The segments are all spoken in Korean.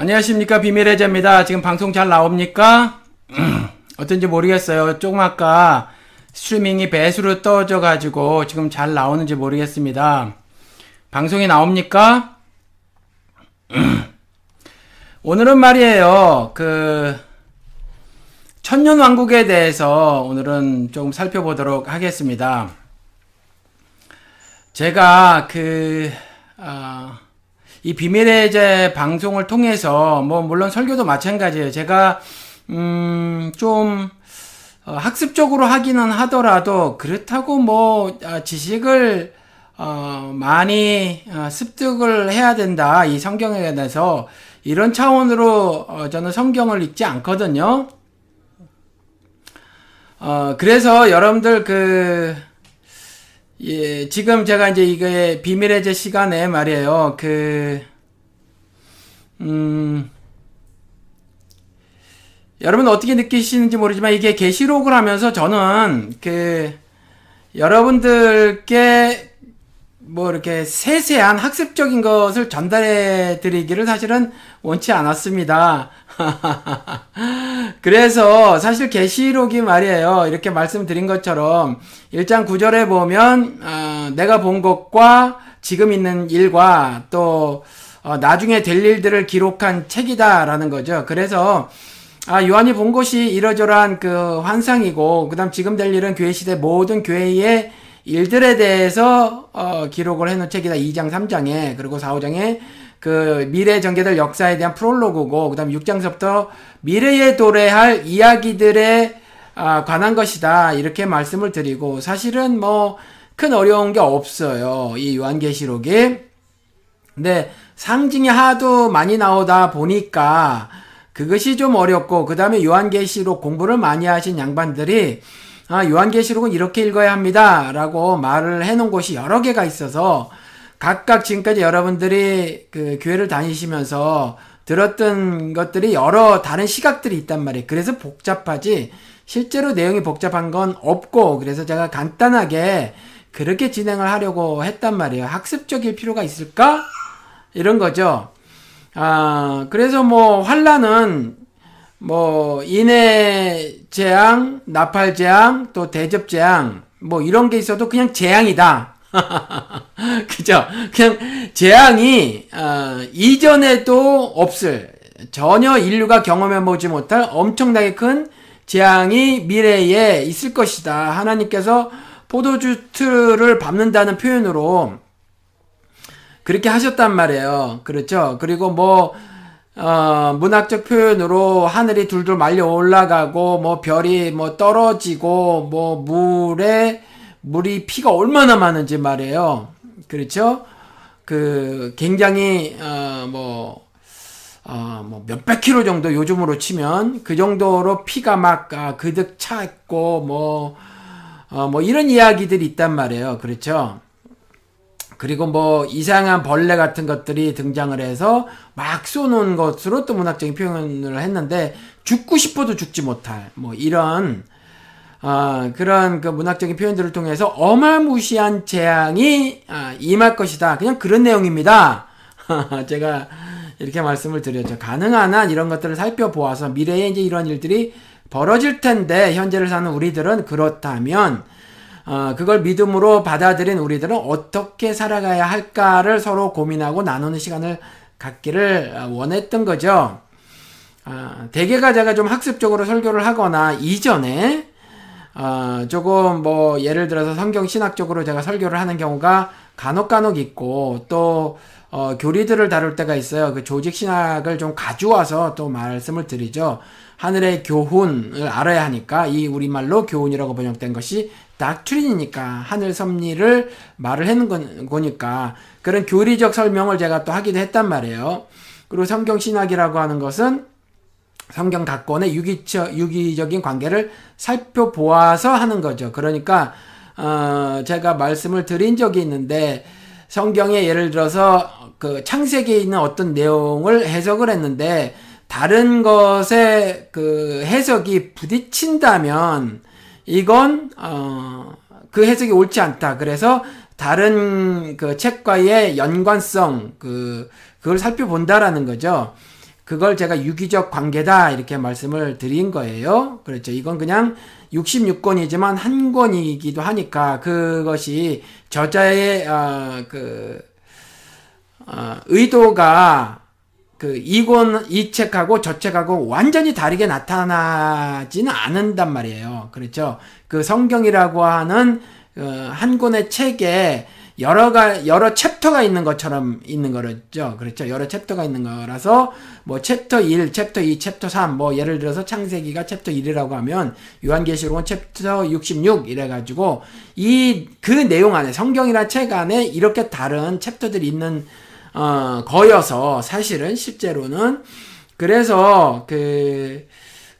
안녕하십니까 비밀의 제입니다. 지금 방송 잘 나옵니까? 어떤지 모르겠어요. 조금 아까 스트리밍이 배수로 떠져 가지고 지금 잘 나오는지 모르겠습니다. 방송이 나옵니까? 오늘은 말이에요. 그 천년 왕국에 대해서 오늘은 조금 살펴보도록 하겠습니다. 제가 그 어, 이 비밀의 제 방송을 통해서 뭐 물론 설교도 마찬가지예요. 제가 음좀 어, 학습적으로 하기는 하더라도 그렇다고 뭐 아, 지식을 어, 많이 어, 습득을 해야 된다 이 성경에 대해서 이런 차원으로 어, 저는 성경을 읽지 않거든요. 어, 그래서 여러분들 그 예, 지금 제가 이제 이게 비밀의 제 시간에 말이에요. 그, 음, 여러분 어떻게 느끼시는지 모르지만 이게 게시록을 하면서 저는 그, 여러분들께 뭐 이렇게 세세한 학습적인 것을 전달해 드리기를 사실은 원치 않았습니다. 그래서 사실 계시록이 말이에요. 이렇게 말씀드린 것처럼 1장 9절에 보면 어, 내가 본 것과 지금 있는 일과 또 어, 나중에 될 일들을 기록한 책이다라는 거죠. 그래서 아, 요한이 본 것이 이러저러한 그 환상이고 그다음 지금 될 일은 교회 시대 모든 교회의 일들에 대해서 어, 기록을 해놓은 책이다. 2장, 3장에 그리고 4, 5장에 그 미래 전개될 역사에 대한 프롤로그고 그다음 6장서부터 미래에 도래할 이야기들에 아, 관한 것이다. 이렇게 말씀을 드리고 사실은 뭐 큰 어려운 게 없어요. 이 요한계시록에 근데 상징이 하도 많이 나오다 보니까 그것이 좀 어렵고 그 다음에 요한계시록 공부를 많이 하신 양반들이 아, 요한계시록은 이렇게 읽어야 합니다 라고 말을 해놓은 곳이 여러 개가 있어서 각각 지금까지 여러분들이 그 교회를 다니시면서 들었던 것들이 여러 다른 시각들이 있단 말이에요. 그래서 복잡하지 실제로 내용이 복잡한 건 없고 그래서 제가 간단하게 그렇게 진행을 하려고 했단 말이에요. 학습적일 필요가 있을까? 이런 거죠. 아, 그래서 뭐 환란은 뭐 인해 재앙, 나팔 재앙, 또 대접 재앙 뭐 이런 게 있어도 그냥 재앙이다. 그죠? 그냥 재앙이 어, 이전에도 없을 전혀 인류가 경험해 보지 못할 엄청나게 큰 재앙이 미래에 있을 것이다. 하나님께서 포도주트를 밟는다는 표현으로 그렇게 하셨단 말이에요. 그렇죠? 그리고 뭐 어, 문학적 표현으로 하늘이 둘둘 말려 올라가고 뭐 별이 뭐 떨어지고 뭐 물에 물이 피가 얼마나 많은지 말이에요. 그렇죠? 그 굉장히 어 뭐 어, 뭐 몇백 킬로 정도 요즘으로 치면 그 정도로 피가 막 아, 그득 차 있고 뭐 어, 뭐 이런 이야기들이 있단 말이에요. 그렇죠? 그리고 뭐 이상한 벌레 같은 것들이 등장을 해서 막 쏘는 것으로 또 문학적인 표현을 했는데 죽고 싶어도 죽지 못할 뭐 이런 어, 그런 그 문학적인 표현들을 통해서 어마무시한 재앙이 아, 임할 것이다. 그냥 그런 내용입니다. 제가 이렇게 말씀을 드렸죠. 가능한 한 이런 것들을 살펴보아서 미래에 이제 이런 일들이 벌어질 텐데 현재를 사는 우리들은 그렇다면 어, 그걸 믿음으로 받아들인 우리들은 어떻게 살아가야 할까를 서로 고민하고 나누는 시간을 갖기를 원했던 거죠. 어, 대개가 제가 좀 학습적으로 설교를 하거나 이전에 어, 조금 뭐 예를 들어서 성경 신학적으로 제가 설교를 하는 경우가 간혹 간혹 있고 또 어, 교리들을 다룰 때가 있어요. 그 조직 신학을 좀 가져와서 또 말씀을 드리죠. 하늘의 교훈을 알아야 하니까 이 우리말로 교훈이라고 번역된 것이 닥트린이니까 하늘 섭리를 말을 하는 거니까 그런 교리적 설명을 제가 또 하기도 했단 말이에요. 그리고 성경 신학이라고 하는 것은 성경 각권의 유기적, 유기적인 관계를 살펴보아서 하는 거죠. 그러니까, 어, 제가 말씀을 드린 적이 있는데, 성경에 예를 들어서 그 창세기에 있는 어떤 내용을 해석을 했는데, 다른 것에 그 해석이 부딪힌다면, 이건, 어, 그 해석이 옳지 않다. 그래서 다른 그 책과의 연관성, 그, 그걸 살펴본다라는 거죠. 그걸 제가 유기적 관계다 이렇게 말씀을 드린 거예요. 그렇죠. 이건 그냥 66권이지만 한 권이기도 하니까 그것이 저자의 어, 그 어, 의도가 그 이권 이 책하고 저 책하고 완전히 다르게 나타나지는 않는단 말이에요. 그렇죠. 그 성경이라고 하는 어, 한 권의 책에 여러가 여러 chapter가 있는 것처럼 있는 거죠. 그렇죠. 여러 chapter가 있는 거라서 뭐 챕터 1, 챕터 2, 챕터 3, 뭐 예를 들어서 창세기가 챕터 1이라고 하면 요한계시록은 챕터 66 이래 가지고 이 그 내용 안에 성경이란 책 안에 이렇게 다른 chapter들이 있는 어 거여서 사실은 실제로는 그래서 그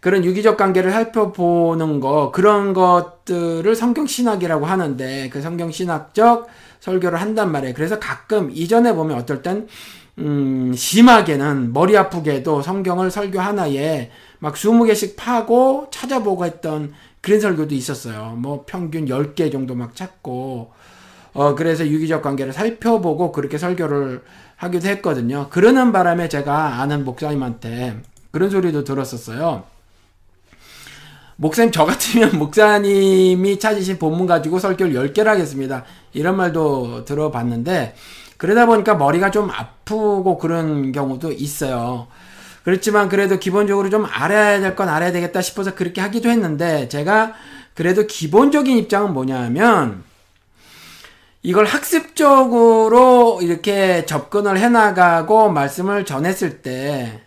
그런 유기적 관계를 살펴보는 거 그런 것들을 성경 신학이라고 하는데 그 성경 신학적 설교를 한단 말이에요. 그래서 가끔 이전에 보면 어떨 땐 음, 심하게는 머리 아프게도 성경을 설교 하나에 막 20개씩 파고 찾아보고 했던 그런 설교도 있었어요. 뭐 평균 10개 정도 막 찾고 어 그래서 유기적 관계를 살펴보고 그렇게 설교를 하기도 했거든요. 그러는 바람에 제가 아는 목사님한테 그런 소리도 들었었어요. 목사님 저 같으면 목사님이 찾으신 본문 가지고 설교를 10개를 하겠습니다. 이런 말도 들어봤는데 그러다 보니까 머리가 좀 아프고 그런 경우도 있어요. 그렇지만 그래도 기본적으로 좀 알아야 될 건 알아야 되겠다 싶어서 그렇게 하기도 했는데 제가 그래도 기본적인 입장은 뭐냐면 이걸 학습적으로 이렇게 접근을 해나가고 말씀을 전했을 때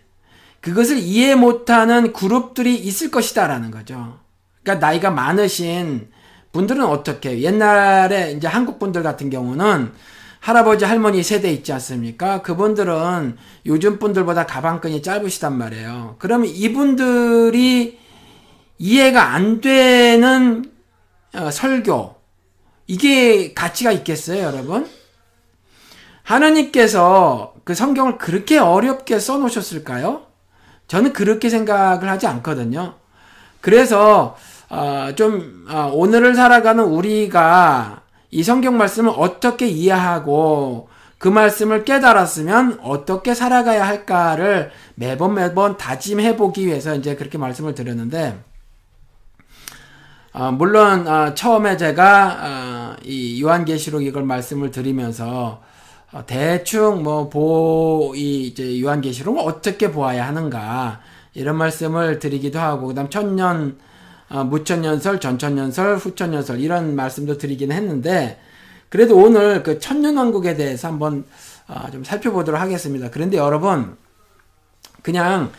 그것을 이해 못하는 그룹들이 있을 것이다라는 거죠. 그러니까 나이가 많으신 분들은 어떻게 옛날에 이제 한국 분들 같은 경우는 할아버지 할머니 세대 있지 않습니까? 그분들은 요즘 분들보다 가방끈이 짧으시단 말이에요. 그러면 이분들이 이해가 안 되는 어, 설교 이게 가치가 있겠어요, 여러분? 하나님께서 그 성경을 그렇게 어렵게 써놓으셨을까요? 저는 그렇게 생각을 하지 않거든요. 그래서 어, 좀 어, 오늘을 살아가는 우리가 이 성경 말씀을 어떻게 이해하고 그 말씀을 깨달았으면 어떻게 살아가야 할까를 매번 매번 다짐해 보기 위해서 이제 그렇게 말씀을 드렸는데 어, 물론 어, 처음에 제가 어, 이 요한계시록 이걸 말씀을 드리면서 어, 대충 뭐 보이 이제 요한계시록을 어떻게 보아야 하는가 이런 말씀을 드리기도 하고 그다음 천년 어, 무천년설, 전천년설, 후천년설 이런 말씀도 드리긴 했는데 그래도 오늘 그 천년왕국에 대해서 한번 어, 좀 살펴보도록 하겠습니다. 그런데 여러분 그냥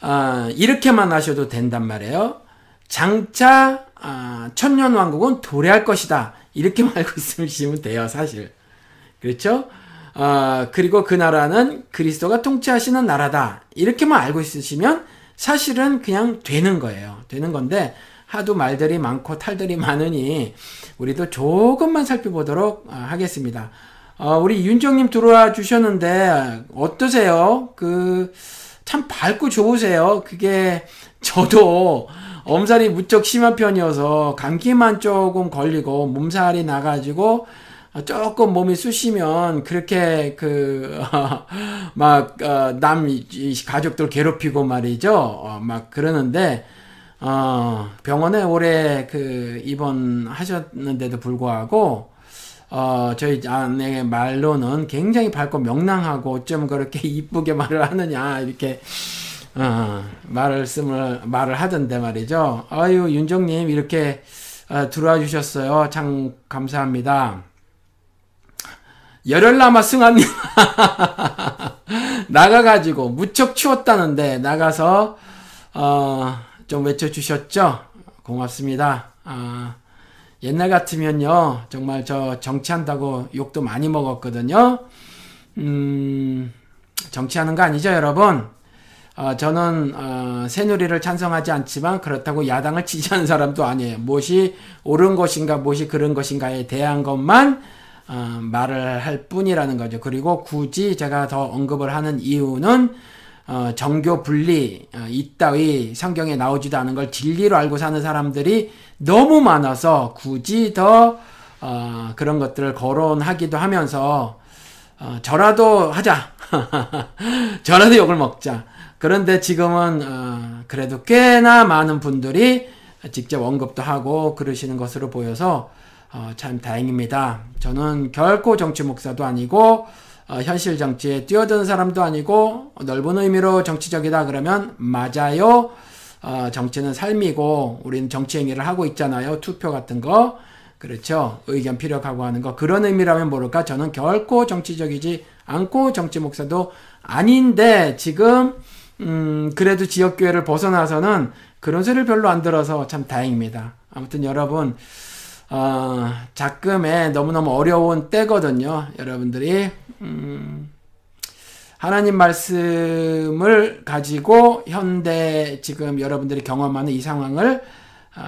어, 이렇게만 하셔도 된단 말이에요. 장차 어, 천년 왕국은 도래할 것이다. 이렇게만 알고 있으시면 돼요, 사실. 그렇죠? 어, 그리고 그 나라는 그리스도가 통치하시는 나라다. 이렇게만 알고 있으시면 사실은 그냥 되는 거예요. 되는 건데 하도 말들이 많고 탈들이 많으니 우리도 조금만 살펴보도록 어, 하겠습니다. 어, 우리 윤정님 들어와 주셨는데 어떠세요? 그 참 밝고 좋으세요. 그게 저도 엄살이 무척 심한 편이어서 감기만 조금 걸리고 몸살이 나가지고 어, 조금 몸이 쑤시면 그렇게 그 막남 어, 가족들 괴롭히고 말이죠. 어, 막 그러는데 어 병원에 오래 그 입원하셨는데도 불구하고 어 저희 아내 말로는 굉장히 밝고 명랑하고 어쩜 그렇게 이쁘게 말을 하느냐 이렇게 어 말씀을 말을 하던데 말이죠. 아유 윤정님 이렇게 어, 들어와 주셨어요. 참 감사합니다. 열흘 남아 승환님 나가가지고 무척 추웠다는데 나가서 어, 좀 외쳐주셨죠? 고맙습니다. 아, 옛날 같으면요 정말 저 정치한다고 욕도 많이 먹었거든요. 음, 정치하는 거 아니죠 여러분? 어, 저는 어, 새누리를 찬성하지 않지만 그렇다고 야당을 지지하는 사람도 아니에요. 무엇이 옳은 것인가 무엇이 그른 것인가에 대한 것만 어, 말을 할 뿐이라는 거죠. 그리고 굳이 제가 더 언급을 하는 이유는 어, 정교 분리 어, 이따위 성경에 나오지도 않은 걸 진리로 알고 사는 사람들이 너무 많아서 굳이 더 어, 그런 것들을 거론하기도 하면서 어, 저라도 하자. 저라도 욕을 먹자. 그런데 지금은 어, 그래도 꽤나 많은 분들이 직접 언급도 하고 그러시는 것으로 보여서 어, 참 다행입니다. 저는 결코 정치 목사도 아니고 어, 현실 정치에 뛰어든 사람도 아니고 넓은 의미로 정치적이다 그러면 맞아요. 어, 정치는 삶이고 우리는 정치 행위를 하고 있잖아요. 투표 같은 거. 그렇죠. 의견 피력하고 하는 거. 그런 의미라면 모를까? 저는 결코 정치적이지 않고 정치 목사도 아닌데 지금 음, 그래도 지역교회를 벗어나서는 그런 소리를 별로 안 들어서 참 다행입니다. 아무튼 여러분, 어, 작금에 너무너무 어려운 때거든요. 여러분들이, 음, 하나님 말씀을 가지고 현대 지금 여러분들이 경험하는 이 상황을 어,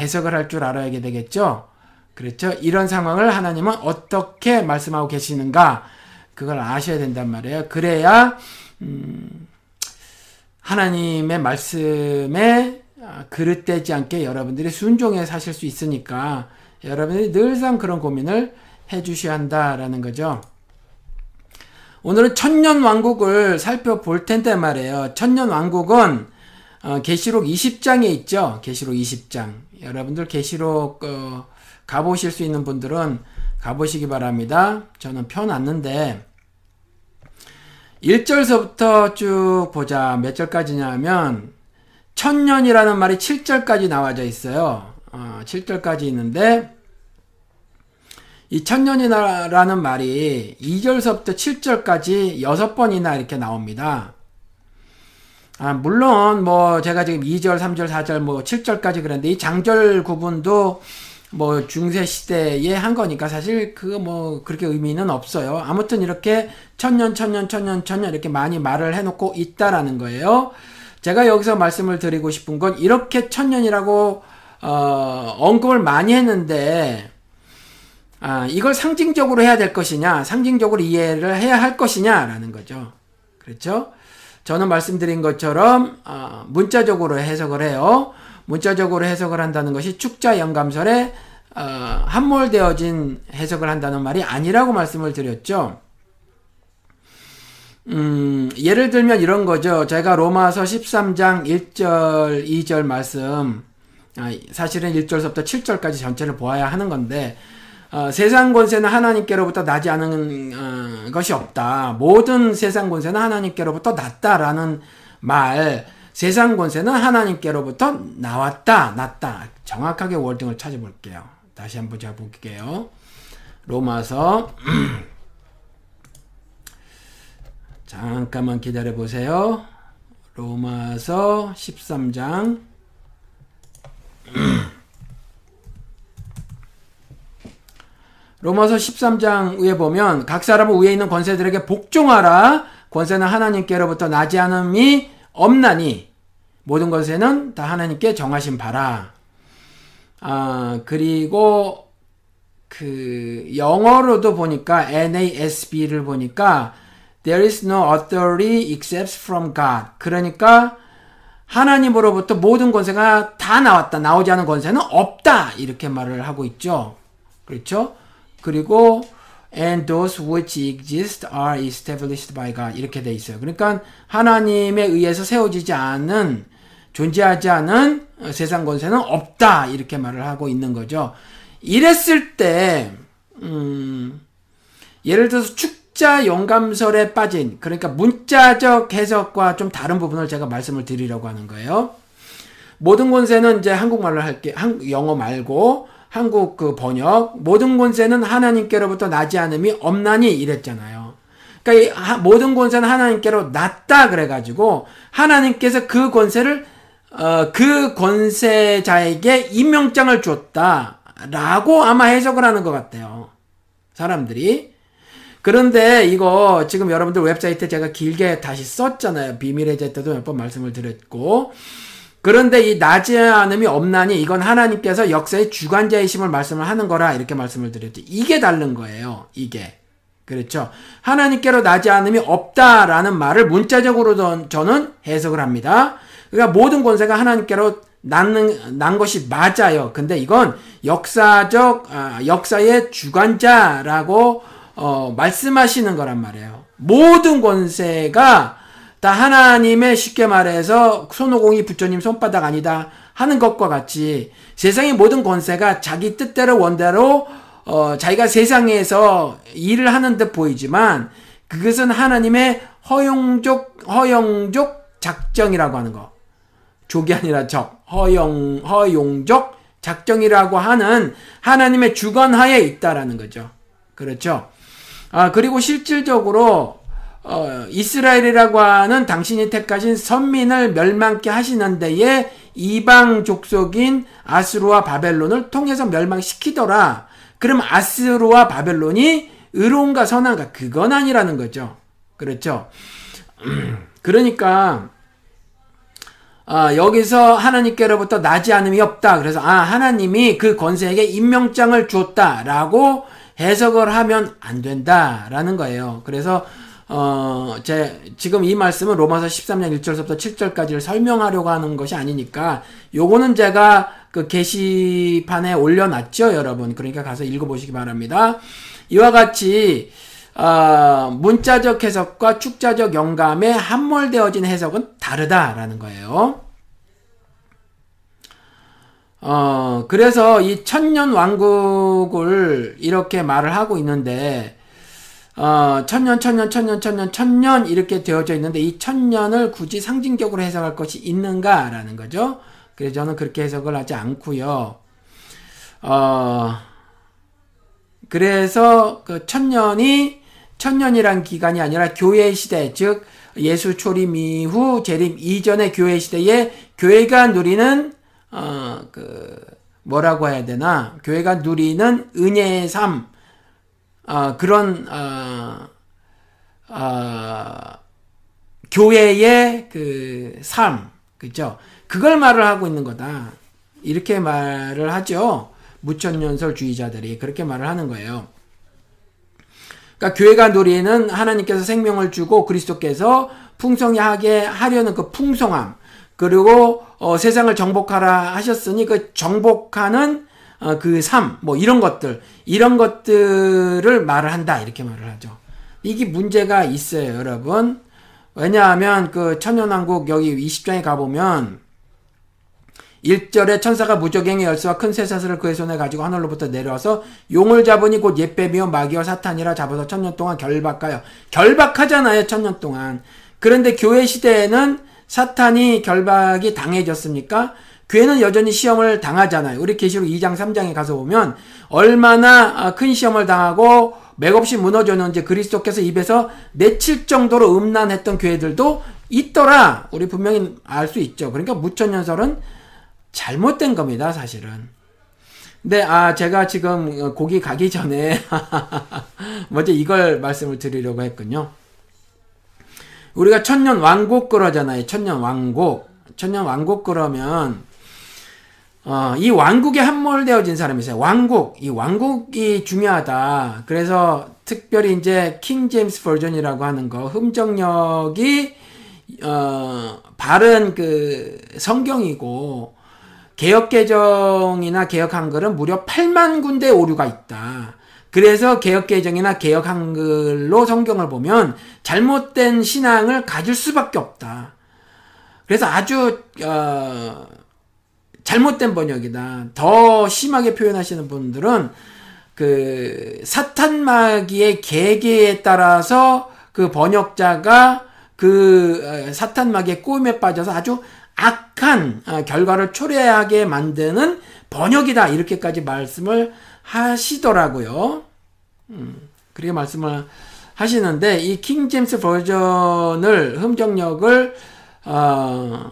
해석을 할 줄 알아야 되겠죠. 그렇죠. 이런 상황을 하나님은 어떻게 말씀하고 계시는가 그걸 아셔야 된단 말이에요. 그래야 음, 하나님의 말씀에 아, 그릇되지 않게 여러분들이 순종해 사실 수 있으니까 여러분들이 늘상 그런 고민을 해 주셔야 한다라는 거죠. 오늘은 천년 왕국을 살펴볼 텐데 말이에요. 천년 왕국은 어, 계시록 20장에 있죠. 계시록 20장. 여러분들 계시록 어, 가보실 수 있는 분들은 가보시기 바랍니다. 저는 펴놨는데 1절서부터 쭉 보자. 몇 절까지냐면 천년이라는 말이 7절까지 나와져 있어요. 어, 7절까지 있는데 이 천년이라는 말이 2절서부터 7절까지 6번이나 이렇게 나옵니다. 아, 물론 뭐 제가 지금 2절, 3절, 4절, 뭐 7절까지 그랬는데 이 장절 구분도 뭐 중세 시대에 한 거니까 사실 그거 뭐 그렇게 의미는 없어요. 아무튼 이렇게 천년 천년 천년 천년 이렇게 많이 말을 해놓고 있다라는 거예요. 제가 여기서 말씀을 드리고 싶은 건 이렇게 천년이라고 어, 언급을 많이 했는데 아, 이걸 상징적으로 해야 될 것이냐, 상징적으로 이해를 해야 할 것이냐라는 거죠. 그렇죠? 저는 말씀드린 것처럼 어, 문자적으로 해석을 해요. 문자적으로 해석을 한다는 것이 축자 영감설에 어, 함몰되어진 해석을 한다는 말이 아니라고 말씀을 드렸죠. 음, 예를 들면 이런 거죠. 제가 로마서 13장 1절, 2절 말씀, 아, 사실은 1절서부터 7절까지 전체를 보아야 하는 건데, 어, 세상 권세는 하나님께로부터 나지 않은 어, 것이 없다. 모든 세상 권세는 하나님께로부터 났다라는 말, 세상 권세는 하나님께로부터 나왔다, 났다. 정확하게 월등을 찾아볼게요. 다시 한번 제가 볼게요. 로마서 잠깐만 기다려 보세요. 로마서 13장 로마서 13장 위에 보면 각 사람은 위에 있는 권세들에게 복종하라. 권세는 하나님께로부터 나지 않음이 없나니 모든 것에는 다 하나님께 정하신 바라. 아, 그리고 그 영어로도 보니까 NASB를 보니까 there is no authority except from God. 그러니까 하나님으로부터 모든 권세가 다 나왔다. 나오지 않은 권세는 없다. 이렇게 말을 하고 있죠. 그렇죠? 그리고 and those which exist are established by God 이렇게 돼 있어요. 그러니까 하나님에 의해서 세워지지 않은 존재하지 않은 세상 권세는 없다 이렇게 말을 하고 있는 거죠. 이랬을 때 음, 예를 들어서 축자 영감설에 빠진 그러니까 문자적 해석과 좀 다른 부분을 제가 말씀을 드리려고 하는 거예요. 모든 권세는 이제 한국말로 할게 한, 영어 말고 한국 그 번역 모든 권세는 하나님께로부터 나지 않음이 없나니 이랬잖아요. 그러니까 모든 권세는 하나님께로 났다 그래가지고 하나님께서 그 권세를 어, 그 권세자에게 임명장을 줬다라고 아마 해석을 하는 것 같아요. 사람들이. 그런데 이거 지금 여러분들 웹사이트에 제가 길게 다시 썼잖아요. 비밀의 제 때도 몇 번 말씀을 드렸고. 그런데 이 나지 않음이 없나니 이건 하나님께서 역사의 주관자이심을 말씀을 하는 거라 이렇게 말씀을 드렸죠. 이게 다른 거예요. 이게. 그렇죠. 하나님께로 나지 않음이 없다라는 말을 문자적으로 저는 해석을 합니다. 그러니까 모든 권세가 하나님께로 낳는, 난 것이 맞아요. 근데 이건 역사적, 아, 역사의 주관자라고, 어, 말씀하시는 거란 말이에요. 모든 권세가 다 하나님의 쉽게 말해서 손오공이 부처님 손바닥 아니다 하는 것과 같이 세상의 모든 권세가 자기 뜻대로 원대로 어, 자기가 세상에서 일을 하는 듯 보이지만 그것은 하나님의 허용족 허용족 작정이라고 하는 거. 족이 아니라 적. 허용 허용족 작정이라고 하는 하나님의 주관하에 있다라는 거죠. 그렇죠. 아, 그리고 실질적으로 어, 이스라엘이라고 하는 당신이 택하신 선민을 멸망케 하시는 데에 이방 족속인 아스루와 바벨론을 통해서 멸망시키더라. 그럼 아스루와 바벨론이 의로운가 선한가 그건 아니라는 거죠. 그렇죠. 그러니까 아, 여기서 하나님께로부터 나지 않음이 없다. 그래서 아 하나님이 그 권세에게 임명장을 주었다라고 해석을 하면 안 된다라는 거예요. 그래서 어, 제, 지금 이 말씀은 로마서 13장 1절부터 7절까지를 설명하려고 하는 것이 아니니까, 요거는 제가 그 게시판에 올려놨죠, 여러분. 그러니까 가서 읽어보시기 바랍니다. 이와 같이, 어, 문자적 해석과 축자적 영감에 함몰되어진 해석은 다르다라는 거예요. 어, 그래서 이 천년 왕국을 이렇게 말을 하고 있는데, 어, 천년, 천년, 천년, 천년, 천년 이렇게 되어져 있는데 이 천년을 굳이 상징적으로 해석할 것이 있는가라는 거죠. 그래서 저는 그렇게 해석을 하지 않고요. 어, 그래서 그 천년이 천년이란 기간이 아니라 교회 시대, 즉 예수 초림 이후 재림 이전의 교회 시대에 교회가 누리는 어, 그 뭐라고 해야 되나? 교회가 누리는 은혜의 삶, 어, 그런 어, 어, 교회의 그 삶, 그죠? 그걸 말을 하고 있는 거다. 이렇게 말을 하죠. 무천년설주의자들이 그렇게 말을 하는 거예요. 그러니까 교회가 누리는 하나님께서 생명을 주고 그리스도께서 풍성하게 하려는 그 풍성함 그리고 어, 세상을 정복하라 하셨으니 그 정복하는 어, 그 삶, 뭐 이런 것들, 이런 것들을 말을 한다. 이렇게 말을 하죠. 이게 문제가 있어요, 여러분. 왜냐하면 그 천년왕국 여기 20장에 가보면 1절에 천사가 무적행의 열쇠와 큰 쇠사슬을 그의 손에 가지고 하늘로부터 내려와서 용을 잡으니 곧 옛뱀이요 마귀와 사탄이라 잡아서 천년 동안 결박하여 결박하잖아요 천년 동안 그런데 교회 시대에는 사탄이 결박이 당해졌습니까? 교회는 여전히 시험을 당하잖아요. 우리 계시록 2장 3장에 가서 보면 얼마나 아, 큰 시험을 당하고 맥없이 무너졌는지 그리스도께서 입에서 내칠 정도로 음란했던 교회들도 있더라. 우리 분명히 알 수 있죠. 그러니까 무천년설은 잘못된 겁니다, 사실은. 근데 아 제가 지금 고기 가기 전에 먼저 이걸 말씀을 드리려고 했군요. 우리가 천년 왕국 그러잖아요. 천년 왕국. 천년 왕국 그러면 어, 이 왕국에 함몰되어진 사람이 있어요. 왕국. 이 왕국이 중요하다. 그래서 특별히 이제 킹 제임스 버전이라고 하는 거 흠정력이 어, 바른 그 성경이고 개혁 개정이나 개혁 한글은 무려 8만 군데 오류가 있다. 그래서 개혁 개정이나 개혁 한글로 성경을 보면 잘못된 신앙을 가질 수밖에 없다. 그래서 아주 어, 잘못된 번역이다. 더 심하게 표현하시는 분들은 그 사탄 마귀의 계계에 따라서 그 번역자가 그 어, 사탄 마귀의 꼬임에 빠져서 아주 악한 어, 결과를 초래하게 만드는 번역이다. 이렇게까지 말씀을 하시더라고요. 음, 그렇게 말씀을 하시는데 이 킹 제임스 버전을 흠정력을 어,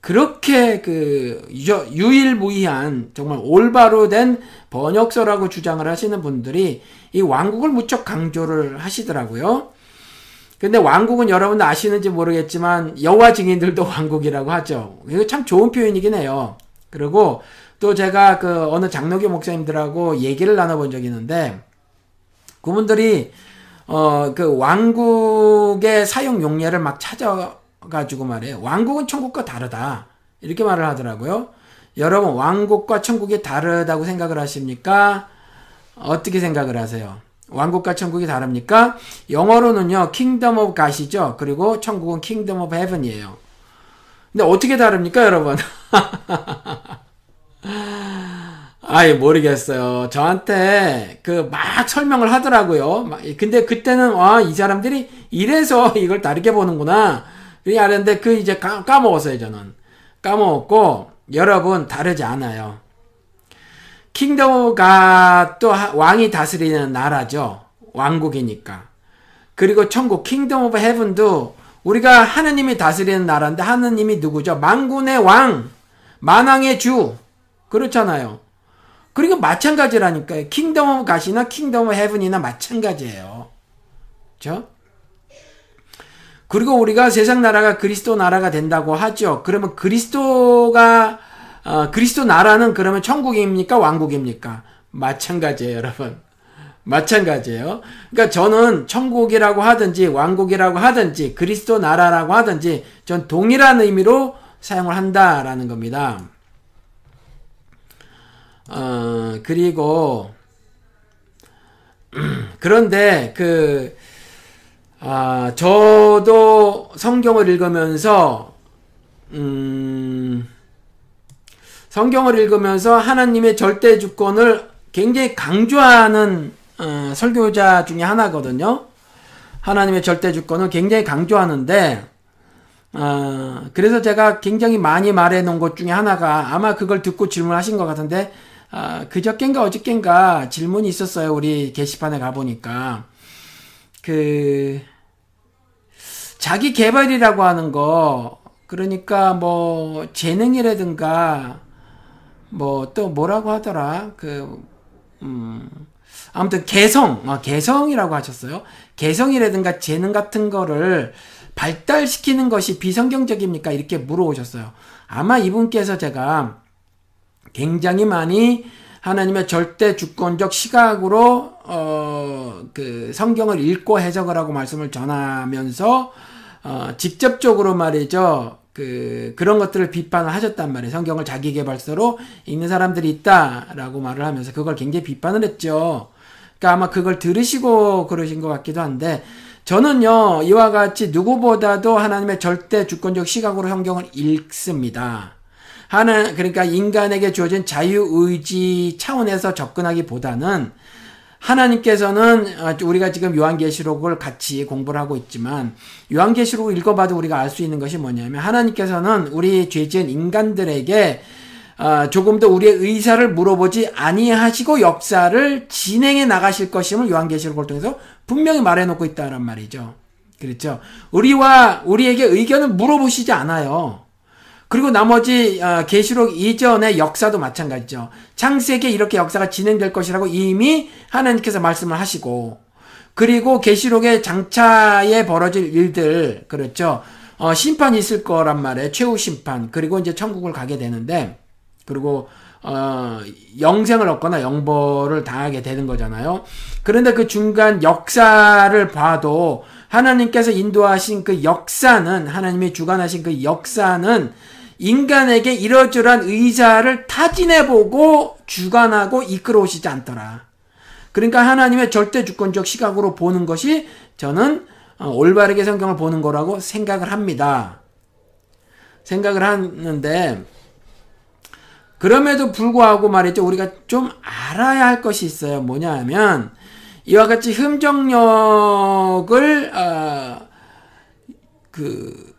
그렇게 그 유일무이한 정말 올바로 된 번역서라고 주장을 하시는 분들이 이 왕국을 무척 강조를 하시더라고요. 근데 왕국은 여러분도 아시는지 모르겠지만 여호와 증인들도 왕국이라고 하죠. 이거 참 좋은 표현이긴 해요. 그리고 또 제가 그 어느 장로교 목사님들하고 얘기를 나눠본 적이 있는데 그분들이 어 그 왕국의 사용 용례를 막 찾아 가지고 말해요. 왕국은 천국과 다르다. 이렇게 말을 하더라고요. 여러분, 왕국과 천국이 다르다고 생각을 하십니까? 어떻게 생각을 하세요? 왕국과 천국이 다릅니까? 영어로는요, Kingdom of God이죠. 그리고 천국은 Kingdom of Heaven이에요. 근데 어떻게 다릅니까, 여러분? 아이, 모르겠어요. 저한테 그 막 설명을 하더라고요. 근데 그때는, 와, 이 사람들이 이래서 이걸 다르게 보는구나. 그게 알았는데 그 이제 까, 까먹었어요, 저는. 까먹었고, 여러분, 다르지 않아요. Kingdom of God도 왕이 다스리는 나라죠. 왕국이니까. 그리고 천국 Kingdom of Heaven도 우리가 하느님이 다스리는 나라인데 하느님이 누구죠? 만군의 왕, 만왕의 주. 그렇잖아요. 그리고 마찬가지라니까요. Kingdom of God이나 Kingdom of Heaven이나 마찬가지예요. 그죠? 그리고 우리가 세상 나라가 그리스도 나라가 된다고 하죠. 그러면 그리스도가 어, 그리스도 나라는 그러면 천국입니까? 왕국입니까? 마찬가지예요, 여러분. 마찬가지예요. 그러니까 저는 천국이라고 하든지 왕국이라고 하든지 그리스도 나라라고 하든지 전 동일한 의미로 사용을 한다라는 겁니다. 어, 그리고 그런데 그 아, 저도 성경을 읽으면서 음 성경을 읽으면서 하나님의 절대 주권을 굉장히 강조하는 어, 설교자 중에 하나거든요. 하나님의 절대 주권을 굉장히 강조하는데 어, 그래서 제가 굉장히 많이 말해 놓은 것 중에 하나가 아마 그걸 듣고 질문하신 것 같은데 어, 그저껜가 어저껜가 질문이 있었어요. 우리 게시판에 가보니까 그 자기 개발이라고 하는 거 그러니까 뭐 재능이라든가 뭐 또 뭐라고 하더라? 그 음, 아무튼 개성 어, 개성이라고 하셨어요. 개성이라든가 재능 같은 거를 발달시키는 것이 비성경적입니까? 이렇게 물어오셨어요. 아마 이분께서 제가 굉장히 많이 하나님의 절대 주권적 시각으로 어 그 성경을 읽고 해석을 하고 말씀을 전하면서 어 직접적으로 말이죠 그 그런 것들을 비판을 하셨단 말이에요. 성경을 자기 개발서로 읽는 사람들이 있다라고 말을 하면서 그걸 굉장히 비판을 했죠. 그러니까 아마 그걸 들으시고 그러신 것 같기도 한데 저는요 이와 같이 누구보다도 하나님의 절대 주권적 시각으로 성경을 읽습니다. 하나 그러니까 인간에게 주어진 자유 의지 차원에서 접근하기보다는 하나님께서는 어, 우리가 지금 요한계시록을 같이 공부를 하고 있지만 요한계시록을 읽어봐도 우리가 알 수 있는 것이 뭐냐면 하나님께서는 우리 죄지은 인간들에게 어, 조금 더 우리의 의사를 물어보지 아니하시고 역사를 진행해 나가실 것임을 요한계시록을 통해서 분명히 말해놓고 있다란 말이죠. 그렇죠. 우리와 우리에게 의견을 물어보시지 않아요. 그리고 나머지 어, 계시록 이전의 역사도 마찬가지죠. 창세기에 이렇게 역사가 진행될 것이라고 이미 하나님께서 말씀을 하시고 그리고 계시록의 장차에 벌어질 일들 그렇죠. 어, 심판이 있을 거란 말이에요. 최후 심판. 그리고 이제 천국을 가게 되는데 그리고 어, 영생을 얻거나 영벌을 당하게 되는 거잖아요. 그런데 그 중간 역사를 봐도 하나님께서 인도하신 그 역사는 하나님이 주관하신 그 역사는 인간에게 이러저러한 의사를 타진해보고 주관하고 이끌어 오시지 않더라. 그러니까 하나님의 절대 주권적 시각으로 보는 것이 저는 어, 올바르게 성경을 보는 거라고 생각을 합니다. 생각을 하는데 그럼에도 불구하고 말이죠. 우리가 좀 알아야 할 것이 있어요. 뭐냐 하면 이와 같이 흠정력을 어, 그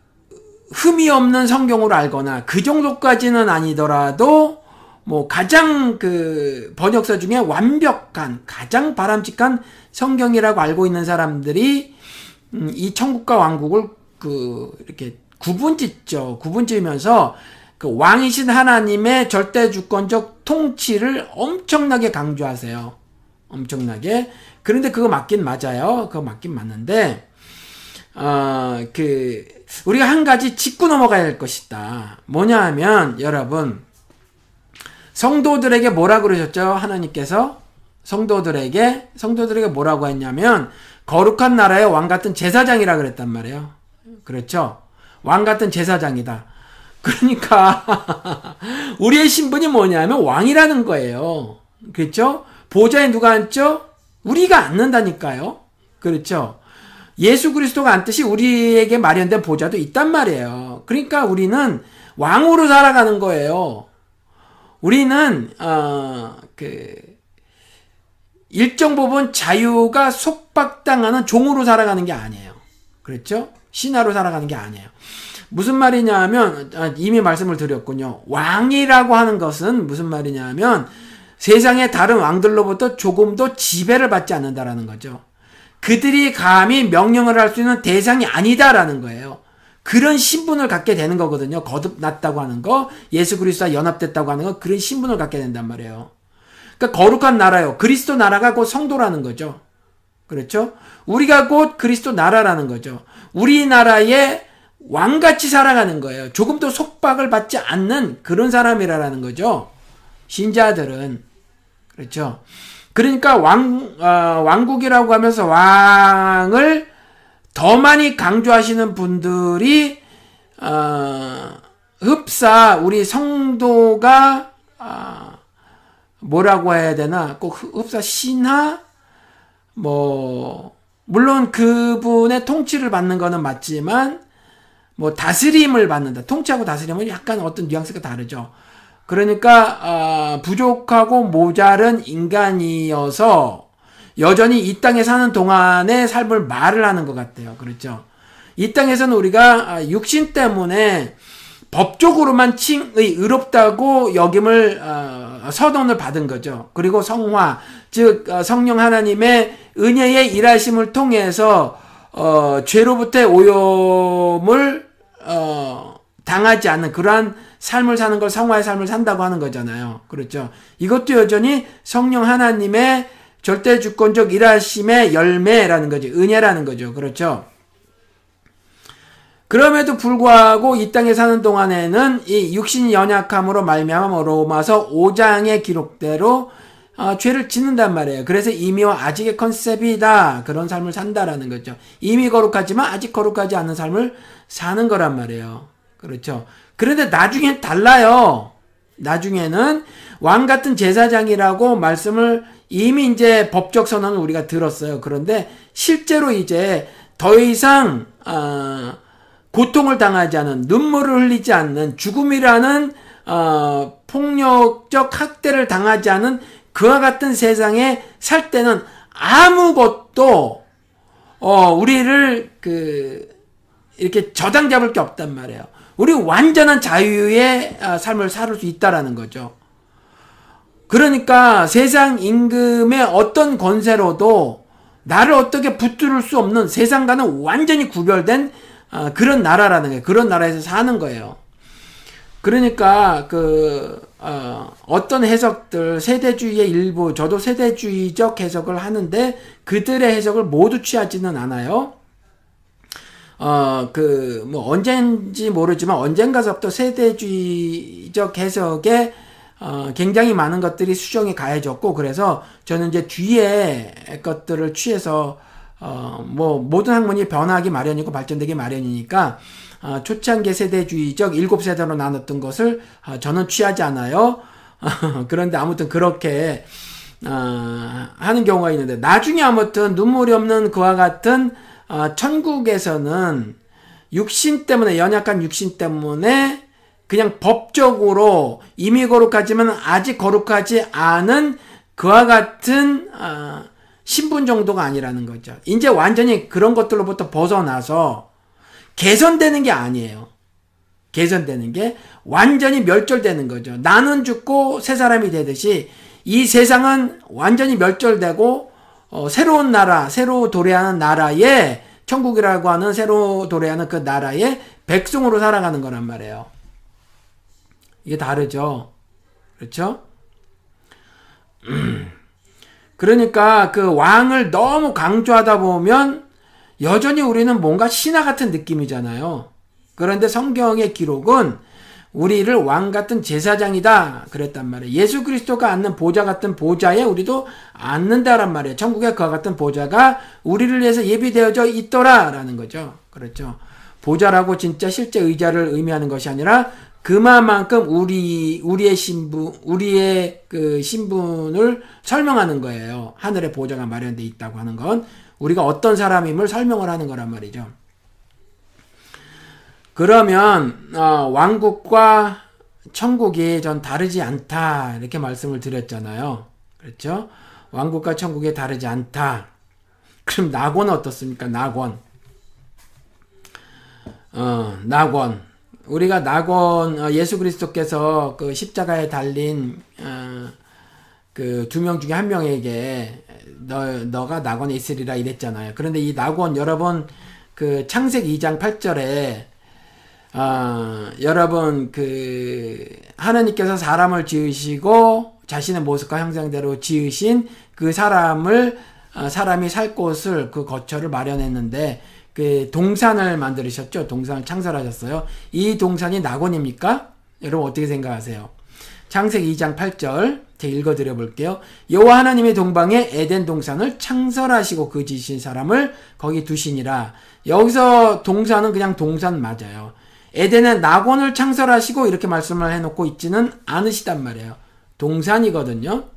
흠이 없는 성경으로 알거나 그 정도까지는 아니더라도 뭐 가장 그 번역서 중에 완벽한 가장 바람직한 성경이라고 알고 있는 사람들이 음, 이 천국과 왕국을 그 이렇게 구분짓죠. 구분지면서 그 왕이신 하나님의 절대 주권적 통치를 엄청나게 강조하세요. 엄청나게. 그런데 그거 맞긴 맞아요. 그거 맞긴 맞는데 어그 우리가 한 가지 짚고 넘어가야 할 것이다. 뭐냐 하면 여러분 성도들에게 뭐라 그러셨죠? 하나님께서 성도들에게 성도들에게 뭐라고 했냐면 거룩한 나라의 왕 같은 제사장이라 그랬단 말이에요. 그렇죠? 왕 같은 제사장이다. 그러니까 우리의 신분이 뭐냐면 왕이라는 거예요. 그렇죠? 보좌에 누가 앉죠? 우리가 앉는다니까요. 그렇죠. 예수 그리스도가 앉듯이 우리에게 마련된 보좌도 있단 말이에요. 그러니까 우리는 왕으로 살아가는 거예요. 우리는 어 그 일정 부분 자유가 속박당하는 종으로 살아가는 게 아니에요. 그렇죠? 신하로 살아가는 게 아니에요. 무슨 말이냐면 아, 이미 말씀을 드렸군요. 왕이라고 하는 것은 무슨 말이냐면 세상의 다른 왕들로부터 조금 더 지배를 받지 않는다라는 거죠. 그들이 감히 명령을 할 수 있는 대상이 아니다라는 거예요. 그런 신분을 갖게 되는 거거든요. 거듭났다고 하는 거, 예수 그리스도와 연합됐다고 하는 거, 그런 신분을 갖게 된단 말이에요. 그러니까 거룩한 나라요. 그리스도 나라가 곧 성도라는 거죠. 그렇죠? 우리가 곧 그리스도 나라라는 거죠. 우리나라의 왕같이 살아가는 거예요. 조금 더 속박을 받지 않는 그런 사람이라는 거죠. 신자들은. 그렇죠. 그러니까 왕, 어, 왕국이라고 하면서 왕을 더 많이 강조하시는 분들이, 어, 흡사, 우리 성도가, 어, 뭐라고 해야 되나? 꼭 흡사 신하? 뭐, 물론 그분의 통치를 받는 거는 맞지만, 뭐 다스림을 받는다. 통치하고 다스림은 약간 어떤 뉘앙스가 다르죠. 그러니까 어, 부족하고 모자른 인간이어서 여전히 이 땅에 사는 동안의 삶을 말을 하는 것 같아요. 그렇죠. 이 땅에서는 우리가 아, 육신 때문에 법적으로만 칭의 의롭다고 여김을 어, 서론을 받은 거죠. 그리고 성화 즉 어, 성령 하나님의 은혜의 일하심을 통해서 어, 죄로부터의 오염을 어, 당하지 않는 그러한 삶을 사는 걸 성화의 삶을 산다고 하는 거잖아요. 그렇죠. 이것도 여전히 성령 하나님의 절대 주권적 일하심의 열매라는 거죠. 은혜라는 거죠. 그렇죠. 그럼에도 불구하고 이 땅에 사는 동안에는 이 육신이 연약함으로 말미암아 로마서 5장의 기록대로 어, 죄를 짓는단 말이에요. 그래서 이미와 아직의 컨셉이다. 그런 삶을 산다라는 거죠. 이미 거룩하지만 아직 거룩하지 않은 삶을 사는 거란 말이에요. 그렇죠. 그런데 나중엔 달라요. 나중에는 왕 같은 제사장이라고 말씀을 이미 이제 법적 선언을 우리가 들었어요. 그런데 실제로 이제 더 이상 어, 고통을 당하지 않은 눈물을 흘리지 않는 죽음이라는 어, 폭력적 학대를 당하지 않은 그와 같은 세상에 살 때는 아무것도 어 우리를 그 이렇게 저당 잡을 게 없단 말이에요. 우리 완전한 자유의 아, 삶을 살 수 있다라는 거죠. 그러니까 세상 임금의 어떤 권세로도 나를 어떻게 붙들을 수 없는 세상과는 완전히 구별된 아, 그런 나라라는 거예요. 그런 나라에서 사는 거예요. 그러니까 그 어, 어떤 해석들 세대주의의 일부 저도 세대주의적 해석을 하는데 그들의 해석을 모두 취하지는 않아요. 어 그 뭐 언젠지 모르지만 언젠가서부터 세대주의적 해석에 어, 굉장히 많은 것들이 수정이 가해졌고 그래서 저는 이제 뒤에 것들을 취해서 어, 뭐 모든 학문이 변하기 마련이고 발전되기 마련이니까 어, 초창기 세대주의적 일곱 세대로 나눴던 것을 어, 저는 취하지 않아요. 그런데 아무튼 그렇게 어, 하는 경우가 있는데 나중에 아무튼 눈물이 없는 그와 같은 천국에서는 육신 때문에 연약한 육신 때문에 그냥 법적으로 이미 거룩하지만 아직 거룩하지 않은 그와 같은 신분 정도가 아니라는 거죠. 이제 완전히 그런 것들로부터 벗어나서 개선되는 게 아니에요. 개선되는 게 완전히 멸절되는 거죠. 나는 죽고 새 사람이 되듯이 이 세상은 완전히 멸절되고 어, 새로운 나라, 새로 도래하는 나라에 천국이라고 하는 새로 도래하는 그 나라의 백성으로 살아가는 거란 말이에요. 이게 다르죠. 그렇죠? 그러니까 그 왕을 너무 강조하다 보면 여전히 우리는 뭔가 신화 같은 느낌이잖아요. 그런데 성경의 기록은 우리를 왕 같은 제사장이다 그랬단 말이에요. 예수 그리스도가 앉는 보좌 같은 보좌에 우리도 앉는다란 말이에요. 천국에 그와 같은 보좌가 우리를 위해서 예비되어져 있더라라는 거죠. 그렇죠. 보좌라고 진짜 실제 의자를 의미하는 것이 아니라 그만큼 우리 우리의 신분 우리의 그 신분을 설명하는 거예요. 하늘의 보좌가 마련돼 있다고 하는 건 우리가 어떤 사람임을 설명을 하는 거란 말이죠. 그러면 어, 왕국과 천국이 전 다르지 않다 이렇게 말씀을 드렸잖아요. 그렇죠? 왕국과 천국이 다르지 않다. 그럼 낙원은 어떻습니까? 낙원. 어, 낙원. 우리가 낙원 어, 예수 그리스도께서 그 십자가에 달린 어, 그두 명 중에 한 명에게 너 너가 낙원에 있으리라 이랬잖아요. 그런데 이 낙원 여러분 그 창세기 2장 8절에 어, 여러분 그 하나님께서 사람을 지으시고 자신의 모습과 형상대로 지으신 그 사람을 어, 사람이 살 곳을 그 거처를 마련했는데 그 동산을 만들으셨죠. 동산을 창설하셨어요. 이 동산이 낙원입니까? 여러분 어떻게 생각하세요? 창세기 2장 8절 제가 읽어드려 볼게요. 여호와 하나님의 동방에 에덴 동산을 창설하시고 그 지신 사람을 거기 두시니라. 여기서 동산은 그냥 동산 맞아요. 에덴은 낙원을 창설하시고 이렇게 말씀을 해놓고 있지는 않으시단 말이에요. 동산이거든요.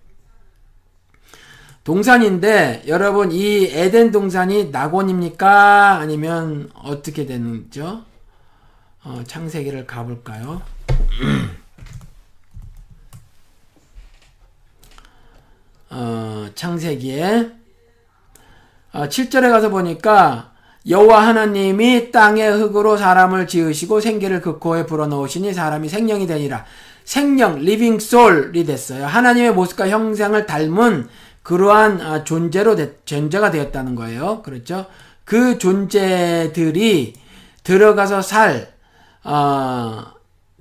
동산인데 여러분 이 에덴 동산이 낙원입니까? 아니면 어떻게 되는죠? 어, 창세기를 가볼까요? 어, 창세기에 어, 7절에 가서 보니까 여호와 하나님이 땅의 흙으로 사람을 지으시고 생기를 그 코에 불어넣으시니 사람이 생명이 되니라. 생명, living soul이 됐어요. 하나님의 모습과 형상을 닮은 그러한 아, 존재로 존재가 되었다는 거예요. 그렇죠? 그 존재들이 들어가서 살 어,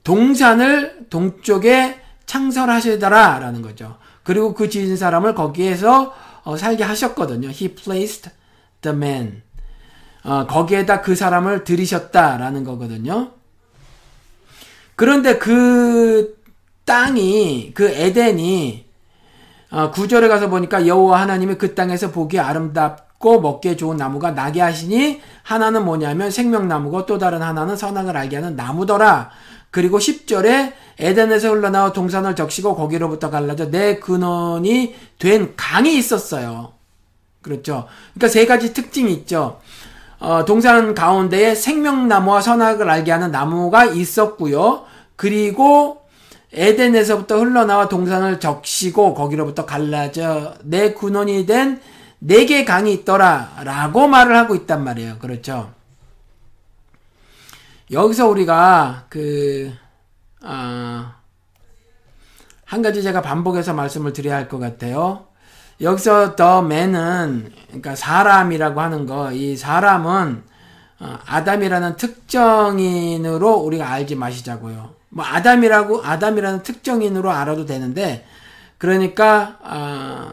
동산을 동쪽에 창설하시더라라는 거죠. 그리고 그 지은 사람을 거기에서 어, 살게 하셨거든요. He placed the man. 어, 거기에다 그 사람을 들이셨다라는 거거든요. 그런데 그 땅이 그 에덴이 어, 구절에 가서 보니까 여호와 하나님이 그 땅에서 보기 아름답고 먹기에 좋은 나무가 나게 하시니 하나는 뭐냐면 생명나무고 또 다른 하나는 선악을 알게 하는 나무더라. 그리고 10절에 에덴에서 흘러나와 동산을 적시고 거기로부터 갈라져 내 근원이 된 강이 있었어요. 그렇죠. 그러니까 세 가지 특징이 있죠. 어, 동산 가운데에 생명나무와 선악을 알게 하는 나무가 있었고요. 그리고 에덴에서부터 흘러나와 동산을 적시고 거기로부터 갈라져 내 근원이 된 네 개 강이 있더라라고 말을 하고 있단 말이에요. 그렇죠. 여기서 우리가 그 어, 한 가지 제가 반복해서 말씀을 드려야 할 것 같아요. 여기서 더 맨은 그러니까 사람이라고 하는 거, 이 사람은 어, 아담이라는 특정인으로 우리가 알지 마시자고요. 뭐 아담이라고 아담이라는 특정인으로 알아도 되는데 그러니까 어,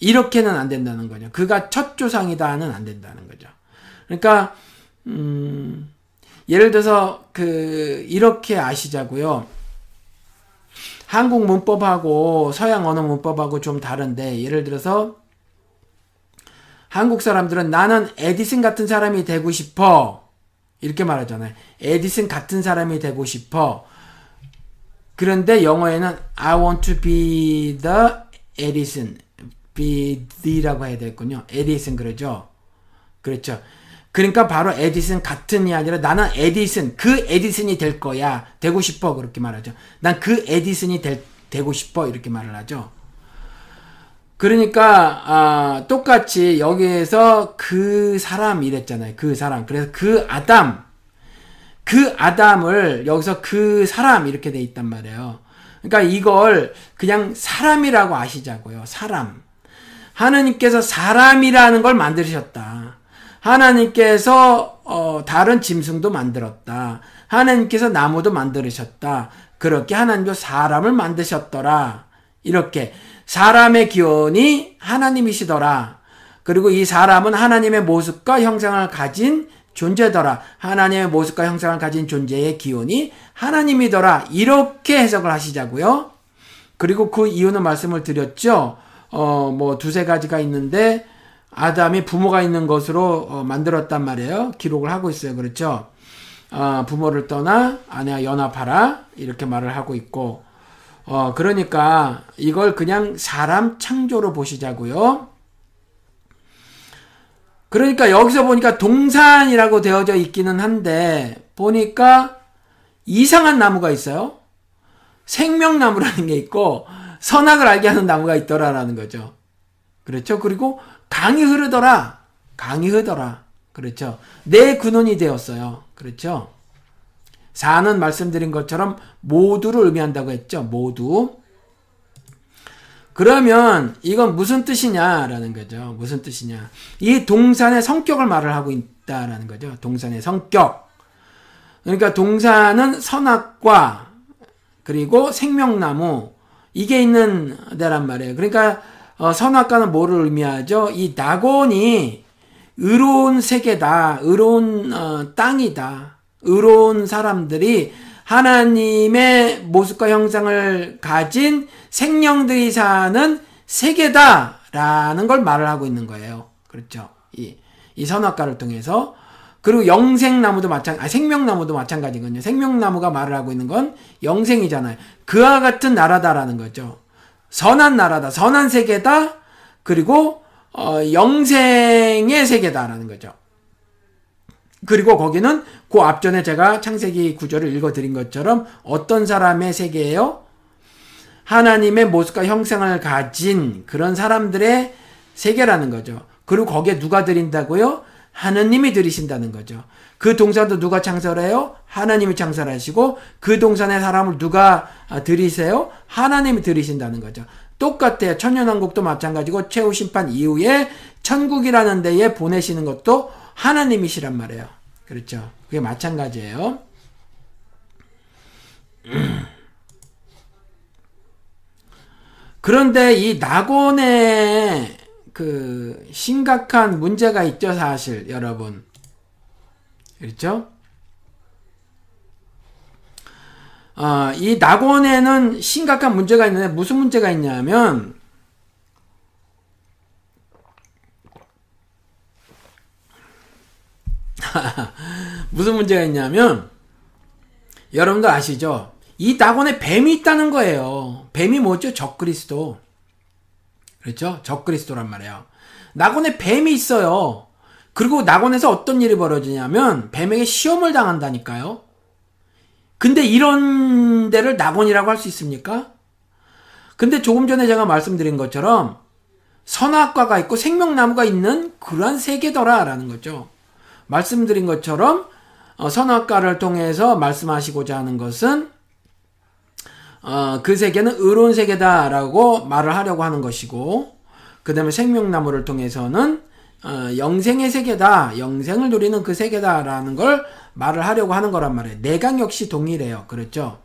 이렇게는 안 된다는 거죠. 그가 첫 조상이다는 안 된다는 거죠. 그러니까 음, 예를 들어서 그 이렇게 아시자고요. 한국 문법하고 서양 언어 문법하고 좀 다른데 예를 들어서 한국 사람들은 나는 에디슨 같은 사람이 되고 싶어. 이렇게 말하잖아요. 에디슨 같은 사람이 되고 싶어. 그런데 영어에는 I want to be the Edison. be the라고 해야 되겠군요. 에디슨 그러죠. 그렇죠. 그러니까 바로 에디슨 같은이 아니라 나는 에디슨, 그 에디슨이 될 거야. 되고 싶어. 그렇게 말하죠. 난 그 에디슨이 될, 되고 싶어. 이렇게 말을 하죠. 그러니까 아, 똑같이 여기에서 그 사람 이랬잖아요. 그 사람. 그래서 그 아담, 그 아담을 여기서 그 사람 이렇게 돼 있단 말이에요. 그러니까 이걸 그냥 사람이라고 아시자고요. 사람. 하느님께서 사람이라는 걸 만드셨다. 하나님께서 어, 다른 짐승도 만들었다. 하나님께서 나무도 만들으셨다. 그렇게 하나님도 사람을 만드셨더라. 이렇게 사람의 기원이 하나님이시더라. 그리고 이 사람은 하나님의 모습과 형상을 가진 존재더라. 하나님의 모습과 형상을 가진 존재의 기원이 하나님이더라. 이렇게 해석을 하시자고요. 그리고 그 이유는 말씀을 드렸죠. 어, 뭐 두세 가지가 있는데 아담이 부모가 있는 것으로 어, 만들었단 말이에요. 기록을 하고 있어요. 그렇죠? 어, 부모를 떠나 아내와 연합하라 이렇게 말을 하고 있고 어, 그러니까 이걸 그냥 사람 창조로 보시자고요. 그러니까 여기서 보니까 동산이라고 되어져 있기는 한데 보니까 이상한 나무가 있어요. 생명나무라는 게 있고 선악을 알게 하는 나무가 있더라라는 거죠. 그렇죠? 그리고 강이 흐르더라. 강이 흐더라. 그렇죠? 내 근원이 되었어요. 그렇죠? 사는 말씀드린 것처럼 모두를 의미한다고 했죠. 모두. 그러면 이건 무슨 뜻이냐라는 거죠. 무슨 뜻이냐. 이 동산의 성격을 말을 하고 있다라는 거죠. 동산의 성격. 그러니까 동산은 선악과 그리고 생명나무 이게 있는 데란 말이에요. 그러니까 어, 선악과는 뭐를 의미하죠? 이 낙원이 의로운 세계다. 의로운 어, 땅이다. 의로운 사람들이 하나님의 모습과 형상을 가진 생명들이 사는 세계다라는 걸 말을 하고 있는 거예요. 그렇죠. 이, 이 선악과를 통해서. 그리고 영생나무도 마찬, 아, 생명나무도 마찬가지거든요. 생명나무가 말을 하고 있는 건 영생이잖아요. 그와 같은 나라다라는 거죠. 선한 나라다, 선한 세계다, 그리고, 어, 영생의 세계다라는 거죠. 그리고 거기는 그 앞전에 제가 창세기 구절을 읽어드린 것처럼 어떤 사람의 세계예요? 하나님의 모습과 형상을 가진 그런 사람들의 세계라는 거죠. 그리고 거기에 누가 드린다고요? 하느님이 들이신다는 거죠. 그 동산도 누가 창설해요? 하나님이 창설하시고 그 동산의 사람을 누가 들이세요? 하나님이 들이신다는 거죠. 똑같아요. 천년왕국도 마찬가지고 최후 심판 이후에 천국이라는 데에 보내시는 것도 하나님이시란 말이에요. 그렇죠. 그게 마찬가지예요. 그런데 이 낙원에 그 심각한 문제가 있죠, 사실 여러분. 그렇죠? 어, 이 낙원에는 심각한 문제가 있는데 무슨 문제가 있냐면 무슨 문제가 있냐면 여러분들 아시죠? 이 낙원에 뱀이 있다는 거예요. 뱀이 뭐죠? 적그리스도. 그렇죠? 적그리스도란 말이에요. 낙원에 뱀이 있어요. 그리고 낙원에서 어떤 일이 벌어지냐면 뱀에게 시험을 당한다니까요. 근데 이런 데를 낙원이라고 할 수 있습니까? 근데 조금 전에 제가 말씀드린 것처럼 선악과가 있고 생명나무가 있는 그러한 세계더라라는 거죠. 말씀드린 것처럼 어, 선악과를 통해서 말씀하시고자 하는 것은 어, 그 세계는 의로운 세계다라고 말을 하려고 하는 것이고 그 다음에 생명나무를 통해서는 어, 영생의 세계다 영생을 누리는 그 세계다라는 걸 말을 하려고 하는 거란 말이에요. 내강 역시 동일해요. 그렇죠?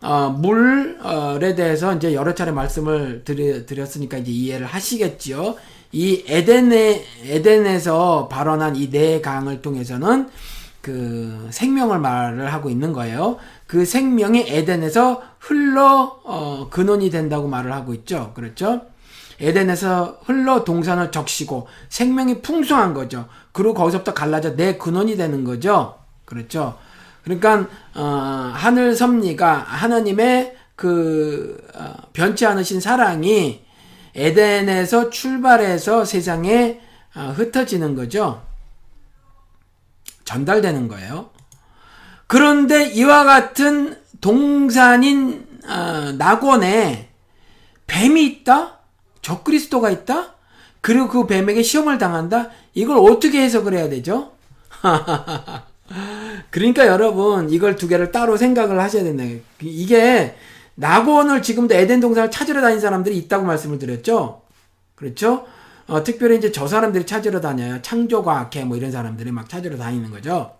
어, 물에 대해서 이제 여러 차례 말씀을 드리, 드렸으니까 이제 이해를 하시겠지요? 이 에덴에, 에덴에서 발언한 이 네 강을 통해서는 그 생명을 말을 하고 있는 거예요. 그 생명이 에덴에서 흘러 어, 근원이 된다고 말을 하고 있죠. 그렇죠? 에덴에서 흘러 동산을 적시고 생명이 풍성한 거죠. 그리고 거기서부터 갈라져 내 근원이 되는 거죠. 그렇죠? 그러니까 어, 하늘 섭리가 하나님의 그 어, 변치 않으신 사랑이 에덴에서 출발해서 세상에 어, 흩어지는 거죠. 전달되는 거예요. 그런데 이와 같은 동산인 어, 낙원에 뱀이 있다? 적그리스도가 있다? 그리고 그 뱀에게 시험을 당한다? 이걸 어떻게 해석을 해야 되죠? 그러니까 여러분 이걸 두 개를 따로 생각을 하셔야 된다. 이게 낙원을 지금도 에덴 동산을 찾으러 다니는 사람들이 있다고 말씀을 드렸죠. 그렇죠? 어, 특별히 이제 저 사람들이 찾으러 다녀요. 창조과학회 뭐 이런 사람들이 막 찾으러 다니는 거죠.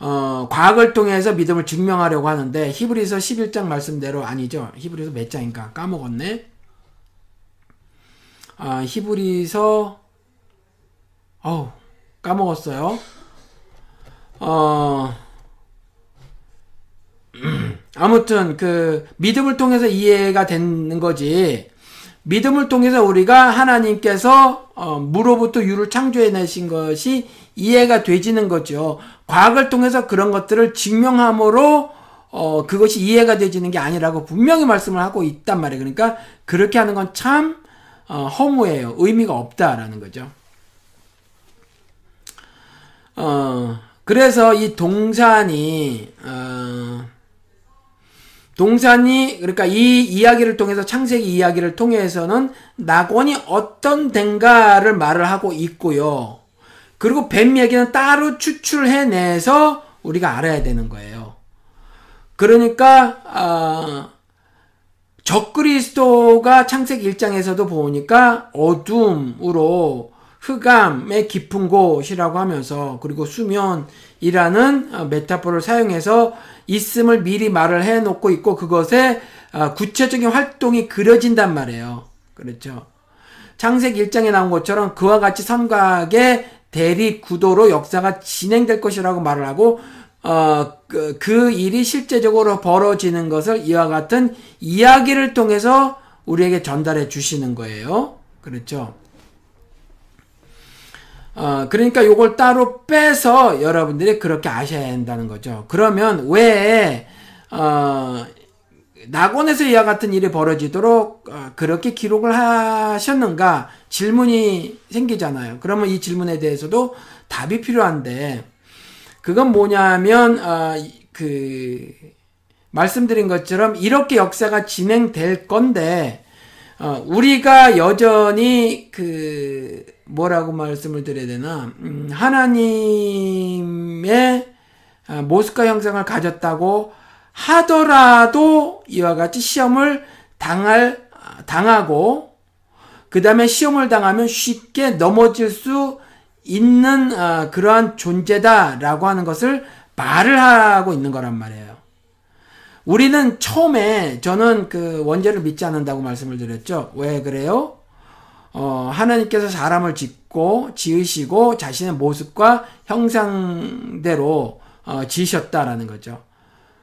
어, 과학을 통해서 믿음을 증명하려고 하는데 히브리서 11장 말씀대로 아니죠. 히브리서 몇 장인가 까먹었네. 아, 히브리서 어우, 까먹었어요. 어, 아무튼 그 믿음을 통해서 이해가 되는 거지. 믿음을 통해서 우리가 하나님께서 어, 무로부터 유를 창조해내신 것이 이해가 되지는 거죠. 과학을 통해서 그런 것들을 증명함으로 어, 그것이 이해가 되지는 게 아니라고 분명히 말씀을 하고 있단 말이에요. 그러니까 그렇게 하는 건참 어, 허무해요. 의미가 없다라는 거죠. 어, 그래서 이 동산이 어, 동산이 그러니까 이 이야기를 통해서 창세기 이야기를 통해서는 낙원이 어떤 덴가를 말을 하고 있고요. 그리고 뱀 얘기는 따로 추출해내서 우리가 알아야 되는 거예요. 그러니까 어, 적그리스도가 창세기 1장에서도 보니까 어둠으로 흑암의 깊은 곳이라고 하면서 그리고 수면이라는 어, 메타포를 사용해서 있음을 미리 말을 해 놓고 있고 그것에 어, 구체적인 활동이 그려진단 말이에요. 그렇죠. 창세기 1장에 나온 것처럼 그와 같이 삼각의 대립 구도로 역사가 진행될 것이라고 말을 하고 어, 그, 그 일이 실제적으로 벌어지는 것을 이와 같은 이야기를 통해서 우리에게 전달해 주시는 거예요. 그렇죠. 어, 그러니까 요걸 따로 빼서 여러분들이 그렇게 아셔야 한다는 거죠. 그러면 왜, 어, 낙원에서 이와 같은 일이 벌어지도록 어, 그렇게 기록을 하셨는가 질문이 생기잖아요. 그러면 이 질문에 대해서도 답이 필요한데, 그건 뭐냐면, 어, 그, 말씀드린 것처럼 이렇게 역사가 진행될 건데, 어, 우리가 여전히 그 뭐라고 말씀을 드려야 되나 음, 하나님의 어, 모습과 형상을 가졌다고 하더라도 이와 같이 시험을 당할 당하고 그 다음에 시험을 당하면 쉽게 넘어질 수 있는 어, 그러한 존재다라고 하는 것을 말을 하고 있는 거란 말이에요. 우리는 처음에 저는 그 원죄를 믿지 않는다고 말씀을 드렸죠. 왜 그래요? 어, 하나님께서 사람을 짓고 지으시고 자신의 모습과 형상대로 어, 지으셨다라는 거죠.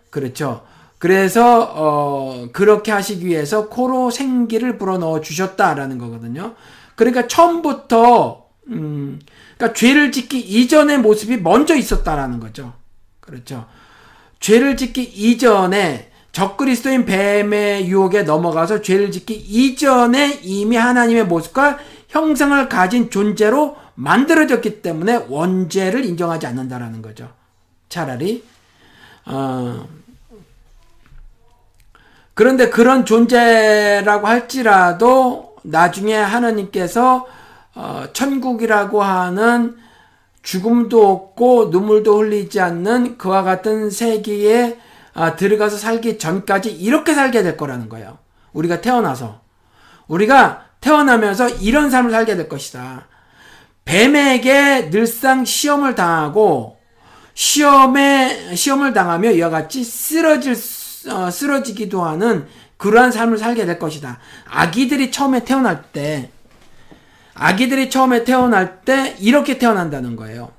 그렇죠. 그래서 어, 그렇게 하시기 위해서 코로 생기를 불어넣어 주셨다라는 거거든요. 그러니까 처음부터 음, 그러니까 죄를 짓기 이전의 모습이 먼저 있었다라는 거죠. 그렇죠. 죄를 짓기 이전에 적그리스도인 뱀의 유혹에 넘어가서 죄를 짓기 이전에 이미 하나님의 모습과 형상을 가진 존재로 만들어졌기 때문에 원죄를 인정하지 않는다라는 거죠. 차라리 어, 그런데 그런 존재라고 할지라도 나중에 하나님께서 어, 천국이라고 하는 죽음도 없고 눈물도 흘리지 않는 그와 같은 세계에 아, 들어가서 살기 전까지 이렇게 살게 될 거라는 거예요. 우리가 태어나서. 우리가 태어나면서 이런 삶을 살게 될 것이다. 뱀에게 늘상 시험을 당하고 시험에 시험을 당하며 이와 같이 쓰러질 어, 쓰러지기도 하는 그러한 삶을 살게 될 것이다. 아기들이 처음에 태어날 때 아기들이 처음에 태어날 때 이렇게 태어난다는 거예요.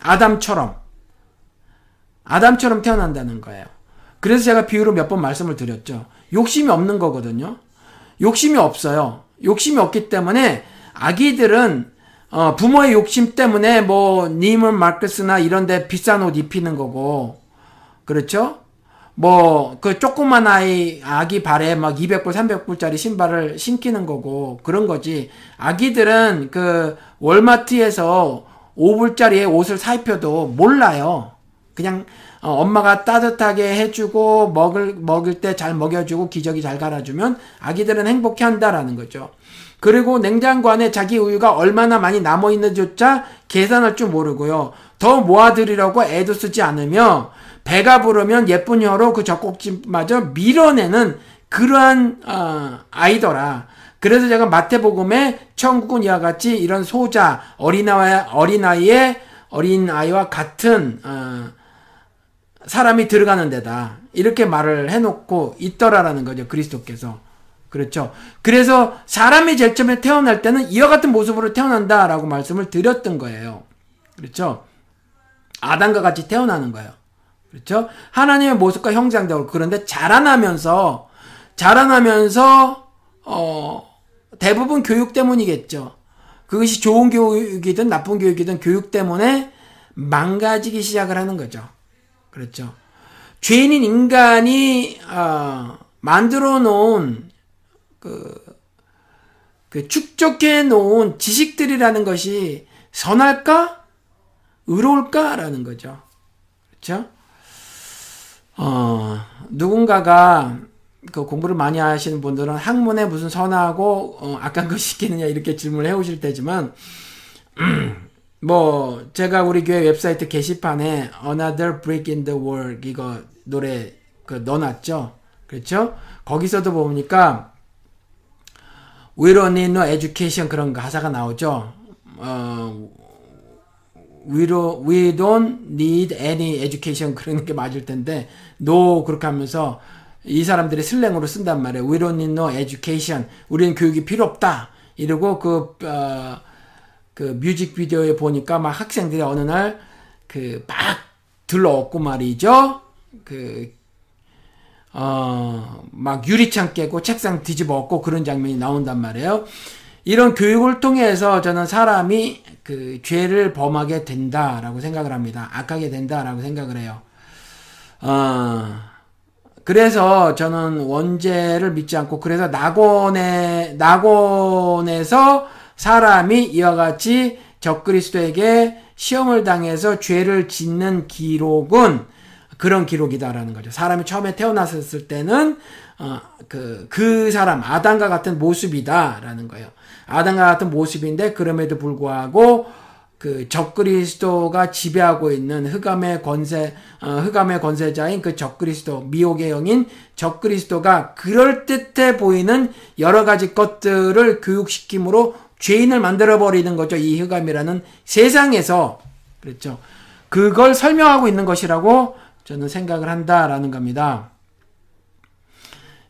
아담처럼. 아담처럼 태어난다는 거예요. 그래서 제가 비유로 몇 번 말씀을 드렸죠. 욕심이 없는 거거든요. 욕심이 없어요. 욕심이 없기 때문에 아기들은 어, 부모의 욕심 때문에 뭐 니먼 마크스나 이런데 비싼 옷 입히는 거고 그렇죠? 뭐 그 조그만 아이 아기 발에 막 200불 300불짜리 신발을 신기는 거고 그런 거지 아기들은 그 월마트에서 5불짜리 옷을 사 입혀도 몰라요 그냥 어, 엄마가 따뜻하게 해주고 먹을 먹을 때 잘 먹여주고 기저귀 잘 갈아주면 아기들은 행복해 한다라는 거죠. 그리고 냉장고 안에 자기 우유가 얼마나 많이 남아 있는지조차 계산할 줄 모르고요. 더 모아드리려고 애도 쓰지 않으며 배가 부르면 예쁜 혀로 그 젖꼭지마저 밀어내는 그러한 어, 아이더라. 그래서 제가 마태복음에 천국은 이와 같이 이런 소자 어린아이 어린아이의 어린아이와 같은 어, 사람이 들어가는 데다 이렇게 말을 해놓고 있더라라는 거죠 그리스도께서 그렇죠 그래서 사람이 제일 처음에 태어날 때는 이와 같은 모습으로 태어난다라고 말씀을 드렸던 거예요 그렇죠 아담과 같이 태어나는 거예요 그렇죠? 하나님의 모습과 형상대로 그런데 자라나면서 자라나면서 어 대부분 교육 때문이겠죠. 그것이 좋은 교육이든 나쁜 교육이든 교육 때문에 망가지기 시작을 하는 거죠. 그렇죠. 죄인인 인간이 어, 만들어 놓은 그, 그 축적해 놓은 지식들이라는 것이 선할까? 의로울까라는 거죠. 그렇죠? 어, 누군가가 그 공부를 많이 하시는 분들은 학문에 무슨 선하고 어, 악한 것이 있겠느냐 이렇게 질문을 해 오실 때지만 뭐 제가 우리 교회 웹사이트 게시판에 Another Brick in the Wall 이거 노래 그 넣어놨죠. 그렇죠? 거기서도 보니까 We don't need no education 그런 가사가 나오죠. 어, we don't, we don't need any education 그런 게 맞을 텐데 no 그렇게 하면서 이 사람들이 슬랭으로 쓴단 말이에요. We don't need no education. 우리는 교육이 필요 없다. 이러고 그, 어, 그 뮤직비디오에 보니까 막 학생들이 어느 날 그 막 들러왔고 말이죠. 그, 어, 막 유리창 깨고 책상 뒤집어 엎고 그런 장면이 나온단 말이에요. 이런 교육을 통해서 저는 사람이 그 죄를 범하게 된다라고 생각을 합니다. 악하게 된다라고 생각을 해요. 어, 그래서 저는 원죄를 믿지 않고 그래서 낙원에 낙원에서 사람이 이와 같이 적그리스도에게 시험을 당해서 죄를 짓는 기록은 그런 기록이다라는 거죠. 사람이 처음에 태어났을 때는 어, 그, 그 사람, 아담과 같은 모습이다라는 거예요. 아담과 같은 모습인데, 그럼에도 불구하고, 그 적그리스도가 지배하고 있는 흑암의 권세, 어, 흑암의 권세자인 그 적그리스도, 미혹의 영인 적그리스도가 그럴 듯해 보이는 여러 가지 것들을 교육시킴으로 죄인을 만들어버리는 거죠. 이 흑암이라는 세상에서. 그렇죠. 그걸 설명하고 있는 것이라고 저는 생각을 한다라는 겁니다.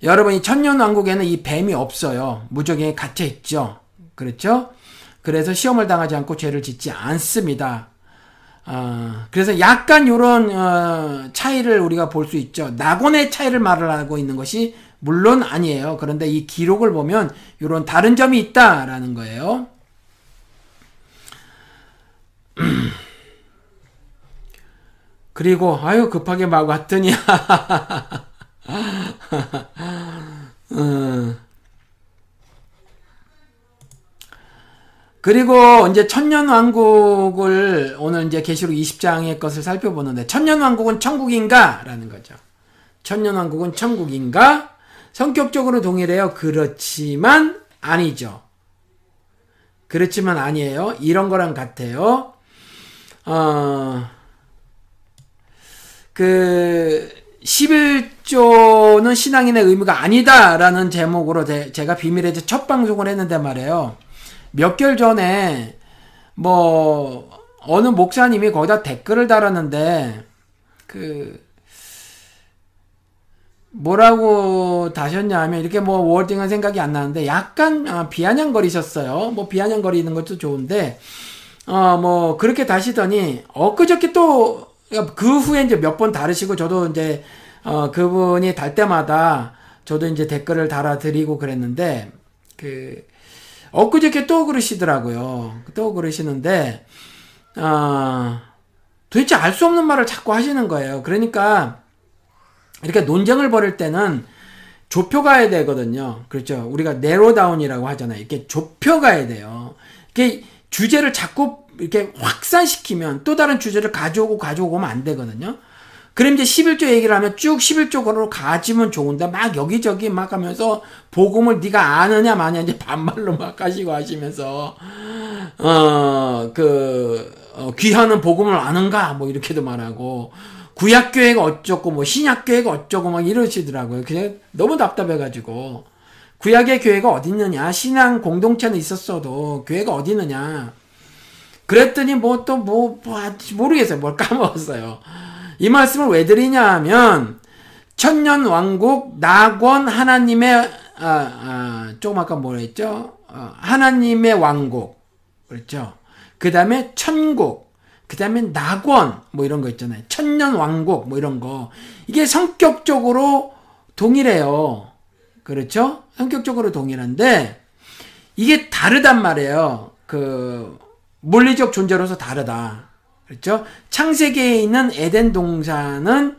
여러분, 이 천년왕국에는 이 뱀이 없어요. 무적에 갇혀있죠. 그렇죠? 그래서 시험을 당하지 않고 죄를 짓지 않습니다. 어, 그래서 약간 이런 어, 차이를 우리가 볼 수 있죠. 낙원의 차이를 말을 하고 있는 것이 물론 아니에요. 그런데 이 기록을 보면 이런 다른 점이 있다라는 거예요. 그리고 아유 급하게 막 왔더니 음. 그리고 이제 천년왕국을 오늘 이제 계시록 20장의 것을 살펴보는데 천년왕국은 천국인가라는 거죠. 천년왕국은 천국인가? 성격적으로 동일해요. 그렇지만 아니죠. 그렇지만 아니에요. 이런 거랑 같아요. 어, 그 11조는 신앙인의 의무가 아니다라는 제목으로 제 가 비밀의 첫 방송을 했는데 말이에요. 몇 개월 전에 뭐 어느 목사님이 거기다 댓글을 달았는데 그 뭐라고 다셨냐 하면 이렇게 뭐 워딩은 생각이 안 나는데 약간 아, 비아냥거리셨어요. 뭐 비아냥거리는 것도 좋은데 어 뭐 그렇게 다시더니 엊그저께 또 그 후에 이제 몇 번 다르시고 저도 이제 어 그분이 달 때마다 저도 이제 댓글을 달아드리고 그랬는데 그 엊그저께 또 그러시더라고요. 또 그러시는데, 어, 도대체 알 수 없는 말을 자꾸 하시는 거예요. 그러니까, 이렇게 논쟁을 벌일 때는 좁혀가야 되거든요. 그렇죠. 우리가 네로다운이라고 하잖아요. 이렇게 좁혀가야 돼요. 이렇게 주제를 자꾸 이렇게 확산시키면 또 다른 주제를 가져오고 가져오고 하면 안 되거든요. 그럼 이제 11조 얘기를 하면 쭉 11조로 가지면 좋은데 막 여기저기 막 하면서 복음을 네가 아느냐 마냐 이제 반말로 막 하시고 하시면서 어그 어, 귀하는 복음을 아는가 뭐 이렇게도 말하고 구약 교회가 어쩌고 뭐 신약 교회가 어쩌고 막 이러시더라고요. 그냥 너무 답답해가지고 구약의 교회가 어디 있느냐 신앙 공동체는 있었어도 교회가 어디 있느냐 그랬더니 뭐 또뭐 뭐, 뭐, 모르겠어요. 뭘 까먹었어요. 이 말씀을 왜 드리냐 하면 천년 왕국 낙원 하나님의 아, 아, 조금 아까 뭐라 했죠? 어, 하나님의 왕국 그렇죠? 그 다음에 천국 그 다음에 낙원 뭐 이런 거 있잖아요. 천년 왕국 뭐 이런 거 이게 성격적으로 동일해요. 그렇죠? 성격적으로 동일한데 이게 다르단 말이에요. 그 물리적 존재로서 다르다. 그렇죠? 창세기에 있는 에덴 동산은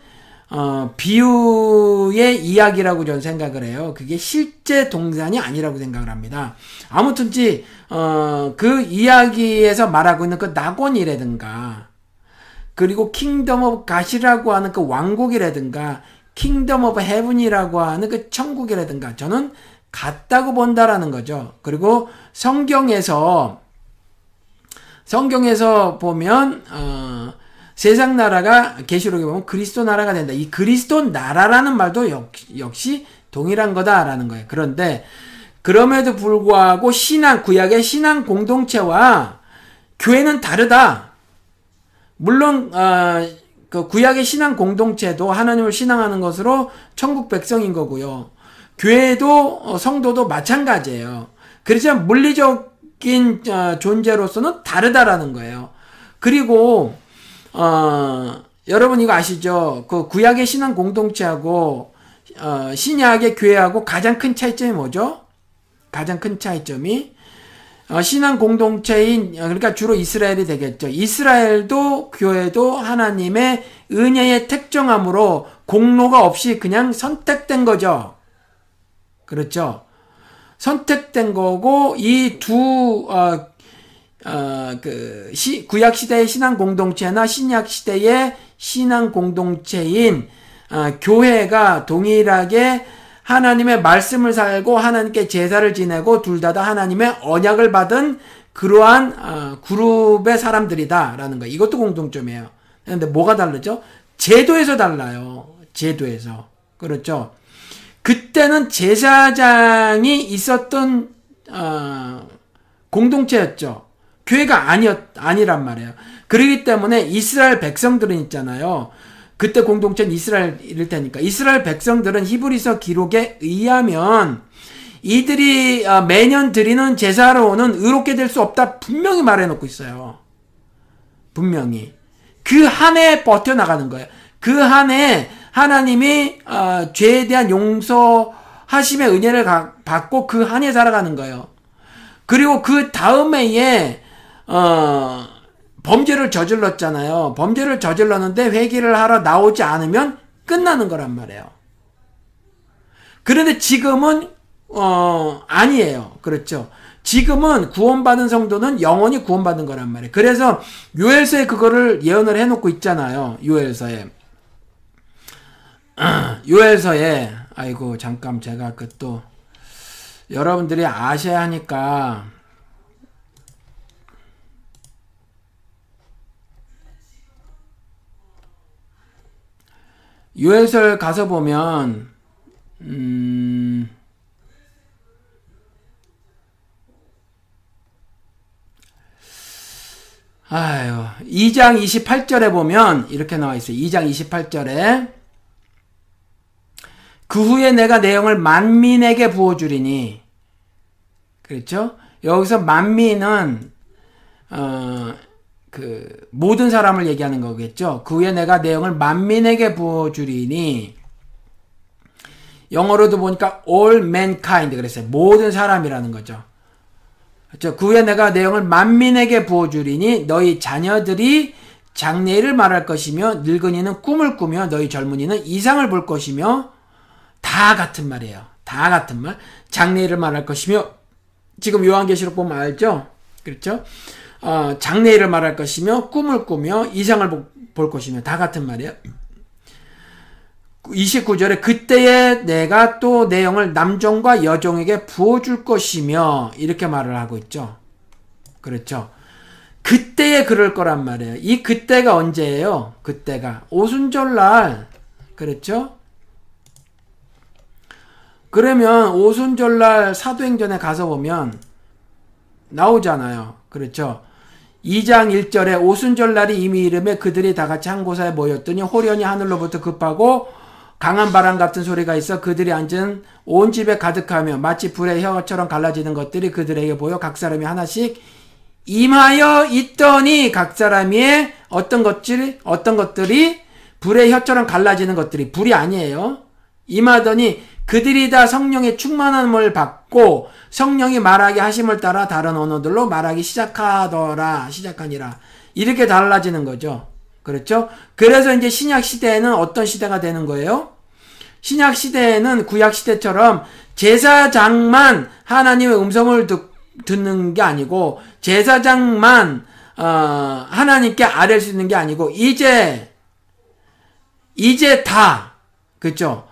어, 비유의 이야기라고 저는 생각을 해요. 그게 실제 동산이 아니라고 생각을 합니다. 아무튼지 어, 그 이야기에서 말하고 있는 그 낙원이라든가 그리고 Kingdom of God이라고 하는 그 왕국이라든가 Kingdom of Heaven이라고 하는 그 천국이라든가 저는 같다고 본다라는 거죠. 그리고 성경에서 성경에서 보면 어, 세상 나라가 계시록에 보면 그리스도 나라가 된다. 이 그리스도 나라라는 말도 역시, 역시 동일한 거다라는 거예요. 그런데 그럼에도 불구하고 신앙 구약의 신앙 공동체와 교회는 다르다. 물론 어, 그 구약의 신앙 공동체도 하나님을 신앙하는 것으로 천국 백성인 거고요. 교회도 어, 성도도 마찬가지예요. 그렇지만 물리적인 어, 존재로서는 다르다라는 거예요. 그리고 어, 여러분 이거 아시죠? 그 구약의 신앙 공동체하고 어, 신약의 교회하고 가장 큰 차이점이 뭐죠? 가장 큰 차이점이 어, 신앙 공동체인 그러니까 주로 이스라엘이 되겠죠. 이스라엘도 교회도 하나님의 은혜의 특정함으로 공로가 없이 그냥 선택된 거죠. 그렇죠. 선택된 거고 이두 어, 어, 그, 시, 구약 시대의 신앙 공동체나 신약 시대의 신앙 공동체인, 어, 교회가 동일하게 하나님의 말씀을 살고 하나님께 제사를 지내고 둘 다 다 하나님의 언약을 받은 그러한 어, 그룹의 사람들이다라는 거. 이것도 공통점이에요. 그런데 뭐가 다르죠? 제도에서 달라요. 제도에서. 그렇죠. 그때는 제사장이 있었던 어, 공동체였죠. 교회가 아니었 아니란 말이에요. 그러기 때문에 이스라엘 백성들은 있잖아요. 그때 공동체는 이스라엘일 테니까 이스라엘 백성들은 히브리서 기록에 의하면 이들이 어, 매년 드리는 제사로는 의롭게 될 수 없다 분명히 말해놓고 있어요. 분명히 그 한 해 버텨 나가는 거예요. 그 한 해 하나님이 어, 죄에 대한 용서하심의 은혜를 받고 그 한 해 살아가는 거예요. 그리고 그 다음 해에 어, 범죄를 저질렀잖아요. 범죄를 저질렀는데 회개를 하러 나오지 않으면 끝나는 거란 말이에요. 그런데 지금은 어, 아니에요. 그렇죠. 지금은 구원받은 성도는 영원히 구원받은 거란 말이에요. 그래서 요엘서에 그거를 예언을 해놓고 있잖아요. 요엘서에. 요엘서에 아이고 잠깐 제가 그 또 여러분들이 아셔야 하니까 요해설 가서 보면 음 아유 2장 28절에 보면 이렇게 나와 있어요. 2장 28절에 그 후에 내가 내용을 만민에게 부어 주리니 그렇죠? 여기서 만민은 어, 그 모든 사람을 얘기하는 거겠죠. 그 후에 내가 내용을 만민에게 부어 주리니 영어로도 보니까 all mankind 그랬어요. 모든 사람이라는 거죠. 그렇죠. 그 후에 내가 내용을 만민에게 부어 주리니 너희 자녀들이 장래를 말할 것이며 늙은이는 꿈을 꾸며 너희 젊은이는 이상을 볼 것이며 다 같은 말이에요. 다 같은 말. 장래를 말할 것이며 지금 요한계시록 보면 알죠? 그렇죠? 어, 장래일을 말할 것이며 꿈을 꾸며 이상을 볼 것이며 다 같은 말이에요. 29절에 그때에 내가 또 내용을 남종과 여종에게 부어줄 것이며 이렇게 말을 하고 있죠. 그렇죠. 그때에 그럴 거란 말이에요. 이 그때가 언제예요? 그때가 오순절날 그렇죠? 그러면 오순절날 사도행전에 가서 보면 나오잖아요. 그렇죠? 2장 1절에 오순절 날이 이미 이름에 그들이 다 같이 한 곳에 모였더니 호련히 하늘로부터 급하고 강한 바람 같은 소리가 있어 그들이 앉은 온 집에 가득하며 마치 불의 혀처럼 갈라지는 것들이 그들에게 보여 각 사람이 하나씩 임하여 있더니 각 사람의 어떤 것들이 어떤 것들이 불의 혀처럼 갈라지는 것들이 불이 아니에요. 임하더니 그들이 다 성령의 충만함을 받고 성령이 말하게 하심을 따라 다른 언어들로 말하기 시작하더라 시작하니라 이렇게 달라지는 거죠. 그렇죠? 그래서 이제 신약 시대에는 어떤 시대가 되는 거예요? 신약 시대에는 구약 시대처럼 제사장만 하나님의 음성을 듣, 듣는 게 아니고 제사장만 어, 하나님께 아뢰 수 있는 게 아니고 이제 이제 다 그죠?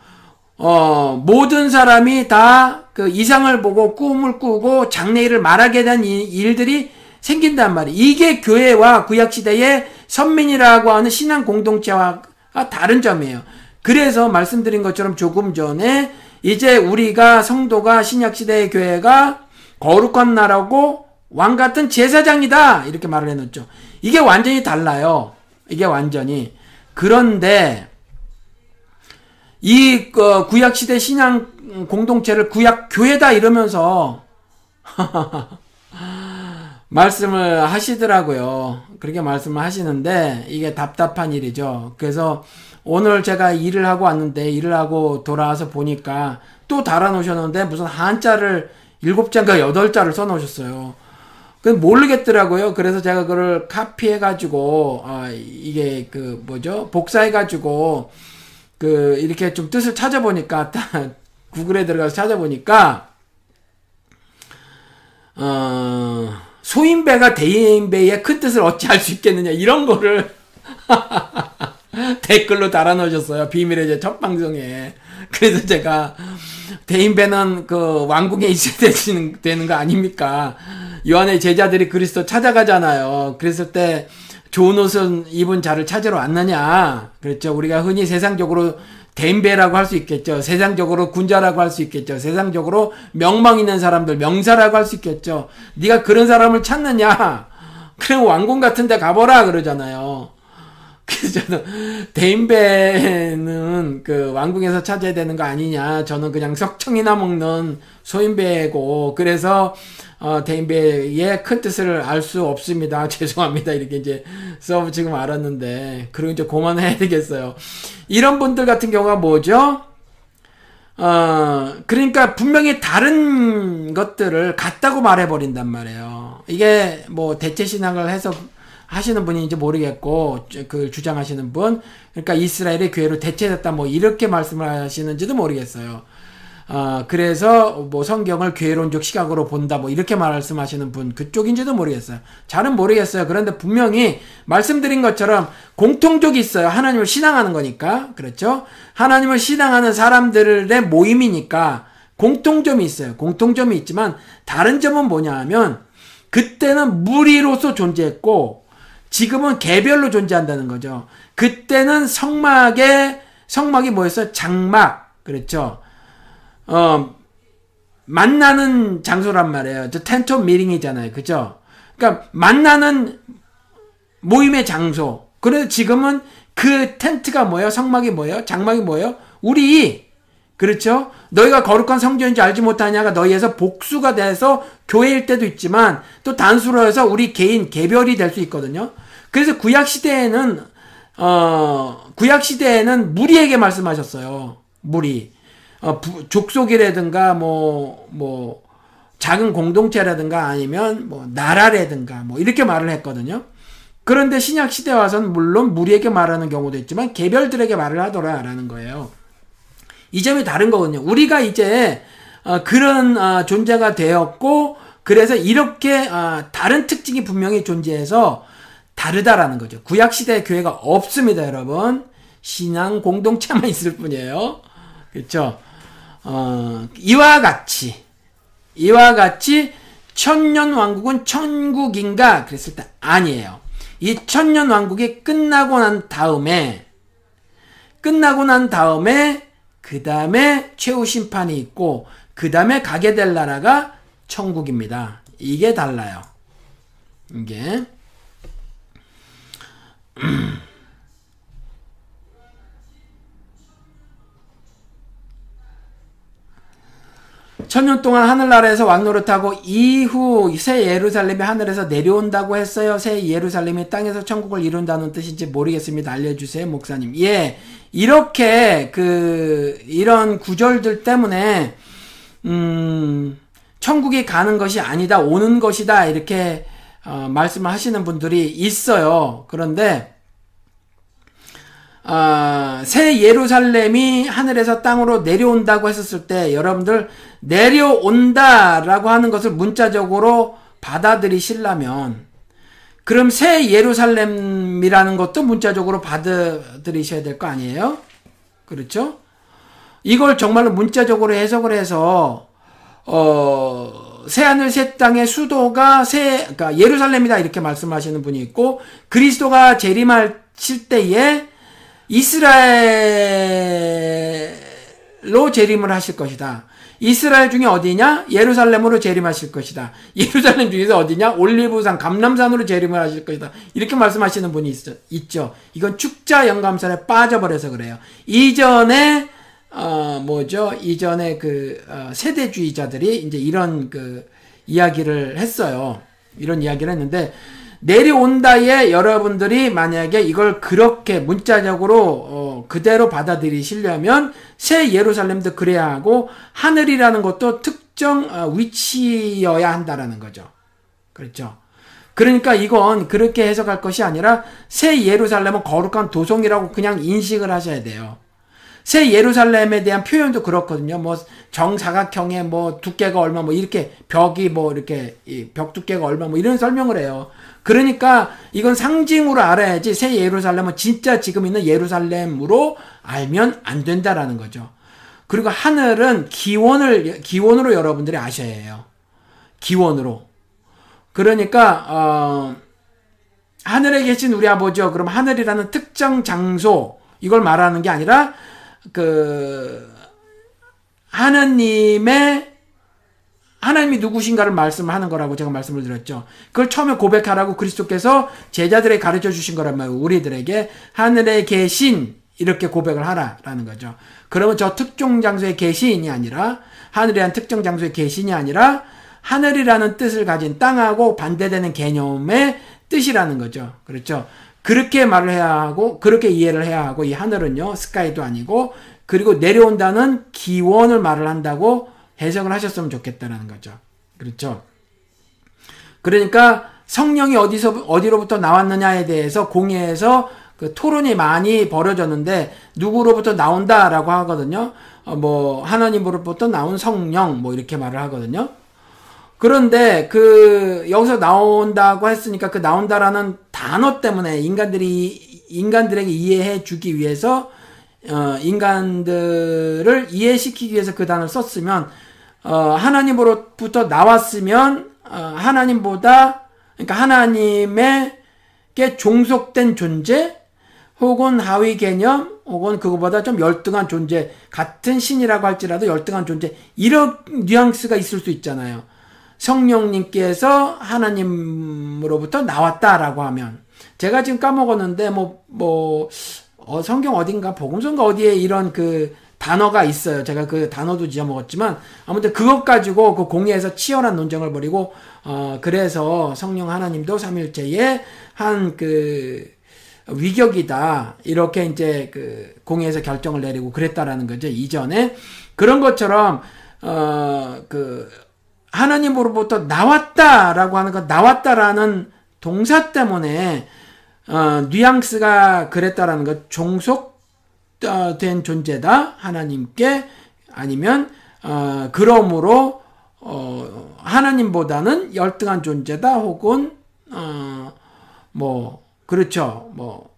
어, 모든 사람이 다 그 이상을 보고 꿈을 꾸고 장래일을 말하게 된 일들이 생긴단 말이에요. 이게 교회와 구약시대의 선민이라고 하는 신앙 공동체와 다른 점이에요. 그래서 말씀드린 것처럼 조금 전에 이제 우리가 성도가 신약시대의 교회가 거룩한 나라고 왕 같은 제사장이다. 이렇게 말을 해놓죠. 이게 완전히 달라요. 이게 완전히. 그런데 이 어, 구약 시대 신앙 공동체를 구약 교회다 이러면서 말씀을 하시더라고요. 그렇게 말씀을 하시는데 이게 답답한 일이죠. 그래서 오늘 제가 일을 하고 왔는데 일을 하고 돌아와서 보니까 또 달아놓으셨는데 무슨 한자를 일곱 자인가 여덟 자를 써놓으셨어요. 그 모르겠더라고요. 그래서 제가 그걸 카피해가지고 아 이게 그 뭐죠 복사해가지고 그 이렇게 좀 뜻을 찾아보니까 딱 구글에 들어가서 찾아보니까 어 소인배가 대인배의 큰 뜻을 어찌 알수 있겠느냐 이런 거를 댓글로 달아놓으셨어요 비밀의 제 첫 방송에. 그래서 제가 대인배는 그 왕궁에 있어야 되는 거 아닙니까? 요한의 제자들이 그리스도 찾아가잖아요. 그랬을 때 좋은 옷은 입은 자를 찾으러 왔느냐. 그렇죠. 우리가 흔히 세상적으로 댐베라고 할 수 있겠죠. 세상적으로 군자라고 할 수 있겠죠. 세상적으로 명망 있는 사람들, 명사라고 할 수 있겠죠. 네가 그런 사람을 찾느냐? 그럼 왕궁 같은 데 가보라 그러잖아요. 그래서 저는 대인배는 그 왕궁에서 찾아야 되는 거 아니냐. 저는 그냥 석청이나 먹는 소인배고 그래서 어, 대인배의 큰 뜻을 알 수 없습니다. 죄송합니다. 이렇게 이제 써 지금 알았는데 그리고 이제 그만해야 되겠어요. 이런 분들 같은 경우가 뭐죠? 어, 그러니까 분명히 다른 것들을 같다고 말해버린단 말이에요. 이게 뭐 대체 신앙을 해서 하시는 분인지 모르겠고 그 주장하시는 분 그러니까 이스라엘의 교회로 대체됐다 뭐 이렇게 말씀을 하시는지도 모르겠어요. 아, 그래서 뭐 성경을 괴론적 시각으로 본다 뭐 이렇게 말씀하시는 분 그쪽인지도 모르겠어요. 잘은 모르겠어요. 그런데 분명히 말씀드린 것처럼 공통적이 있어요. 하나님을 신앙하는 거니까. 그렇죠? 하나님을 신앙하는 사람들의 모임이니까 공통점이 있어요. 공통점이 있지만 다른 점은 뭐냐 하면 그때는 무리로서 존재했고 지금은 개별로 존재한다는 거죠. 그때는 성막에 성막이 뭐였어요? 장막. 그렇죠? 어, 만나는 장소란 말이에요. 저 텐트 미링이잖아요. 그죠? 그러니까 만나는 모임의 장소. 그래서 지금은 그 텐트가 뭐예요? 성막이 뭐예요? 장막이 뭐예요? 우리 그렇죠? 너희가 거룩한 성전인지 알지 못하냐가 너희에서 복수가 돼서 교회일 때도 있지만 또 단수로 해서 우리 개인 개별이 될 수 있거든요. 그래서 구약 시대에는 어 구약 시대에는 무리에게 말씀하셨어요. 무리. 어, 부, 족속이라든가 뭐, 뭐, 작은 공동체라든가 아니면 뭐, 나라라든가 뭐, 이렇게 말을 했거든요. 그런데 신약 시대 와서는 물론 무리에게 말하는 경우도 있지만 개별들에게 말을 하더라라는 거예요. 이 점이 다른 거거든요. 우리가 이제 어, 그런 어, 존재가 되었고 그래서 이렇게 어, 다른 특징이 분명히 존재해서 다르다라는 거죠. 구약 시대 교회가 없습니다, 여러분. 신앙 공동체만 있을 뿐이에요. 그렇죠? 어, 이와 같이 이와 같이 천년 왕국은 천국인가 그랬을 때 아니에요. 이 천년 왕국이 끝나고 난 다음에 끝나고 난 다음에 그 다음에 최후 심판이 있고 그 다음에 가게 될 나라가 천국입니다. 이게 달라요. 이게 천년 동안 하늘나라에서 왕노릇하고 이후 새 예루살렘이 하늘에서 내려온다고 했어요. 새 예루살렘이 땅에서 천국을 이룬다는 뜻인지 모르겠습니다. 알려주세요, 목사님. 예, 이렇게 그 이런 구절들 때문에 음, 천국이 가는 것이 아니다, 오는 것이다 이렇게 어, 말씀을 하시는 분들이 있어요. 그런데 어, 새 예루살렘이 하늘에서 땅으로 내려온다고 했었을 때 여러분들 내려온다라고 하는 것을 문자적으로 받아들이시려면 그럼 새 예루살렘이라는 것도 문자적으로 받아들이셔야 될 거 아니에요? 그렇죠? 이걸 정말로 문자적으로 해석을 해서 어, 새 하늘 새 땅의 수도가 새 그러니까 예루살렘이다 이렇게 말씀하시는 분이 있고 그리스도가 재림하실 때에 이스라엘로 재림을 하실 것이다. 이스라엘 중에 어디냐? 예루살렘으로 재림하실 것이다. 예루살렘 중에서 어디냐? 올리브산, 감남산으로 재림을 하실 것이다. 이렇게 말씀하시는 분이 있, 죠 이건 축자 영감설에 빠져버려서 그래요. 이전에 어 뭐죠? 이전에 그 어, 세대주의자들이 이제 이런 그 이야기를 했어요. 이런 이야기를 했는데 내려온다에 여러분들이 만약에 이걸 그렇게 문자적으로 어, 그대로 받아들이시려면 새 예루살렘도 그래야 하고 하늘이라는 것도 특정 어, 위치여야 한다라는 거죠. 그렇죠. 그러니까 이건 그렇게 해석할 것이 아니라 새 예루살렘은 거룩한 도성이라고 그냥 인식을 하셔야 돼요. 새 예루살렘에 대한 표현도 그렇거든요. 뭐 정사각형의 뭐 두께가 얼마 뭐 이렇게 벽이 뭐 이렇게 벽 두께가 얼마 뭐 이런 설명을 해요. 그러니까 이건 상징으로 알아야지 새 예루살렘은 진짜 지금 있는 예루살렘으로 알면 안 된다라는 거죠. 그리고 하늘은 기원을 기원으로 여러분들이 아셔야 해요. 기원으로. 그러니까 어, 하늘에 계신 우리 아버지요. 그럼 하늘이라는 특정 장소 이걸 말하는 게 아니라 그 하느님의 하나님이 누구신가를 말씀하는 거라고 제가 말씀을 드렸죠. 그걸 처음에 고백하라고 그리스도께서 제자들에게 가르쳐 주신 거란 말이에요. 우리들에게 하늘에 계신 이렇게 고백을 하라라는 거죠. 그러면 저 특정 장소에 계신이 아니라 하늘이라는 특정 장소에 계신이 아니라 하늘이라는 뜻을 가진 땅하고 반대되는 개념의 뜻이라는 거죠. 그렇죠. 그렇게 말을 해야 하고 그렇게 이해를 해야 하고 이 하늘은요 스카이도 아니고 그리고 내려온다는 기원을 말을 한다고 해석을 하셨으면 좋겠다는 거죠. 그렇죠. 그러니까 성령이 어디서 어디로부터 나왔느냐에 대해서 공예에서 그 토론이 많이 벌어졌는데 누구로부터 나온다라고 하거든요. 어, 뭐 하나님으로부터 나온 성령 뭐 이렇게 말을 하거든요. 그런데 그 여기서 나온다고 했으니까 그 나온다라는 단어 때문에 인간들이 인간들에게 이해해 주기 위해서 어 인간들을 이해시키기 위해서 그 단어를 썼으면 어, 하나님으로부터 나왔으면 어, 하나님보다 그러니까 하나님에게 종속된 존재 혹은 하위 개념 혹은 그거보다 좀 열등한 존재 같은 신이라고 할지라도 열등한 존재 이런 뉘앙스가 있을 수 있잖아요. 성령님께서 하나님으로부터 나왔다라고 하면 제가 지금 까먹었는데 뭐뭐 뭐, 어, 성경 어딘가 복음서인가 어디에 이런 그 단어가 있어요. 제가 그 단어도 지어 먹었지만 아무튼 그것 가지고 그 공예에서 치열한 논쟁을 벌이고 어 그래서 성령 하나님도 삼일체의 한 그 위격이다 이렇게 이제 그 공예에서 결정을 내리고 그랬다라는 거죠 이전에 그런 것처럼 어 그 하나님으로부터 나왔다라고 하는 것 나왔다라는 동사 때문에 어 뉘앙스가 그랬다라는 것 종속 된 존재다. 하나님께 아니면 어, 그러므로 어, 하나님보다는 열등한 존재다. 혹은 어, 뭐 그렇죠. 뭐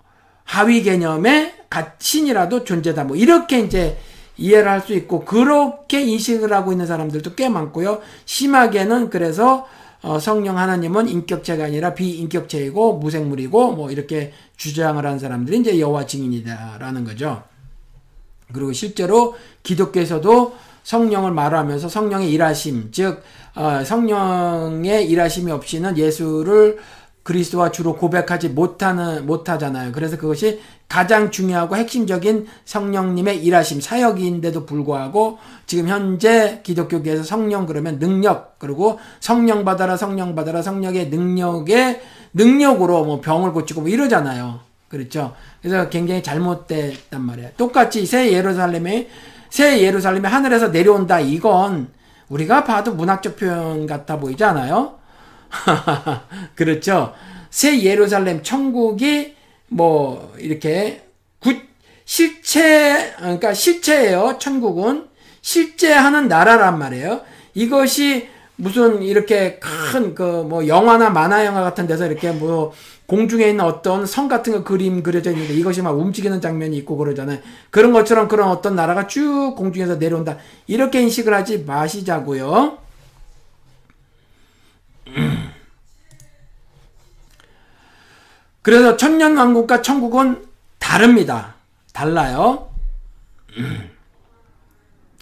하위 개념의 신이라도 존재다. 뭐 이렇게 이제 이해를 할 수 있고 그렇게 인식을 하고 있는 사람들도 꽤 많고요. 심하게는 그래서 어, 성령 하나님은 인격체가 아니라 비인격체이고 무생물이고 뭐 이렇게 주장을 하는 사람들이 이제 여호와 증인이다라는 거죠. 그리고 실제로 기독교에서도 성령을 말하면서 성령의 일하심, 즉 어, 성령의 일하심이 없이는 예수를 그리스도와 주로 고백하지 못하는 못하잖아요. 그래서 그것이 가장 중요하고 핵심적인 성령님의 일하심 사역인데도 불구하고 지금 현재 기독교계에서 성령 그러면 능력 그리고 성령 받아라 성령 받아라 성령의 능력의 능력으로 뭐 병을 고치고 뭐 이러잖아요. 그렇죠. 그래서 굉장히 잘못됐단 말이에요. 똑같이 새 예루살렘에 새 예루살렘이 하늘에서 내려온다 이건 우리가 봐도 문학적 표현 같아 보이지 않아요? 그렇죠. 새 예루살렘 천국이 뭐 이렇게 구, 실체 그러니까 실체예요. 천국은 실제 하는 나라란 말이에요. 이것이 무슨 이렇게 큰 그 뭐 영화나 만화 영화 같은 데서 이렇게 뭐 공중에 있는 어떤 성 같은 거 그림 그려져 있는데 이것이 막 움직이는 장면이 있고 그러잖아요. 그런 것처럼 그런 어떤 나라가 쭉 공중에서 내려온다. 이렇게 인식을 하지 마시자고요. 그래서 천년 왕국과 천국은 다릅니다. 달라요.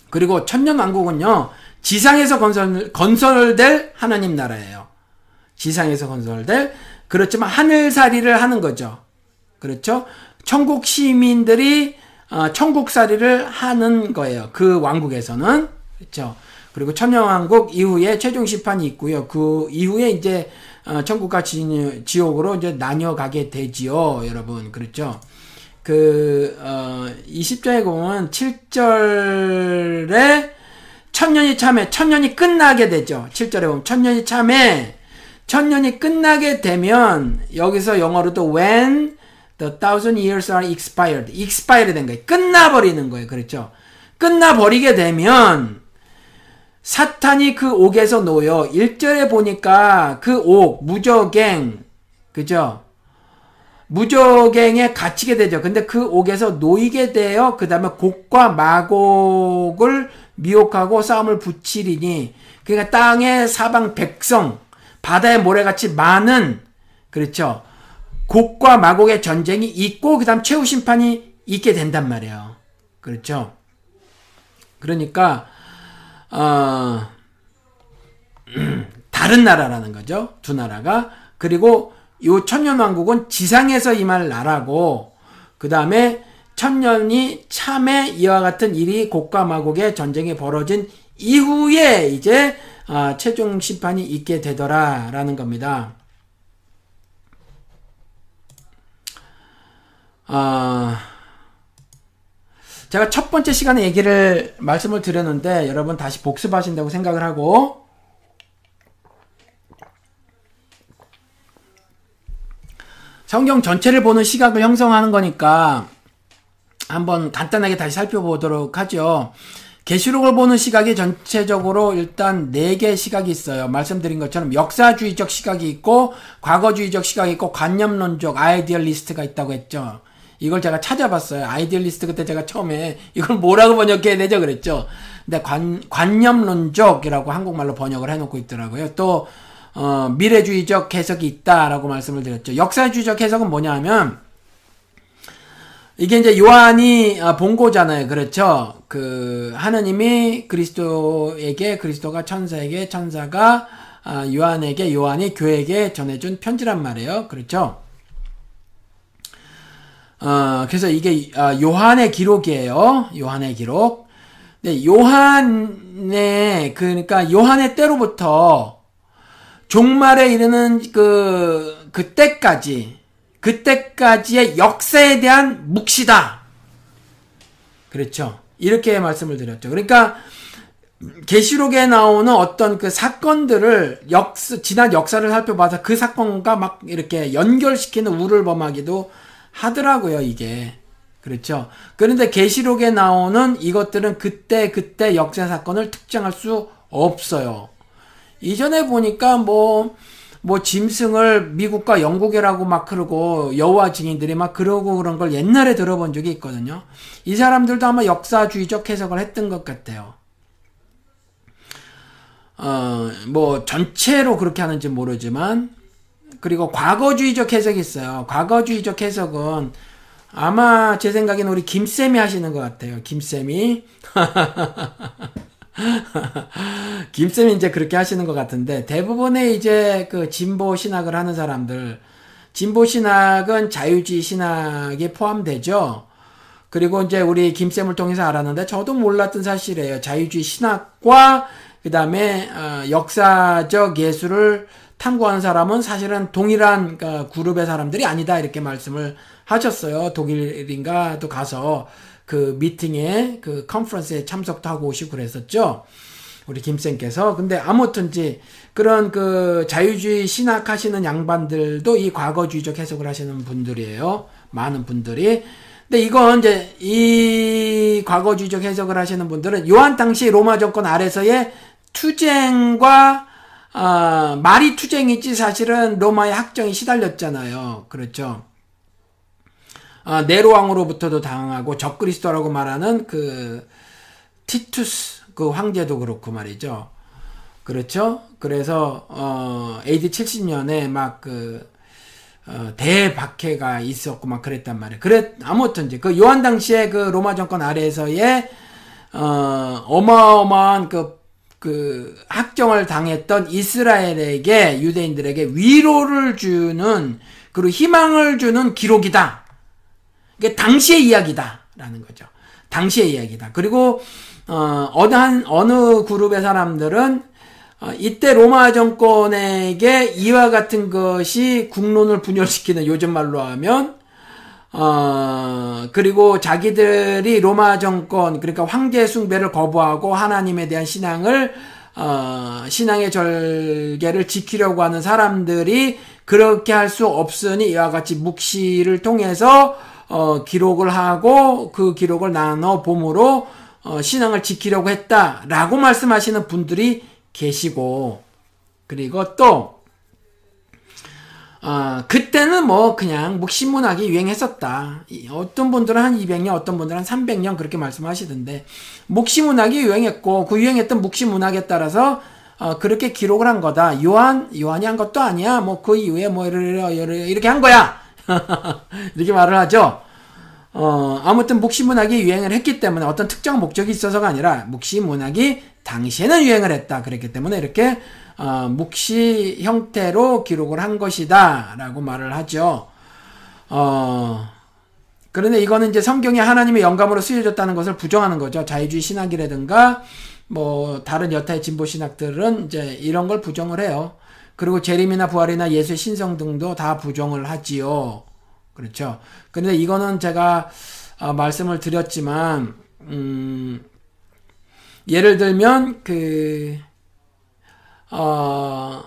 그리고 천년 왕국은요, 지상에서 건설, 건설될 하나님 나라예요. 지상에서 건설될, 그렇지만 하늘살이를 하는 거죠. 그렇죠? 천국 시민들이, 어, 천국살이를 하는 거예요. 그 왕국에서는. 그렇죠? 그리고 천년왕국 이후에 최종 심판이 있고요. 그 이후에 이제 어, 천국과 지, 지옥으로 이제 나뉘어 가게 되지요, 여러분. 그렇죠? 그, 어, 20절에 보면 7절에 천년이 참에, 천년이 끝나게 되죠. 7절에 보면 천년이 참에, 천년이 끝나게 되면, 여기서 영어로도 when the thousand years are expired, expired 된 거예요. 끝나버리는 거예요. 그렇죠? 끝나버리게 되면, 사탄이 그 옥에서 놓여 1절에 보니까 그 옥, 무적갱, 그죠? 무적갱에 갇히게 되죠. 근데 그 옥에서 놓이게 되어 그 다음에 곡과 마곡을 미혹하고 싸움을 붙이리니 그러니까 땅의 사방 백성, 바다의 모래같이 많은 그렇죠. 곡과 마곡의 전쟁이 있고 그 다음 최후 심판이 있게 된단 말이에요. 그렇죠. 그러니까 어, 다른 나라라는 거죠. 두 나라가. 그리고 요 천년왕국은 지상에서 임할 나라고, 그 다음에 천년이 참에 이와 같은 일이 곡과 마곡의 전쟁이 벌어진 이후에 이제 어, 최종 심판이 있게 되더라라는 겁니다. 어, 제가 첫 번째 시간에 얘기를 말씀을 드렸는데 여러분 다시 복습하신다고 생각을 하고 성경 전체를 보는 시각을 형성하는 거니까 한번 간단하게 다시 살펴보도록 하죠. 계시록을 보는 시각이 전체적으로 일단 네 개 시각이 있어요. 말씀드린 것처럼 역사주의적 시각이 있고 과거주의적 시각이 있고 관념론적 idealist가 있다고 했죠. 이걸 제가 찾아봤어요. idealist 그때 제가 처음에 이걸 뭐라고 번역해야 되죠? 그랬죠. 근데 관, 관념론적이라고 한국말로 번역을 해놓고 있더라고요. 또, 어, 미래주의적 해석이 있다라고 말씀을 드렸죠. 역사주의적 해석은 뭐냐 하면, 이게 이제 요한이 어, 본고잖아요. 그렇죠. 그, 하느님이 그리스도에게, 그리스도가 천사에게, 천사가 아, 요한에게, 요한이 교회에게 전해준 편지란 말이에요. 그렇죠. 어, 그래서 이게 어, 요한의 기록이에요. 요한의 기록. 네, 요한의 그러니까 요한의 때로부터 종말에 이르는 그 그때까지 그때까지의 역사에 대한 묵시다. 그렇죠. 이렇게 말씀을 드렸죠. 그러니까 계시록에 나오는 어떤 그 사건들을 역사 지난 역사를 살펴봐서 그 사건과 막 이렇게 연결시키는 우를 범하기도 하더라고요, 이게. 그렇죠. 그런데 계시록에 나오는 이것들은 그때 그때 역사 사건을 특정할 수 없어요. 이전에 보니까 뭐, 뭐 짐승을 미국과 영국이라고 막 그러고 여호와 증인들이 막 그러고 그런 걸 옛날에 들어본 적이 있거든요. 이 사람들도 아마 역사주의적 해석을 했던 것 같아요. 어, 뭐 전체로 그렇게 하는지 모르지만 그리고 과거주의적 해석이 있어요. 과거주의적 해석은 아마 제 생각에는 우리 김쌤이 하시는 것 같아요. 김쌤이. 김쌤이 이제 그렇게 하시는 것 같은데 대부분의 이제 그 진보 신학을 하는 사람들 진보 신학은 자유주의 신학에 포함되죠. 그리고 이제 우리 김쌤을 통해서 알았는데 저도 몰랐던 사실이에요. 자유주의 신학과 그 다음에 어, 역사적 예술을 탐구하는 사람은 사실은 동일한 그 그룹의 사람들이 아니다 이렇게 말씀을 하셨어요. 독일인가 또 가서 그 미팅에 그 컨퍼런스에 참석도 하고 오시고 그랬었죠. 우리 김쌤께서 근데 아무튼지 그런 그 자유주의 신학하시는 양반들도 이 과거주의적 해석을 하시는 분들이에요. 많은 분들이. 근데 이건 이제 이 과거주의적 해석을 하시는 분들은 요한 당시 로마 정권 아래서의 투쟁과 어, 말이 투쟁이지 사실은 로마의 학정이 시달렸잖아요. 그렇죠. 어, 네로 왕으로부터도 당하고 적그리스도라고 말하는 그 티투스 그 황제도 그렇고 말이죠. 그렇죠. 그래서 어, AD 70년에 막그 어, 대박해가 있었고 막 그랬단 말이에요. 그래 아무튼 이제 그 요한 당시에 그 로마 정권 아래에서의 어, 어마어마한 그 그 학정을 당했던 이스라엘에게 유대인들에게 위로를 주는 그리고 희망을 주는 기록이다. 이게 당시의 이야기다라는 거죠. 당시의 이야기다. 그리고 어, 어느 한 어느 그룹의 사람들은 어, 이때 로마 정권에게 이와 같은 것이 국론을 분열시키는 요즘 말로 하면 어, 그리고 자기들이 로마 정권, 그러니까 황제 숭배를 거부하고 하나님에 대한 신앙을, 어, 신앙의 절개를 지키려고 하는 사람들이 그렇게 할 수 없으니 이와 같이 묵시를 통해서, 어, 기록을 하고 그 기록을 나눠 봄으로, 어, 신앙을 지키려고 했다라고 말씀하시는 분들이 계시고, 그리고 또, 어, 그때는 뭐 그냥 묵신문학이 유행했었다. 어떤 분들은 한 200년, 어떤 분들은 한 300년 그렇게 말씀하시던데 묵신문학이 유행했고 그 유행했던 묵신문학에 따라서 어, 그렇게 기록을 한 거다. 요한 요한이 한 것도 아니야. 뭐 그 이후에 뭐 이렇게, 한 거야. 이렇게 말을 하죠. 어, 아무튼 묵시 문학이 유행을 했기 때문에 어떤 특정 목적이 있어서가 아니라 묵시 문학이 당시에는 유행을 했다. 그랬기 때문에 이렇게 어, 묵시 형태로 기록을 한 것이다. 라고 말을 하죠. 어, 그런데 이거는 이제 성경이 하나님의 영감으로 쓰여졌다는 것을 부정하는 거죠. 자유주의 신학이라든가, 뭐, 다른 여타의 진보 신학들은 이제 이런 걸 부정을 해요. 그리고 재림이나 부활이나 예수의 신성 등도 다 부정을 하지요. 그렇죠. 근데 이거는 제가 어, 말씀을 드렸지만, 음, 예를 들면, 그, 어,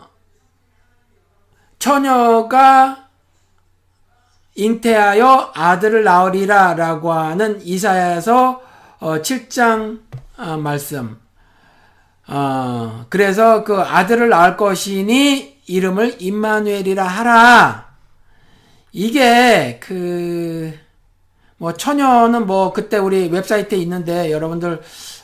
처녀가 잉태하여 아들을 낳으리라 라고 하는 이사야에서 어, 7장 어, 말씀. 어, 그래서 그 아들을 낳을 것이니 이름을 임마누엘이라 하라. 이게 그, 뭐 처녀는 뭐 그때 우리 웹사이트에 있는데 여러분들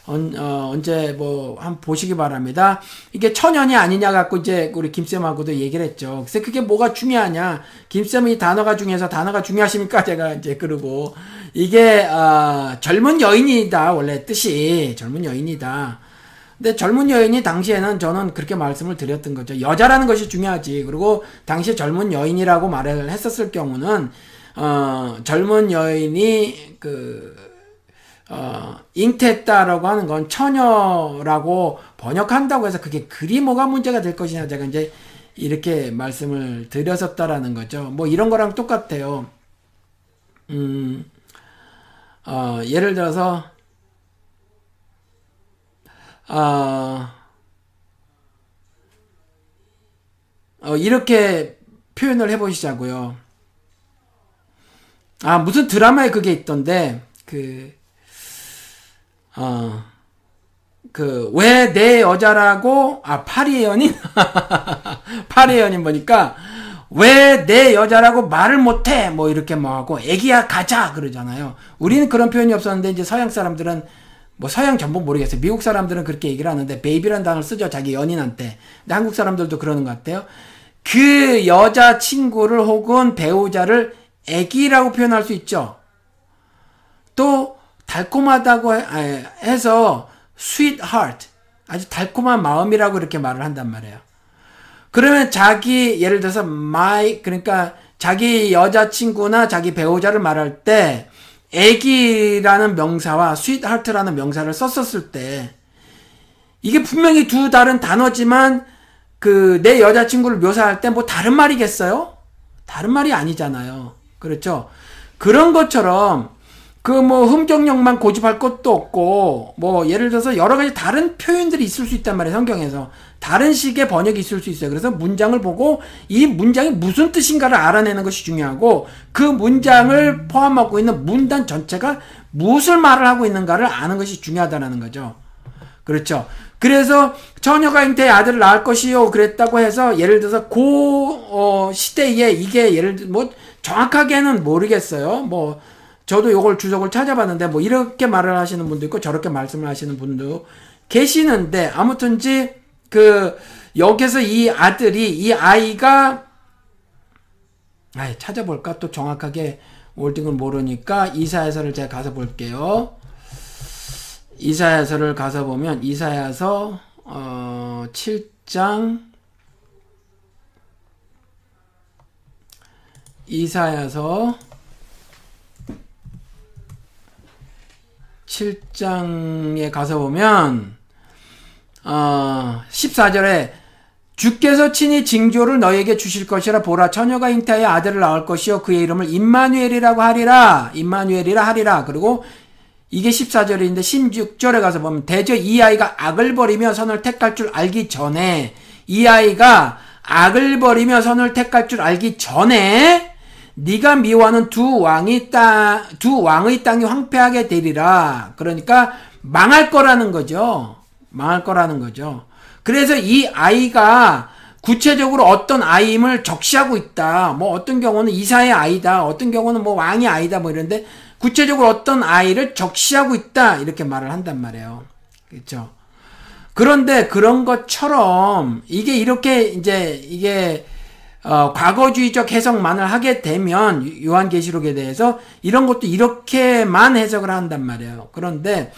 언, 어, 언제 뭐 한번 보시기 바랍니다. 이게 천연이 아니냐 갖고 이제 우리 김쌤하고도 얘기를 했죠. 그래서 그게 뭐가 중요하냐? 김쌤이 단어가 중요해서 단어가 중요하십니까? 제가 이제 그러고 이게 어, 젊은 여인이다 원래 뜻이 젊은 여인이다. 근데 젊은 여인이 당시에는 저는 그렇게 말씀을 드렸던 거죠. 여자라는 것이 중요하지. 그리고 당시에 젊은 여인이라고 말을 했었을 경우는 어, 젊은 여인이 그 어, 잉태했다라고 하는 건 처녀라고 번역한다고 해서 그게 그리 뭐가 문제가 될 것이냐 제가 이제 이렇게 말씀을 드렸었다라는 거죠. 뭐 이런 거랑 똑같아요. 음, 어, 예를 들어서 어, 어, 이렇게 표현을 해보시자고요. 아 무슨 드라마에 그게 있던데 그 어, 그, 왜 내 여자라고, 아, 파리의 연인? 파리의 연인 보니까, 왜 내 여자라고 말을 못해? 뭐 이렇게 뭐 하고, 애기야, 가자! 그러잖아요. 우리는 그런 표현이 없었는데, 이제 서양 사람들은, 뭐 서양 전부 모르겠어요. 미국 사람들은 그렇게 얘기를 하는데, 베이비라는 단어를 쓰죠. 자기 연인한테. 근데 한국 사람들도 그러는 것 같아요. 그 여자 친구를 혹은 배우자를 애기라고 표현할 수 있죠. 또, 달콤하다고 해서 sweetheart 아주 달콤한 마음이라고 이렇게 말을 한단 말이에요. 그러면 자기 예를 들어서 my 그러니까 자기 여자친구나 자기 배우자를 말할 때 애기라는 명사와 sweetheart라는 명사를 썼었을 때 이게 분명히 두 다른 단어지만 그 내 여자친구를 묘사할 때 뭐 다른 말이겠어요? 다른 말이 아니잖아요. 그렇죠? 그런 것처럼 그 뭐 흠정력만 고집할 것도 없고 뭐 예를 들어서 여러 가지 다른 표현들이 있을 수 있단 말이에요. 성경에서. 다른 식의 번역이 있을 수 있어요. 그래서 문장을 보고 이 문장이 무슨 뜻인가를 알아내는 것이 중요하고 그 문장을 포함하고 있는 문단 전체가 무엇을 말을 하고 있는가를 아는 것이 중요하다는 거죠. 그렇죠. 그래서 처녀가 잉태의 아들을 낳을 것이요 그랬다고 해서 예를 들어서 고 어, 시대에 이게 예를 들어 뭐 정확하게는 모르겠어요. 뭐 저도 요걸 주석을 찾아봤는데 뭐 이렇게 말을 하시는 분도 있고 저렇게 말씀을 하시는 분도 계시는데 아무튼지 그 여기서 이 아들이 이 아이가 아 찾아볼까 또 정확하게 월딩을 모르니까 이사야서를 제가 가서 볼게요. 이사야서를 가서 보면 이사야서 어 7장 이사야서 7장에 가서 보면 어 14절에 주께서 친히 징조를 너에게 주실 것이라 보라 처녀가 잉타의 아들을 낳을 것이요 그의 이름을 임마누엘이라고 하리라 임마누엘이라 하리라 그리고 이게 14절인데 16절에 가서 보면 대저 이 아이가 악을 버리며 선을 택할 줄 알기 전에 이 아이가 악을 버리며 선을 택할 줄 알기 전에 네가 미워하는 두 왕이 땅, 두 왕의 땅이 황폐하게 되리라. 그러니까 망할 거라는 거죠. 망할 거라는 거죠. 그래서 이 아이가 구체적으로 어떤 아이임을 적시하고 있다. 뭐 어떤 경우는 이사의 아이다. 어떤 경우는 뭐 왕의 아이다. 뭐 이런데 구체적으로 어떤 아이를 적시하고 있다 이렇게 말을 한단 말이에요. 그렇죠? 그런데 그런 것처럼 이게 이렇게 이제 이게 어, 과거주의적 해석만을 하게 되면 요한계시록에 대해서 이런 것도 이렇게만 해석을 한단 말이에요. 그런데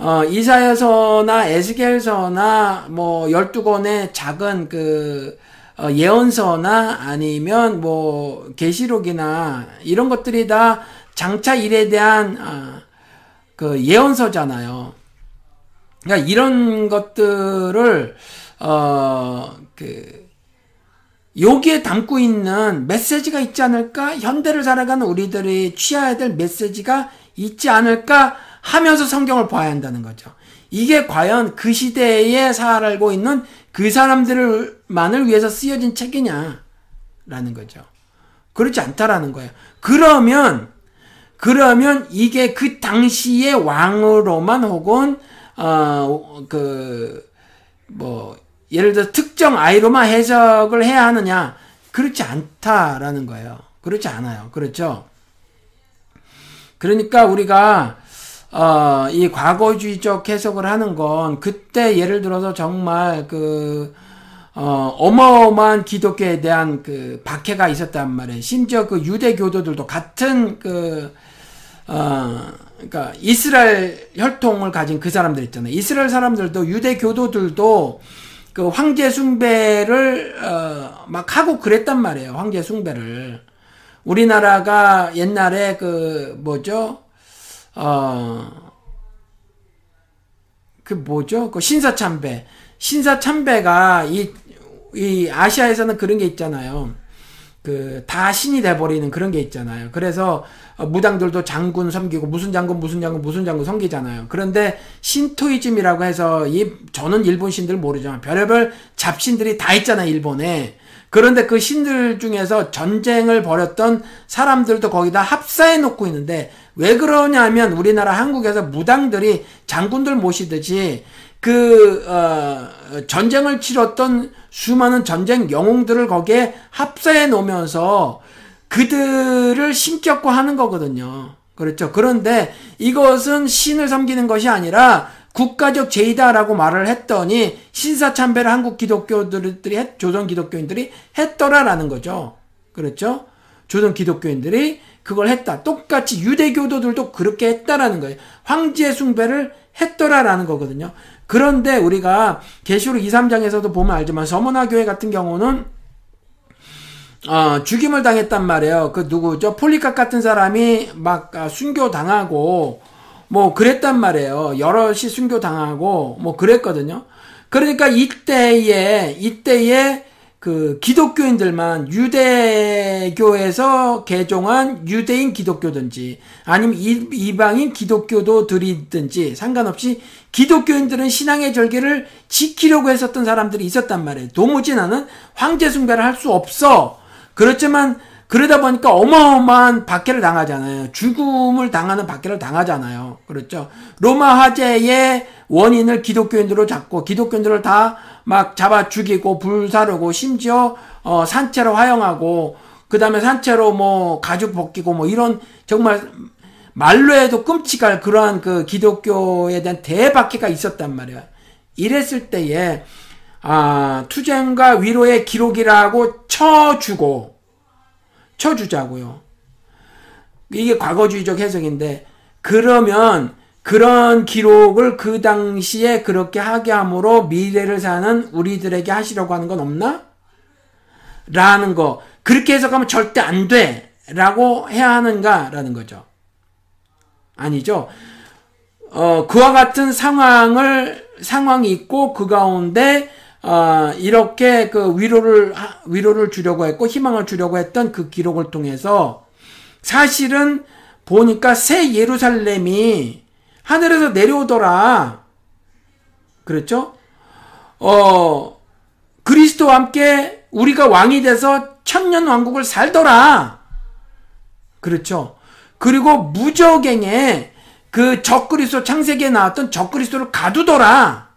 어, 이사야서나 에스겔서나 뭐 12권의 작은 그 어, 예언서나 아니면 뭐 계시록이나 이런 것들이 다 장차 일에 대한 어, 그 예언서잖아요. 그러니까 이런 것들을 어그 여기에 담고 있는 메시지가 있지 않을까? 현대를 살아가는 우리들이 취해야 될 메시지가 있지 않을까 하면서 성경을 봐야 한다는 거죠. 이게 과연 그 시대에 살고 있는 그 사람들만을 위해서 쓰여진 책이냐? 라는 거죠. 그렇지 않다라는 거예요. 그러면 그러면 이게 그 당시의 왕으로만 혹은 어 그 뭐 예를 들어 특정 아이로만 해석을 해야 하느냐 그렇지 않다라는 거예요. 그렇지 않아요. 그렇죠? 그러니까 우리가 어, 이 과거주의적 해석을 하는 건 그때 예를 들어서 정말 그 어, 어마어마한 기독교에 대한 그 박해가 있었단 말이에요. 심지어 그 유대 교도들도 같은 그 어, 그러니까 이스라엘 혈통을 가진 그 사람들 있잖아요. 이스라엘 사람들도 유대 교도들도 그 황제 숭배를 어, 막 하고 그랬단 말이에요. 황제 숭배를. 우리나라가 옛날에 그 뭐죠? 어, 그 뭐죠? 그 신사 참배. 신사 참배가 이, 이 아시아에서는 그런 게 있잖아요. 그 다 신이 돼버리는 그런 게 있잖아요. 그래서 어, 무당들도 장군 섬기고 무슨 장군 무슨 장군 무슨 장군 섬기잖아요. 그런데 신토이즘이라고 해서 이 저는 일본 신들 모르지만 별의별 잡신들이 다 있잖아요. 일본에. 그런데 그 신들 중에서 전쟁을 벌였던 사람들도 거기다 합사해 놓고 있는데 왜 그러냐면 우리나라 한국에서 무당들이 장군들 모시듯이 그 어, 전쟁을 치렀던 수많은 전쟁 영웅들을 거기에 합사해 놓으면서 그들을 신격화하는 거거든요. 그렇죠. 그런데 이것은 신을 섬기는 것이 아니라 국가적 제이다라고 말을 했더니 신사참배를 한국 기독교들이 조선 기독교인들이 했더라라는 거죠. 그렇죠? 조선 기독교인들이 그걸 했다. 똑같이 유대교도들도 그렇게 했다라는 거예요. 황제 숭배를 했더라라는 거거든요. 그런데 우리가 계시록 2, 3장에서도 보면 알지만 서문화 교회 같은 경우는 어, 죽임을 당했단 말이에요. 그 누구죠? 폴리카 같은 사람이 막 아, 순교 당하고 뭐 그랬단 말이에요. 여럿이 순교 당하고 뭐 그랬거든요. 그러니까 이때에 이때에 그 기독교인들만 유대교에서 개종한 유대인 기독교든지 아니면 이방인 기독교도들이든지 상관없이 기독교인들은 신앙의 절개를 지키려고 했었던 사람들이 있었단 말이에요. 도무지 나는 황제 숭배를 할 수 없어. 그렇지만 그러다 보니까 어마어마한 박해를 당하잖아요. 죽음을 당하는 박해를 당하잖아요. 그렇죠. 로마 화재의 원인을 기독교인들로 잡고 기독교인들을 다 막 잡아 죽이고 불사르고 심지어 어 산채로 화형하고 그 다음에 산채로 뭐 가죽 벗기고 뭐 이런 정말 말로 해도 끔찍할 그러한 그 기독교에 대한 대박해가 있었단 말이야. 이랬을 때에 아 투쟁과 위로의 기록이라고 쳐주고 쳐주자고요. 이게 과거주의적 해석인데 그러면 그런 기록을 그 당시에 그렇게 하게 함으로 미래를 사는 우리들에게 하시려고 하는 건 없나? 라는 거. 그렇게 해석하면 절대 안 돼. 라고 해야 하는가? 라는 거죠. 아니죠. 어, 그와 같은 상황을, 상황이 있고 그 가운데 어, 이렇게 그 위로를 위로를 주려고 했고 희망을 주려고 했던 그 기록을 통해서 사실은 보니까 새 예루살렘이 하늘에서 내려오더라. 그렇죠? 어 그리스도와 함께 우리가 왕이 돼서 천년 왕국을 살더라. 그렇죠? 그리고 무적행에 그 적그리스도 창세기에 나왔던 적그리스도를 가두더라.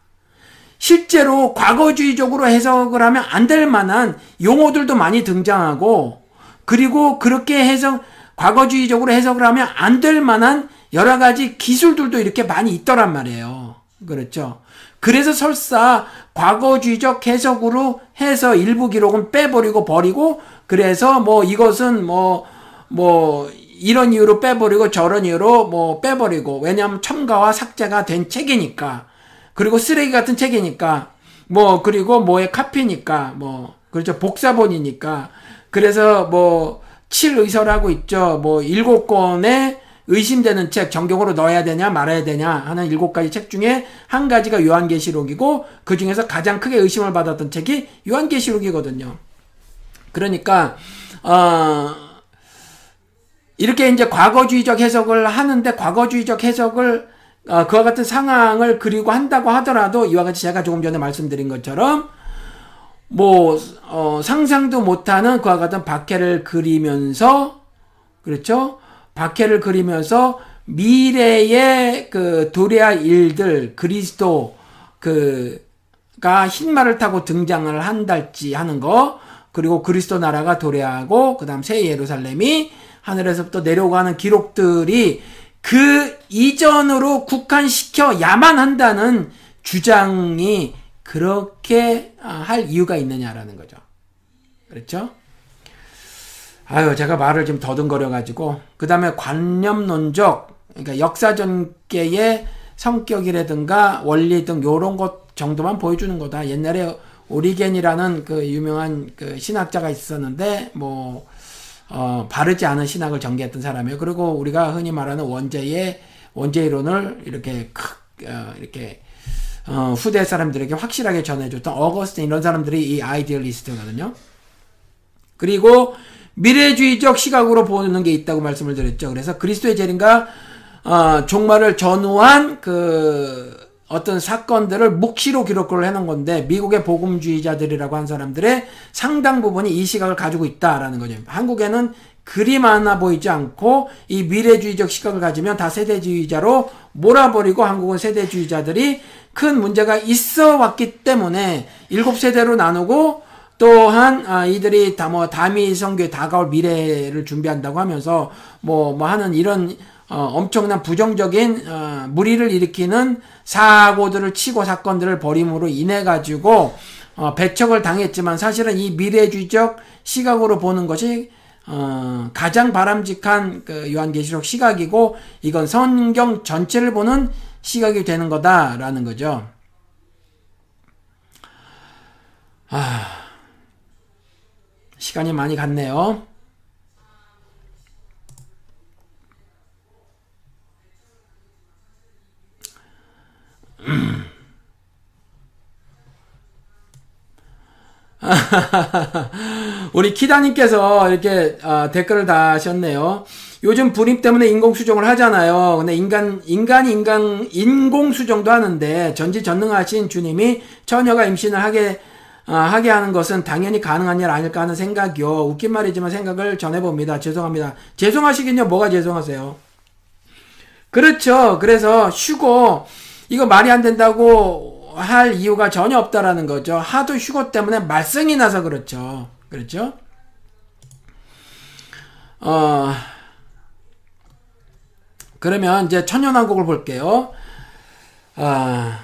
실제로 과거주의적으로 해석을 하면 안 될 만한 용어들도 많이 등장하고 그리고 그렇게 해석 과거주의적으로 해석을 하면 안 될 만한 여러 가지 기술들도 이렇게 많이 있더란 말이에요. 그렇죠. 그래서 설사 과거주의적 해석으로 해서 일부 기록은 빼버리고 버리고 그래서 뭐 이것은 뭐뭐 뭐 이런 이유로 빼버리고 저런 이유로 뭐 빼버리고 왜냐하면 첨가와 삭제가 된 책이니까 그리고 쓰레기 같은 책이니까 뭐 그리고 뭐의 카피니까 뭐 그렇죠. 복사본이니까. 그래서 뭐 7의설하고 있죠. 뭐 일곱 권의 의심되는 책 정경으로 넣어야 되냐 말아야 되냐 하는 일곱 가지 책 중에 한 가지가 요한계시록이고 그 중에서 가장 크게 의심을 받았던 책이 요한계시록이거든요. 그러니까 어 이렇게 이제 과거주의적 해석을 하는데 과거주의적 해석을 어, 그와 같은 상황을 그리고 한다고 하더라도 이와 같이 제가 조금 전에 말씀드린 것처럼 뭐 어, 상상도 못하는 그와 같은 박해를 그리면서 그렇죠? 박해를 그리면서 미래의 그 도래할 일들 그리스도 그가 흰말을 타고 등장을 한달지 하는 거 그리고 그리스도 나라가 도래하고 그다음 새 예루살렘이 하늘에서부터 내려가는 기록들이 그 이전으로 국한시켜야만 한다는 주장이 그렇게 아, 할 이유가 있느냐라는 거죠. 그렇죠? 아유, 제가 말을 좀 더듬거려가지고, 그 다음에 관념론적, 그러니까 역사전계의 성격이라든가 원리 등 요런 것 정도만 보여주는 거다. 옛날에 오리겐이라는 그 유명한 그 신학자가 있었는데, 뭐, 어, 바르지 않은 신학을 전개했던 사람이에요. 그리고 우리가 흔히 말하는 원죄의 원죄이론을 이렇게 크, 어, 이렇게 어, 후대 사람들에게 확실하게 전해줬던 어거스틴 이런 사람들이 이 아이디얼리스트거든요. 그리고 미래주의적 시각으로 보는 게 있다고 말씀을 드렸죠. 그래서 그리스도의 재림과 어, 종말을 전후한 그 어떤 사건들을 묵시로 기록을 해놓은 건데 미국의 복음주의자들이라고 한 사람들의 상당 부분이 이 시각을 가지고 있다라는 거죠. 한국에는 그림 하나 보이지 않고 이 미래주의적 시각을 가지면 다 세대주의자로 몰아버리고 한국은 세대주의자들이 큰 문제가 있어 왔기 때문에 일곱 세대로 나누고 또한 아, 이들이 다 뭐 다미 성교에 다가올 미래를 준비한다고 하면서 뭐뭐 뭐 하는 이런 어, 엄청난 부정적인 어, 무리를 일으키는 사고들을 치고 사건들을 벌임으로 인해 가지고 어, 배척을 당했지만 사실은 이 미래주의적 시각으로 보는 것이 어, 가장 바람직한 그 요한계시록 시각이고 이건 성경 전체를 보는 시각이 되는 거다라는 거죠. 아, 시간이 많이 갔네요. 우리 키다님께서 이렇게 어, 댓글을 다하셨네요. 요즘 불임 때문에 인공수정을 하잖아요. 근데 인간, 인간이 인간, 인공수정도 하는데 전지전능하신 주님이 처녀가 임신을 하게, 어, 하게 하는 것은 당연히 가능한 일 아닐까 하는 생각이요. 웃긴 말이지만 생각을 전해봅니다. 죄송합니다. 죄송하시긴요. 뭐가 죄송하세요? 그렇죠. 그래서 쉬고, 이거 말이 안 된다고 할 이유가 전혀 없다라는 거죠. 하도 휴고 때문에 말썽이 나서 그렇죠. 그렇죠? 어, 그러면 이제 천년왕국을 볼게요. 아,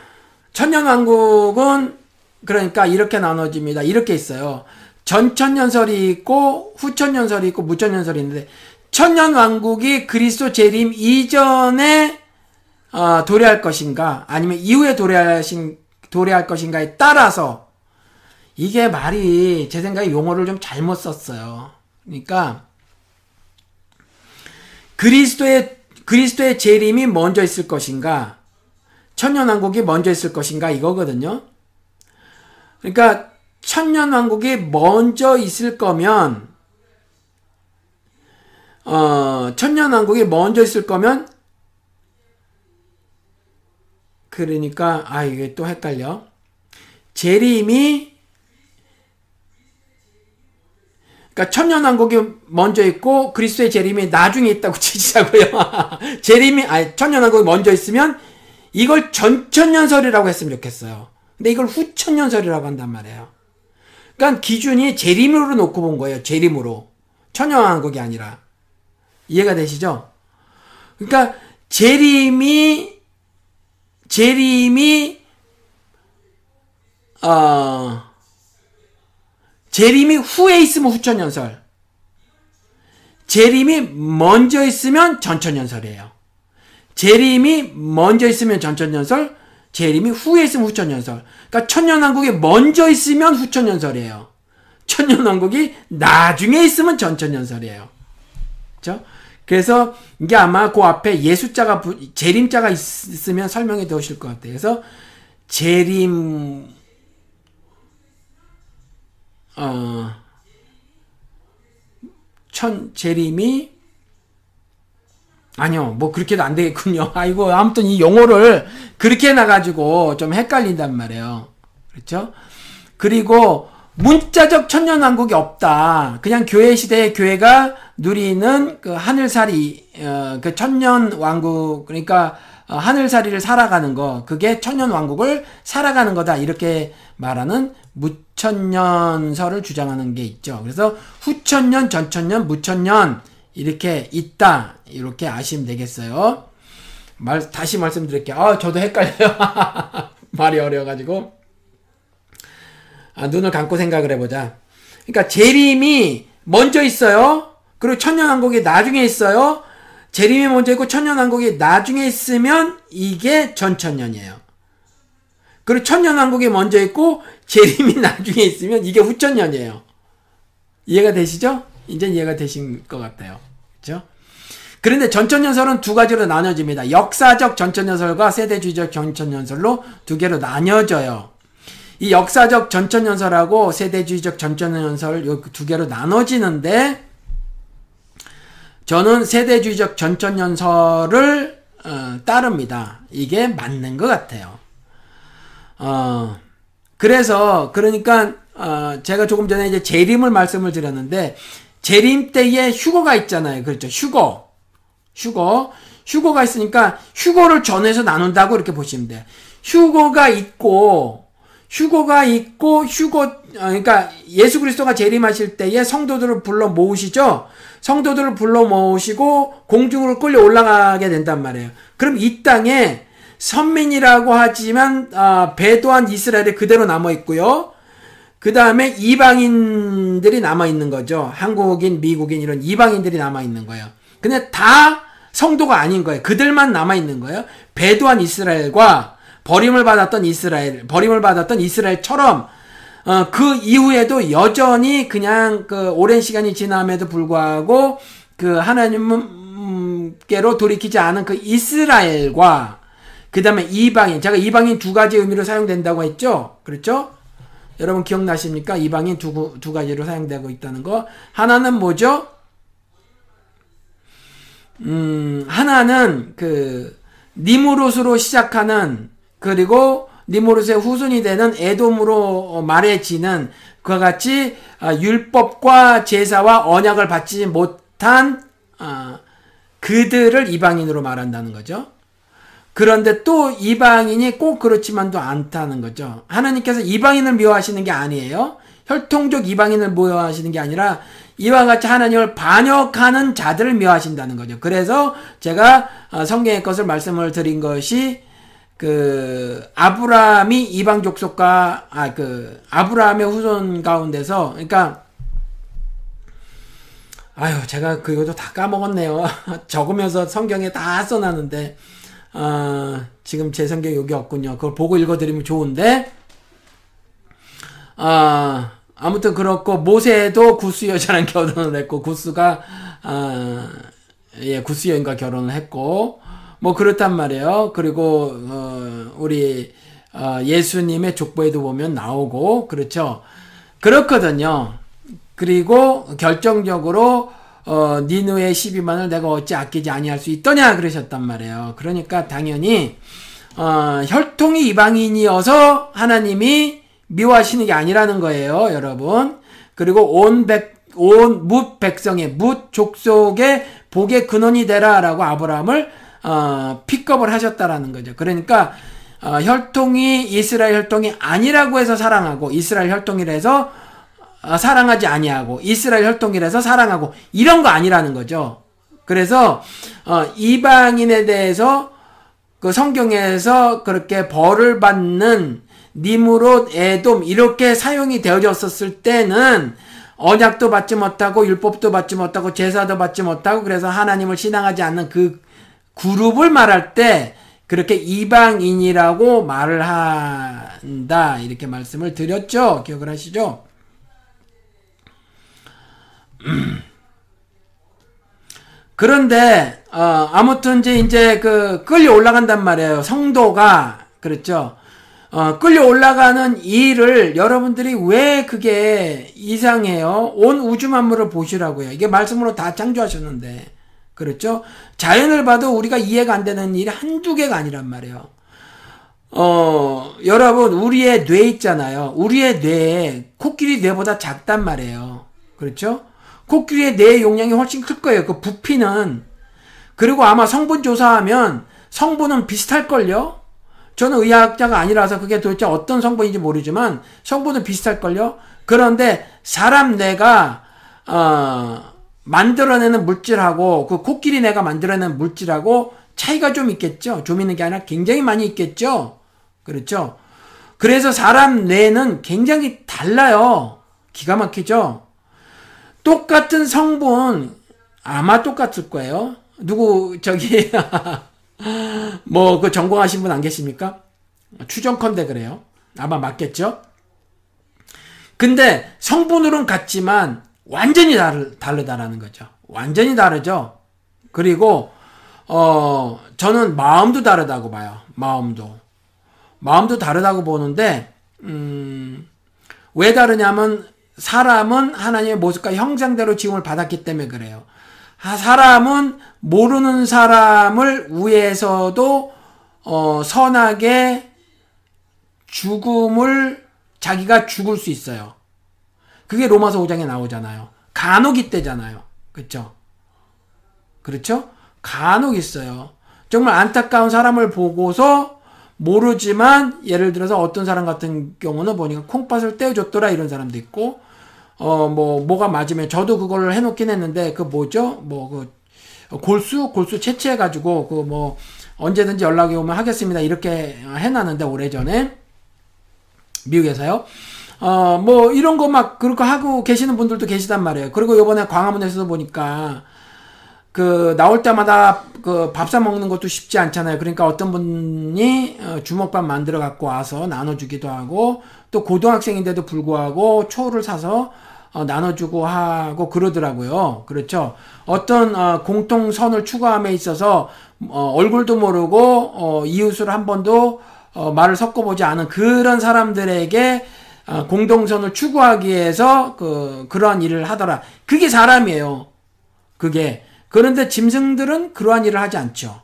천년왕국은 그러니까 이렇게 나눠집니다. 이렇게 있어요. 전천년설이 있고 후천년설이 있고 무천년설이 있는데 천년왕국이 그리스도 재림 이전에 어, 도래할 것인가 아니면 이후에 도래하신 도래할 것인가에 따라서 이게 말이 제 생각에 용어를 좀 잘못 썼어요. 그러니까 그리스도의 그리스도의 재림이 먼저 있을 것인가, 천년왕국이 먼저 있을 것인가 이거거든요. 그러니까 천년왕국이 먼저 있을 거면, 어, 천년왕국이 먼저 있을 거면, 그러니까, 아, 이게 또 헷갈려. 재림이 그러니까 천년왕국이 먼저 있고 그리스도의 재림이 나중에 있다고 치자고요. 재림이 아니 천년왕국이 먼저 있으면 이걸 전천년설이라고 했으면 좋겠어요. 근데 이걸 후천년설이라고 한단 말이에요. 그러니까 기준이 재림으로 놓고 본 거예요. 재림으로. 천년왕국이 아니라. 이해가 되시죠? 그러니까 재림이 재림이 어 재림이 후에 있으면 후천연설. 재림이 먼저 있으면 전천연설이에요. 재림이 먼저 있으면 전천연설, 재림이 후에 있으면 후천연설. 그러니까 천년왕국이 먼저 있으면 후천연설이에요. 천년왕국이 나중에 있으면 전천연설이에요. 그죠? 그래서 이게 아마 그 앞에 예수자가 재림자가 있으면 설명해 두실 것 같아요. 그래서 재림 어, 천 재림이 아니요, 뭐 그렇게도 안 되겠군요. 아이고, 아무튼 이 용어를 그렇게 해놔가지고 좀 헷갈린단 말이에요. 그렇죠? 그리고 문자적 천년왕국이 없다. 그냥 교회 시대의 교회가 누리는 그 하늘살이, 어, 그 천년왕국, 그러니까 어, 하늘살이를 살아가는 거, 그게 천년왕국을 살아가는 거다. 이렇게 말하는 무천년설을 주장하는 게 있죠. 그래서 후천년, 전천년, 무천년 이렇게 있다. 이렇게 아시면 되겠어요. 말 다시 말씀드릴게요. 아, 저도 헷갈려요. 말이 어려워가지고. 아, 눈을 감고 생각을 해보자. 그러니까 재림이 먼저 있어요. 그리고 천년왕국이 나중에 있어요. 재림이 먼저 있고 천년왕국이 나중에 있으면 이게 전천년이에요. 그리고 천년왕국이 먼저 있고 재림이 나중에 있으면 이게 후천년이에요. 이해가 되시죠? 이제 이해가 되신 것 같아요. 그렇죠? 그런데 전천년설은 두 가지로 나눠집니다. 역사적 전천년설과 세대주의적 전천년설로 두 개로 나뉘어져요. 이 역사적 전천년설하고 세대주의적 전천년설 두 개로 나눠지는데 저는 세대주의적 전천년설을 어, 따릅니다. 이게 맞는 것 같아요. 어, 그래서, 그러니까, 어, 제가 조금 전에 이제 재림을 말씀을 드렸는데, 재림 때에 휴거가 있잖아요. 그렇죠. 휴거. 휴거. 휴거가 있으니까, 휴거를 전해서 나눈다고 이렇게 보시면 돼요. 휴거가 있고, 휴거가 있고, 휴거, 어, 그러니까 예수 그리스도가 재림하실 때에 성도들을 불러 모으시죠? 성도들을 불러 모으시고, 공중으로 끌려 올라가게 된단 말이에요. 그럼 이 땅에 선민이라고 하지만 아, 배도한 이스라엘이 그대로 남아 있고요. 그 다음에 이방인들이 남아 있는 거죠. 한국인, 미국인 이런 이방인들이 남아 있는 거예요. 근데 다 성도가 아닌 거예요. 그들만 남아 있는 거예요. 배도한 이스라엘과 버림을 받았던 이스라엘, 버림을 받았던 이스라엘처럼 어, 그 이후에도 여전히 그냥 그 오랜 시간이 지남에도 불구하고 그 하나님께로 돌이키지 않은 그 이스라엘과 그 다음에 이방인. 제가 이방인 두 가지 의미로 사용된다고 했죠? 그렇죠? 여러분 기억나십니까? 이방인 두, 두 가지로 사용되고 있다는 거. 하나는 뭐죠? 음, 하나는 그, 니무롯으로 시작하는, 그리고 니무롯의 후손이 되는 에돔으로 말해지는 그와 같이 아, 율법과 제사와 언약을 받지 못한 아, 그들을 이방인으로 말한다는 거죠. 그런데 또 이방인이 꼭 그렇지만도 않다는 거죠. 하나님께서 이방인을 미워하시는 게 아니에요. 혈통적 이방인을 미워하시는 게 아니라 이와 같이 하나님을 반역하는 자들을 미워하신다는 거죠. 그래서 제가 어, 성경의 것을 말씀을 드린 것이 그 아브라함이 이방 족속과 아 그 아브라함의 후손 가운데서 그러니까 아유 제가 그것도 다 까먹었네요. 적으면서 성경에 다 써놨는데 어, 지금 제 성경 여기 없군요. 그걸 보고 읽어드리면 좋은데, 아, 아무튼 그렇고, 모세도 구스 여자랑 결혼을 했고, 구스가, 아, 예, 구스 여인과 결혼을 했고, 뭐 그렇단 말이에요. 그리고, 어, 우리, 어, 예수님의 족보에도 보면 나오고, 그렇죠. 그렇거든요. 그리고 결정적으로, 어, 니누의 12만을 내가 어찌 아끼지 아니할 수 있더냐 그러셨단 말이에요. 그러니까 당연히 어, 혈통이 이방인이어서 하나님이 미워하시는 게 아니라는 거예요, 여러분. 그리고 온 백, 온 뭇 백성의 뭇 족속의 복의 근원이 되라라고 아브라함을 어, 픽업을 하셨다라는 거죠. 그러니까 어, 혈통이 이스라엘 혈통이 아니라고 해서 사랑하고 이스라엘 혈통이라 해서 어, 사랑하지 아니하고 이스라엘 혈통이라서 사랑하고 이런 거 아니라는 거죠. 그래서 어, 이방인에 대해서 그 성경에서 그렇게 벌을 받는 니무롯, 에돔 이렇게 사용이 되어졌었을 때는 언약도 받지 못하고 율법도 받지 못하고 제사도 받지 못하고 그래서 하나님을 신앙하지 않는 그 그룹을 말할 때 그렇게 이방인이라고 말을 한다 이렇게 말씀을 드렸죠. 기억을 하시죠? 그런데 어, 아무튼 이제 이제 그 끌려 올라간단 말이에요. 성도가 그렇죠. 어, 끌려 올라가는 일을 여러분들이 왜 그게 이상해요? 온 우주 만물을 보시라고요. 이게 말씀으로 다 창조하셨는데. 그렇죠? 자연을 봐도 우리가 이해가 안 되는 일이 한두 개가 아니란 말이에요. 어, 여러분, 우리의 뇌 있잖아요. 우리의 뇌에 코끼리 뇌보다 작단 말이에요. 그렇죠? 코끼리의 뇌 용량이 훨씬 클 거예요. 그 부피는. 그리고 아마 성분 조사하면 성분은 비슷할걸요? 저는 의학자가 아니라서 그게 도대체 어떤 성분인지 모르지만 성분은 비슷할걸요? 그런데 사람 뇌가, 어, 만들어내는 물질하고 그 코끼리 뇌가 만들어내는 물질하고 차이가 좀 있겠죠? 좀 있는 게 아니라 굉장히 많이 있겠죠? 그렇죠? 그래서 사람 뇌는 굉장히 달라요. 기가 막히죠? 똑같은 성분 아마 똑같을 거예요. 누구 저기 뭐 그 전공하신 분 안 계십니까? 추정컨대 그래요. 아마 맞겠죠? 근데 성분으로는 같지만 완전히 다르, 다르다라는 거죠. 완전히 다르죠. 그리고 어 저는 마음도 다르다고 봐요. 마음도 마음도 다르다고 보는데 음 왜 다르냐면 사람은 하나님의 모습과 형상대로 지음을 받았기 때문에 그래요. 사람은 모르는 사람을 위해서도 어, 선하게 죽음을 자기가 죽을 수 있어요. 그게 로마서 5장에 나오잖아요. 간혹 있대잖아요. 그렇죠? 그렇죠? 간혹 있어요. 정말 안타까운 사람을 보고서 모르지만 예를 들어서 어떤 사람 같은 경우는 보니까 콩팥을 떼어줬더라 이런 사람도 있고 어 뭐 뭐가 맞으면 저도 그걸 해놓긴 했는데 그 뭐죠 뭐 그 골수 골수 채취해 가지고 그 뭐 언제든지 연락이 오면 하겠습니다 이렇게 해놨는데 오래 전에 미국에서요 어 뭐 이런 거 막 그렇게 하고 계시는 분들도 계시단 말이에요 그리고 요번에 광화문에서 보니까 그 나올 때마다 그 밥 사 먹는 것도 쉽지 않잖아요. 그러니까 어떤 분이 어, 주먹밥 만들어 갖고 와서 나눠주기도 하고 또 고등학생인데도 불구하고 초를 사서 어, 나눠주고 하고 그러더라고요. 그렇죠. 어떤 어, 공통선을 추구함에 있어서 어, 얼굴도 모르고 어, 이웃을 한 번도 어, 말을 섞어보지 않은 그런 사람들에게 어, 공동선을 추구하기 위해서 그 그러한 일을 하더라. 그게 사람이에요. 그게 그런데 짐승들은 그러한 일을 하지 않죠.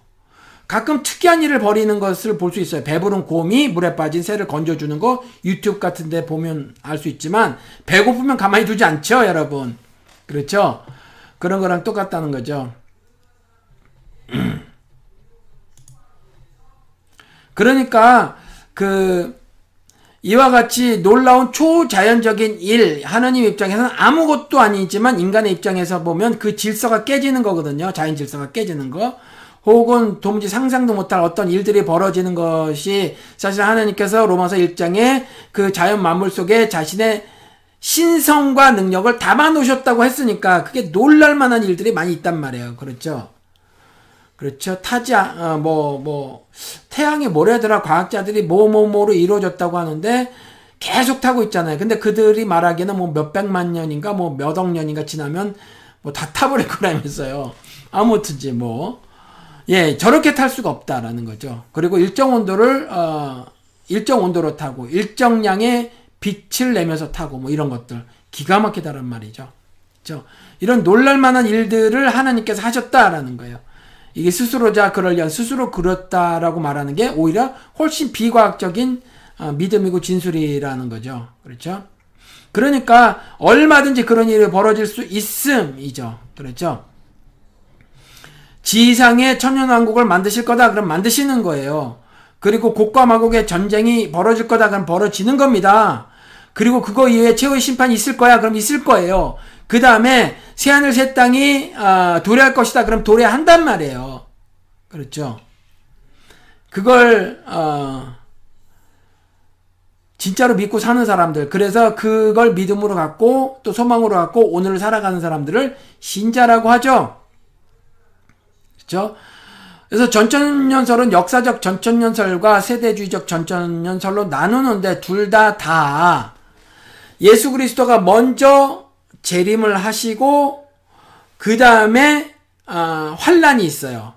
가끔 특이한 일을 벌이는 것을 볼 수 있어요. 배부른 곰이 물에 빠진 새를 건져주는 거 유튜브 같은 데 보면 알 수 있지만 배고프면 가만히 두지 않죠, 여러분. 그렇죠? 그런 거랑 똑같다는 거죠. 그러니까 그 이와 같이 놀라운 초자연적인 일, 하나님 입장에서는 아무것도 아니지만 인간의 입장에서 보면 그 질서가 깨지는 거거든요. 자연 질서가 깨지는 거. 혹은 도무지 상상도 못할 어떤 일들이 벌어지는 것이 사실 하나님께서 로마서 1장에 그 자연 만물 속에 자신의 신성과 능력을 담아 놓으셨다고 했으니까 그게 놀랄 만한 일들이 많이 있단 말이에요. 그렇죠? 그렇죠. 타지, 어, 뭐, 뭐, 태양이 뭐래더라 과학자들이 뭐뭐뭐로 이루어졌다고 하는데 계속 타고 있잖아요. 근데 그들이 말하기에는 뭐 몇백만 년인가 뭐 몇억 년인가 지나면 뭐 다 타버릴 거라면서요. 아무튼지 뭐. 예, 저렇게 탈 수가 없다라는 거죠. 그리고 일정 온도를, 어, 일정 온도로 타고, 일정량의 빛을 내면서 타고, 뭐 이런 것들. 기가 막히다란 말이죠. 그죠? 이런 놀랄만한 일들을 하나님께서 하셨다라는 거예요. 이게 스스로자 그럴 려 스스로 그렇다라고 말하는 게 오히려 훨씬 비과학적인 어, 믿음이고 진술이라는 거죠. 그렇죠? 그러니까 얼마든지 그런 일이 벌어질 수 있음이죠. 그렇죠? 지상에 천년왕국을 만드실 거다 그럼 만드시는 거예요. 그리고 곡과 마곡의 전쟁이 벌어질 거다 그럼 벌어지는 겁니다. 그리고 그거 이후에 최후의 심판이 있을 거야 그럼 있을 거예요. 그 다음에 새하늘 새 땅이 어, 도래할 것이다. 그럼 도래한단 말이에요. 그렇죠. 그걸 어, 진짜로 믿고 사는 사람들, 그래서 그걸 믿음으로 갖고 또 소망으로 갖고 오늘을 살아가는 사람들을 신자라고 하죠. 그렇죠? 그래서 전천년설은 역사적 전천년설과 세대주의적 전천년설로 나누는데 둘 다다 다 예수 그리스도가 먼저 재림을 하시고 그 다음에 어, 환란이 있어요.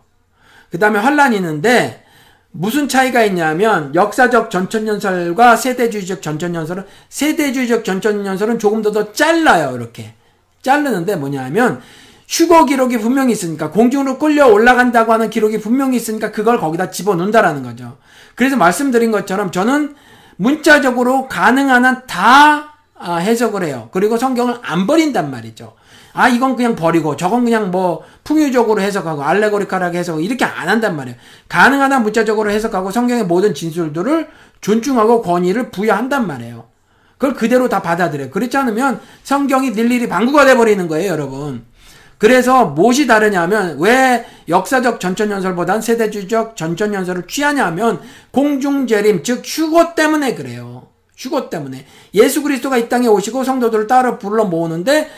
그 다음에 환란이 있는데 무슨 차이가 있냐면 역사적 전천연설과 세대주의적 전천연설은 세대주의적 전천연설은 조금 더 더 잘라요 이렇게 자르는데 뭐냐면 휴거 기록이 분명히 있으니까 공중으로 끌려 올라간다고 하는 기록이 분명히 있으니까 그걸 거기다 집어넣는다라는 거죠. 그래서 말씀드린 것처럼 저는 문자적으로 가능한 한 다 아, 해석을 해요. 그리고 성경을 안 버린단 말이죠. 아, 이건 그냥 버리고, 저건 그냥 뭐, 풍유적으로 해석하고, 알레고리컬하게 해석하고, 이렇게 안 한단 말이에요. 가능한 한 문자적으로 해석하고, 성경의 모든 진술들을 존중하고 권위를 부여한단 말이에요. 그걸 그대로 다 받아들여요. 그렇지 않으면 성경이 일일이 방구가 돼버리는 거예요, 여러분. 그래서 무엇이 다르냐면, 왜 역사적 전천연설보단 세대주의적 전천연설을 취하냐면, 공중재림, 즉, 휴고 때문에 그래요. 휴고 때문에 예수 그리스도가 이 땅에 오시고 성도들을 따로 불러 모으는데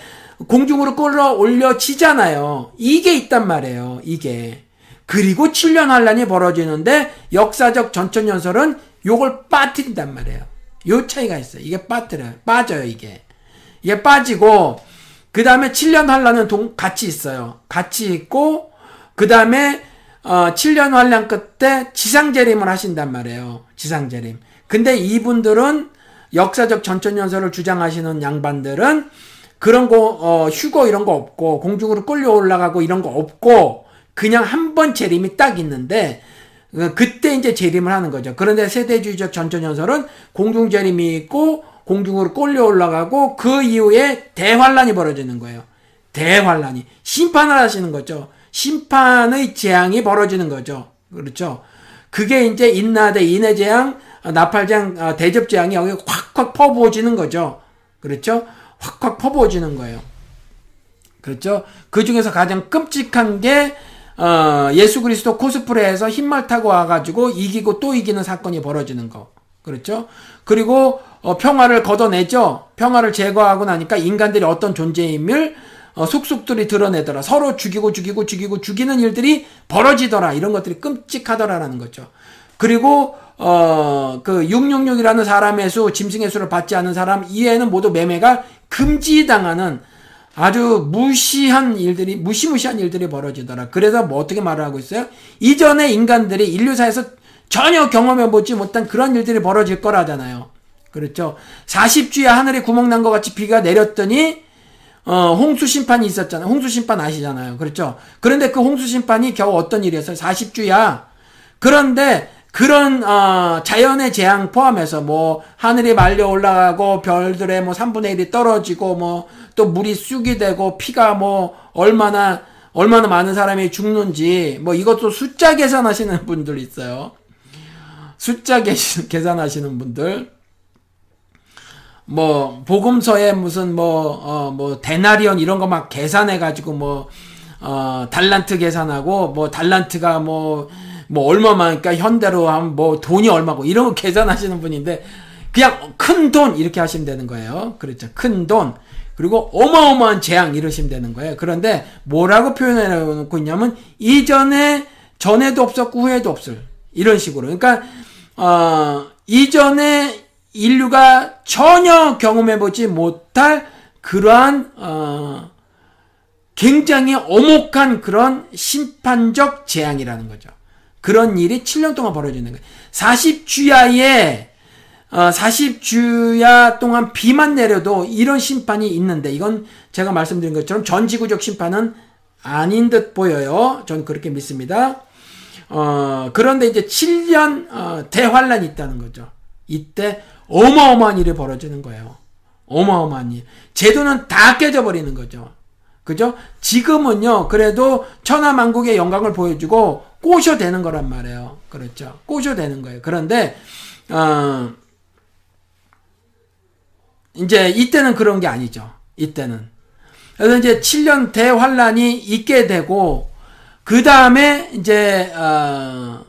공중으로 끌어올려지잖아요. 이게 있단 말이에요. 이게. 그리고 7년 환란이 벌어지는데 역사적 전천연설은 요걸 빠뜨린단 말이에요. 요 차이가 있어요. 이게 빠뜨려요. 빠져요, 이게. 이게 빠지고 그 다음에 7년 환란은 동, 같이 있어요. 같이 있고 그 다음에 어, 7년 환란 끝에 지상재림을 하신단 말이에요. 지상재림. 근데 이분들은 역사적 전천 연설을 주장하시는 양반들은 그런 거, 어, 휴거 이런 거 없고, 공중으로 끌려 올라가고 이런 거 없고, 그냥 한 번 재림이 딱 있는데, 어, 그때 이제 재림을 하는 거죠. 그런데 세대주의적 전천연설은 공중 재림이 있고, 공중으로 끌려 올라가고, 그 이후에 대환란이 벌어지는 거예요. 대환란이. 심판을 하시는 거죠. 심판의 재앙이 벌어지는 거죠. 그렇죠. 그게 이제 인나 대, 인해 재앙, 어, 나팔장 어, 대접재앙이 여기 확확 퍼부어지는 거죠. 그렇죠? 확확 퍼부어지는 거예요. 그렇죠? 그 중에서 가장 끔찍한 게 어, 예수 그리스도 코스프레해서 흰말 타고 와가지고 이기고 또 이기는 사건이 벌어지는 거. 그렇죠? 그리고 어, 평화를 걷어내죠. 평화를 제거하고 나니까 인간들이 어떤 존재임을 어, 속속들이 드러내더라. 서로 죽이고 죽이고 죽이고 죽이는 일들이 벌어지더라. 이런 것들이 끔찍하더라라는 거죠. 그리고 어, 그 666이라는 사람의 수, 짐승의 수를 받지 않는 사람 이외에는 모두 매매가 금지당하는 아주 무시한 일들이, 무시무시한 일들이 벌어지더라. 그래서 뭐 어떻게 말을 하고 있어요? 이전에 인간들이 인류사에서 전혀 경험해 보지 못한 그런 일들이 벌어질 거라잖아요. 그렇죠. 40주에 하늘에 구멍 난 것 같이 비가 내렸더니 어, 홍수 심판이 있었잖아요. 홍수 심판 아시잖아요. 그렇죠. 그런데 그 홍수 심판이 겨우 어떤 일이었어요? 40주야. 그런데 그런 어, 자연의 재앙 포함해서 뭐 하늘이 말려 올라가고 별들의 뭐 3분의 1이 떨어지고 뭐 또 물이 쑥이 되고 피가 뭐 얼마나 얼마나 많은 사람이 죽는지 뭐 이것도 숫자 계산하시는 분들 있어요. 숫자 계산하시는 분들 뭐 복음서에 무슨 뭐어뭐 어, 뭐 데나리온 이런 거 막 계산해 가지고 뭐 어, 달란트 계산하고 뭐 달란트가 뭐 뭐뭐 얼마만 그러니까 현대로 하면 뭐 돈이 얼마고 이런 거 계산하시는 분인데 그냥 큰 돈 이렇게 하시면 되는 거예요. 그렇죠. 큰 돈. 그리고 어마어마한 재앙 이러시면 되는 거예요. 그런데 뭐라고 표현해 놓고 있냐면 이전에 전에도 없었고 후에도 없을 이런 식으로. 그러니까 어 이전에 인류가 전혀 경험해 보지 못할 그러한 어, 굉장히 어목한 그런 심판적 재앙이라는 거죠. 그런 일이 7년 동안 벌어지는 거예요. 40주야에 어, 40주야 동안 비만 내려도 이런 심판이 있는데 이건 제가 말씀드린 것처럼 전 지구적 심판은 아닌 듯 보여요. 전 그렇게 믿습니다. 어, 그런데 이제 7년 어, 대환란이 있다는 거죠. 이때 어마어마한 일이 벌어지는 거예요. 어마어마한 일. 제도는 다 깨져버리는 거죠. 그죠? 지금은요, 그래도 천하만국의 영광을 보여주고 꼬셔대는 거란 말이에요. 그렇죠. 꼬셔대는 거예요. 그런데, 어, 이제 이때는 그런 게 아니죠. 이때는. 그래서 이제 7년 대환란이 있게 되고, 그 다음에 이제, 어,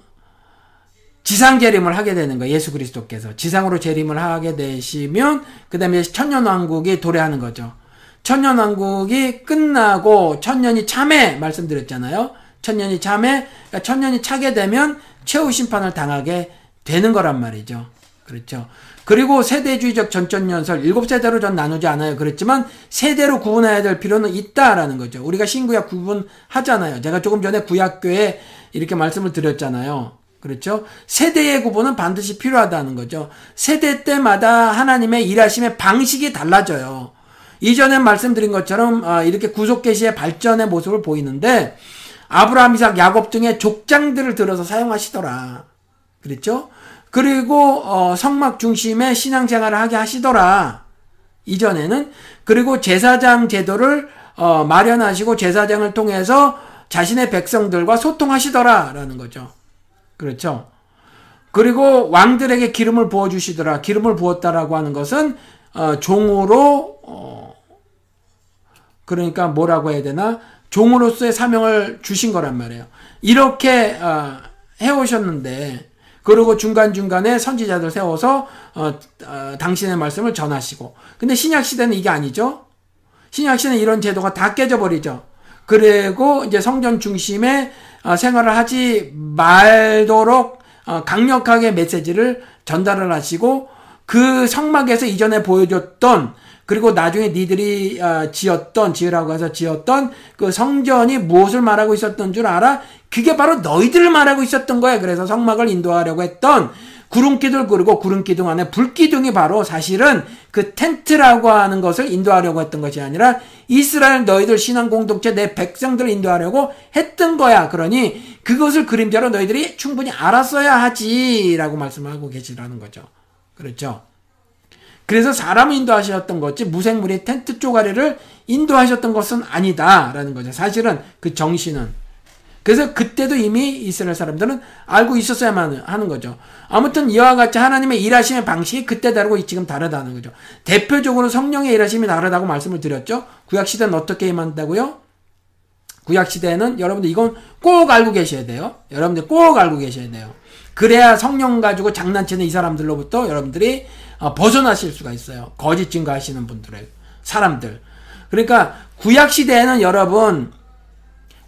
지상 재림을 하게 되는 거예요. 예수 그리스도께서 지상으로 재림을 하게 되시면 그다음에 천년 왕국이 도래하는 거죠. 천년 왕국이 끝나고 천년이 참에 말씀드렸잖아요. 천년이 참에 그러니까 천년이 차게 되면 최후 심판을 당하게 되는 거란 말이죠. 그렇죠. 그리고 세대주의적 전전연설 일곱 세대로 전 나누지 않아요. 그랬지만 세대로 구분해야 될 필요는 있다라는 거죠. 우리가 신구약 구분하잖아요. 제가 조금 전에 구약교에 이렇게 말씀을 드렸잖아요. 그렇죠? 세대의 구분은 반드시 필요하다는 거죠. 세대 때마다 하나님의 일하심의 방식이 달라져요. 이전에 말씀드린 것처럼 아, 이렇게 구속 계시의 발전의 모습을 보이는데 아브라함, 이삭, 야곱 등의 족장들을 들어서 사용하시더라. 그렇죠? 그리고 어, 성막 중심의 신앙생활을 하게 하시더라. 이전에는 그리고 제사장 제도를 어, 마련하시고 제사장을 통해서 자신의 백성들과 소통하시더라라는 거죠. 그렇죠. 그리고 왕들에게 기름을 부어 주시더라. 기름을 부었다라고 하는 것은 어, 종으로 어, 그러니까 뭐라고 해야 되나 종으로서의 사명을 주신 거란 말이에요. 이렇게 어, 해오셨는데 그리고 중간 중간에 선지자들 세워서 어, 어, 당신의 말씀을 전하시고 근데 신약 시대는 이게 아니죠. 신약 시대는 이런 제도가 다 깨져버리죠. 그리고 이제 성전 중심의 어, 생활을 하지 말도록 어, 강력하게 메시지를 전달을 하시고 그 성막에서 이전에 보여줬던 그리고 나중에 니들이 어, 지었던 지으라고 해서 지었던 그 성전이 무엇을 말하고 있었던 줄 알아? 그게 바로 너희들을 말하고 있었던 거야. 그래서 성막을 인도하려고 했던 구름기둥을 그리고 구름기둥 안에 불기둥이 바로 사실은 그 텐트라고 하는 것을 인도하려고 했던 것이 아니라 이스라엘 너희들 신앙 공동체 내 백성들을 인도하려고 했던 거야. 그러니 그것을 그림자로 너희들이 충분히 알았어야 하지라고 말씀하고 계시라는 거죠. 그렇죠. 그래서 사람을 인도하셨던 거지 무생물이 텐트 쪼가리를 인도하셨던 것은 아니다라는 거죠. 사실은 그 정신은 그래서 그때도 이미 이스라엘 사람들은 알고 있었어야만 하는 거죠. 아무튼 이와 같이 하나님의 일하심의 방식이 그때 다르고 지금 다르다는 거죠. 대표적으로 성령의 일하심이 다르다고 말씀을 드렸죠. 구약 시대는 어떻게 임한다고요? 구약 시대에는 여러분들 이건 꼭 알고 계셔야 돼요. 여러분들 꼭 알고 계셔야 돼요. 그래야 성령 가지고 장난치는 이 사람들로부터 여러분들이 어, 벗어나실 수가 있어요. 거짓 증거하시는 분들의 사람들. 그러니까 구약 시대에는 여러분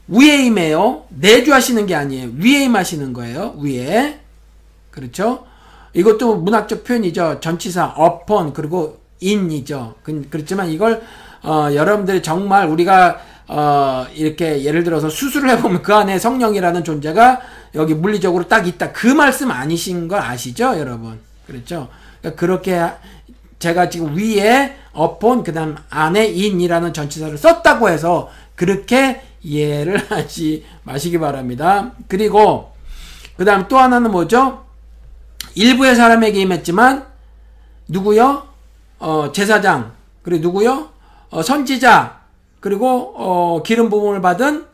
위에 임해요. 내주하시는 게 아니에요. 위에 임하시는 거예요. 위에. 그렇죠? 이것도 문학적 표현이죠. 전치사 upon 그리고 in이죠. 그, 그렇지만 이걸 어, 여러분들이 정말 우리가 어, 이렇게 예를 들어서 수술을 해보면 그 안에 성령이라는 존재가 여기 물리적으로 딱 있다. 그 말씀 아니신 걸 아시죠, 여러분? 그렇죠? 그러니까 그렇게 제가 지금 위에 upon 그다음 안에 in이라는 전치사를 썼다고 해서 그렇게 이해를 하지 마시기 바랍니다. 그리고 그다음 또 하나는 뭐죠? 일부의 사람에게 임했지만 누구요? 어, 제사장 그리고 누구요? 어, 선지자 그리고 어, 기름 부음을 받은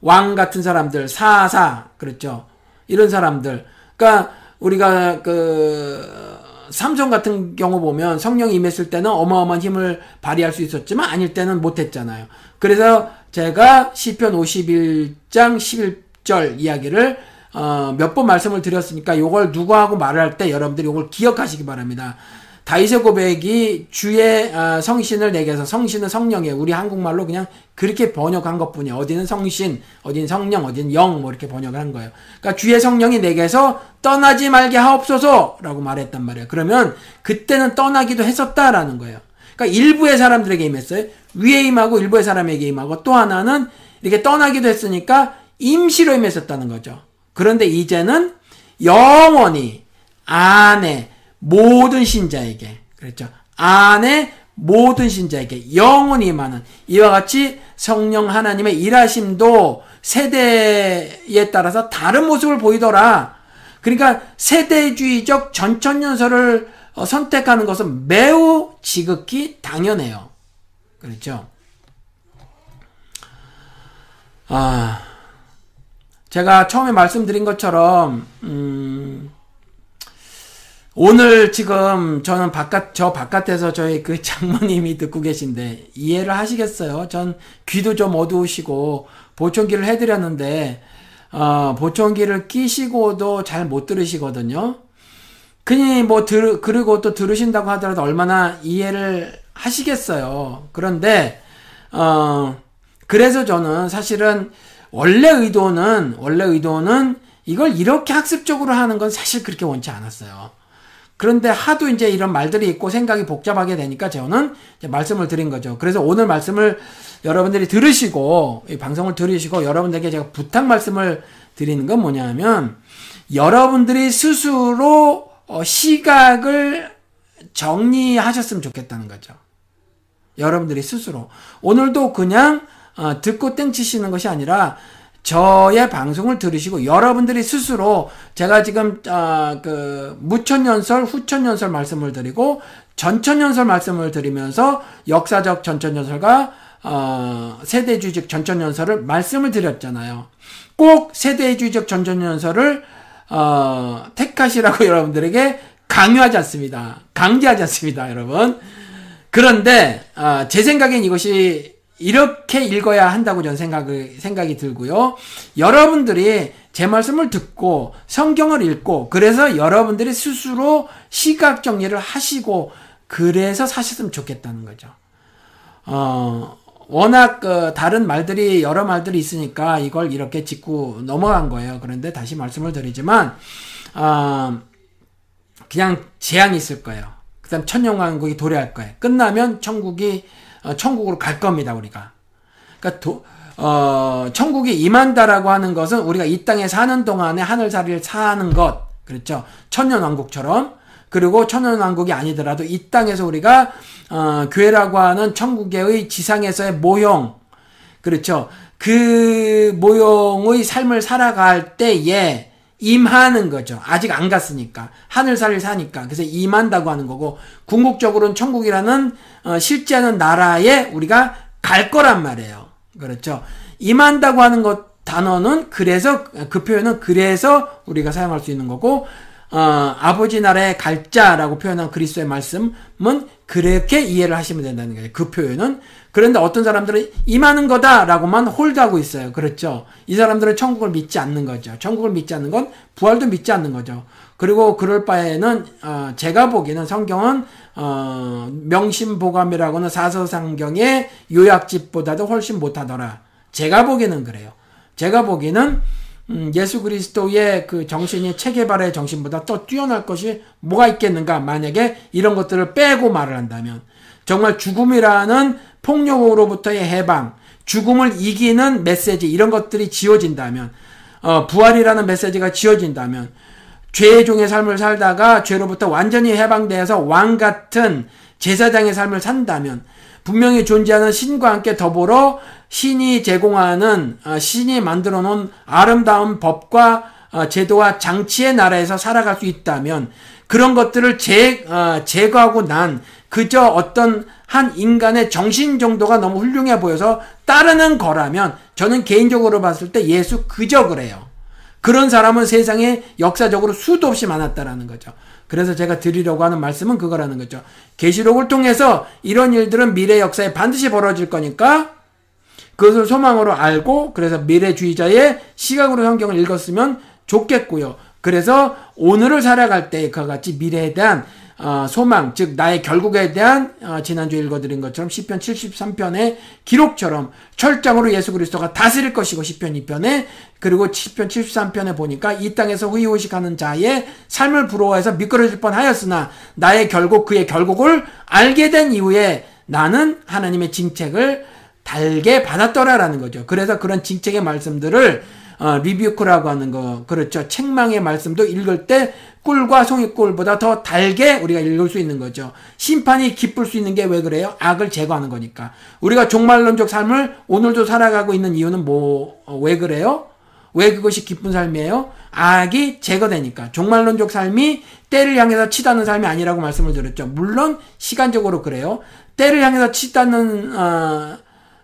왕 같은 사람들 사사 그렇죠. 이런 사람들. 그러니까 우리가 그 삼성 같은 경우 보면 성령이 임했을 때는 어마어마한 힘을 발휘할 수 있었지만 아닐 때는 못했잖아요. 그래서 제가 시편 51장 11절 이야기를 어, 몇 번 말씀을 드렸으니까 요걸 누구하고 말을 할때 여러분들이 요걸 기억하시기 바랍니다. 다윗의 고백이 주의 어, 성신을 내게서 성신은 성령이에요. 우리 한국말로 그냥 그렇게 번역한 것뿐이에요. 어디는 성신, 어디는 성령, 어디는 영, 뭐 이렇게 번역을 한 거예요. 그러니까 주의 성령이 내게서 떠나지 말게 하옵소서라고 말했단 말이에요. 그러면 그때는 떠나기도 했었다라는 거예요. 그러니까 일부의 사람들에게 임했어요. 위에 임하고 일부의 사람에게 임하고 또 하나는 이렇게 떠나기도 했으니까 임시로 임했었다는 거죠. 그런데 이제는 영원히 안에 모든 신자에게 그렇죠. 안에 모든 신자에게 영원히 임하는 이와 같이 성령 하나님의 일하심도 세대에 따라서 다른 모습을 보이더라. 그러니까 세대주의적 전천연설을 어, 선택하는 것은 매우 지극히 당연해요. 그렇죠? 아, 제가 처음에 말씀드린 것처럼, 음, 오늘 지금 저는 바깥, 저 바깥에서 저희 그 장모님이 듣고 계신데 이해를 하시겠어요? 전 귀도 좀 어두우시고 보청기를 해드렸는데, 어, 보청기를 끼시고도 잘 못 들으시거든요. 그니 뭐 들, 그리고 또 들으신다고 하더라도 얼마나 이해를 하시겠어요. 그런데, 어, 그래서 저는 사실은 원래 의도는, 원래 의도는 이걸 이렇게 학습적으로 하는 건 사실 그렇게 원치 않았어요. 그런데 하도 이제 이런 말들이 있고 생각이 복잡하게 되니까 저는 말씀을 드린 거죠. 그래서 오늘 말씀을 여러분들이 들으시고, 이 방송을 들으시고, 여러분들에게 제가 부탁 말씀을 드리는 건 뭐냐면, 여러분들이 스스로 어, 시각을 정리하셨으면 좋겠다는 거죠. 여러분들이 스스로. 오늘도 그냥 어, 듣고 땡치시는 것이 아니라 저의 방송을 들으시고 여러분들이 스스로 제가 지금 어, 그 무천연설, 후천연설 말씀을 드리고 전천연설 말씀을 드리면서 역사적 전천연설과 어, 세대주의적 전천연설을 말씀을 드렸잖아요. 꼭 세대주의적 전천연설을 어, 택하시라고 여러분들에게 강요하지 않습니다. 강제하지 않습니다, 여러분. 그런데 어, 제 생각엔 이것이 이렇게 읽어야 한다고 저는 생각을 생각이 들고요. 여러분들이 제 말씀을 듣고 성경을 읽고 그래서 여러분들이 스스로 시각 정리를 하시고 그래서 사셨으면 좋겠다는 거죠. 어, 워낙 그 다른 말들이 여러 말들이 있으니까 이걸 이렇게 짚고 넘어간 거예요. 그런데 다시 말씀을 드리지만 어, 그냥 재앙이 있을 거예요. 그다음 천년왕국이 도래할 거예요. 끝나면 천국이 어, 천국으로 갈 겁니다. 우리가. 그러니까 도, 어, 천국이 임한다라고 하는 것은 우리가 이 땅에 사는 동안에 하늘살이를 사는 것 그렇죠. 천년왕국처럼 그리고 천연왕국이 아니더라도 이 땅에서 우리가 어, 교회라고 하는 천국의 지상에서의 모형 그렇죠. 그 모형의 삶을 살아갈 때에 임하는 거죠. 아직 안 갔으니까 하늘살을 사니까 그래서 임한다고 하는 거고 궁극적으로는 천국이라는 어, 실제하는 나라에 우리가 갈 거란 말이에요. 그렇죠. 임한다고 하는 것 단어는 그래서 그 표현은 그래서 우리가 사용할 수 있는 거고 어, 아버지 나라에 갈자라고 표현한 그리스도의 말씀은 그렇게 이해를 하시면 된다는 거예요. 그 표현은. 그런데 어떤 사람들은 임하는 거다라고만 홀드하고 있어요. 그렇죠. 이 사람들은 천국을 믿지 않는 거죠. 천국을 믿지 않는 건 부활도 믿지 않는 거죠. 그리고 그럴 바에는 어, 제가 보기에는 성경은 어, 명심보감이라고는 사서상경의 요약집보다도 훨씬 못하더라. 제가 보기에는 그래요. 제가 보기에는 음, 예수 그리스도의 그 정신이 체계발의 정신보다 더 뛰어날 것이 뭐가 있겠는가? 만약에 이런 것들을 빼고 말을 한다면 정말 죽음이라는 폭력으로부터의 해방, 죽음을 이기는 메시지 이런 것들이 지어진다면 어, 부활이라는 메시지가 지어진다면 죄의 종의 삶을 살다가 죄로부터 완전히 해방되어서 왕 같은 제사장의 삶을 산다면 분명히 존재하는 신과 함께 더불어 신이 제공하는 어, 신이 만들어 놓은 아름다운 법과 어, 제도와 장치의 나라에서 살아갈 수 있다면 그런 것들을 제, 어, 제거하고 난 그저 어떤 한 인간의 정신 정도가 너무 훌륭해 보여서 따르는 거라면 저는 개인적으로 봤을 때 예수 그저 그래요. 그런 사람은 세상에 역사적으로 수도 없이 많았다라는 거죠. 그래서 제가 드리려고 하는 말씀은 그거라는 거죠. 계시록을 통해서 이런 일들은 미래 역사에 반드시 벌어질 거니까 그것을 소망으로 알고 그래서 미래주의자의 시각으로 성경을 읽었으면 좋겠고요. 그래서 오늘을 살아갈 때 그와 같이 미래에 대한 어, 소망, 즉 나의 결국에 대한 어, 지난주에 읽어드린 것처럼 10편 73편의 기록처럼 철장으로 예수 그리스도가 다스릴 것이고 10편 2편에 그리고 10편 73편에 보니까 이 땅에서 후이호식하는 자의 삶을 부러워해서 미끄러질 뻔하였으나 나의 결국 그의 결국을 알게 된 이후에 나는 하나님의 징책을 달게 받았더라라는 거죠. 그래서 그런 징책의 말씀들을 어, 리뷰크라고 하는 거 그렇죠. 책망의 말씀도 읽을 때 꿀과 송이꿀보다 더 달게 우리가 읽을 수 있는 거죠. 심판이 기쁠 수 있는 게 왜 그래요? 악을 제거하는 거니까. 우리가 종말론적 삶을 오늘도 살아가고 있는 이유는 뭐왜 그래요? 왜 그것이 기쁜 삶이에요? 악이 제거되니까. 종말론적 삶이 때를 향해서 치닫는 삶이 아니라고 말씀을 드렸죠. 물론 시간적으로 그래요. 때를 향해서 치닫는 어,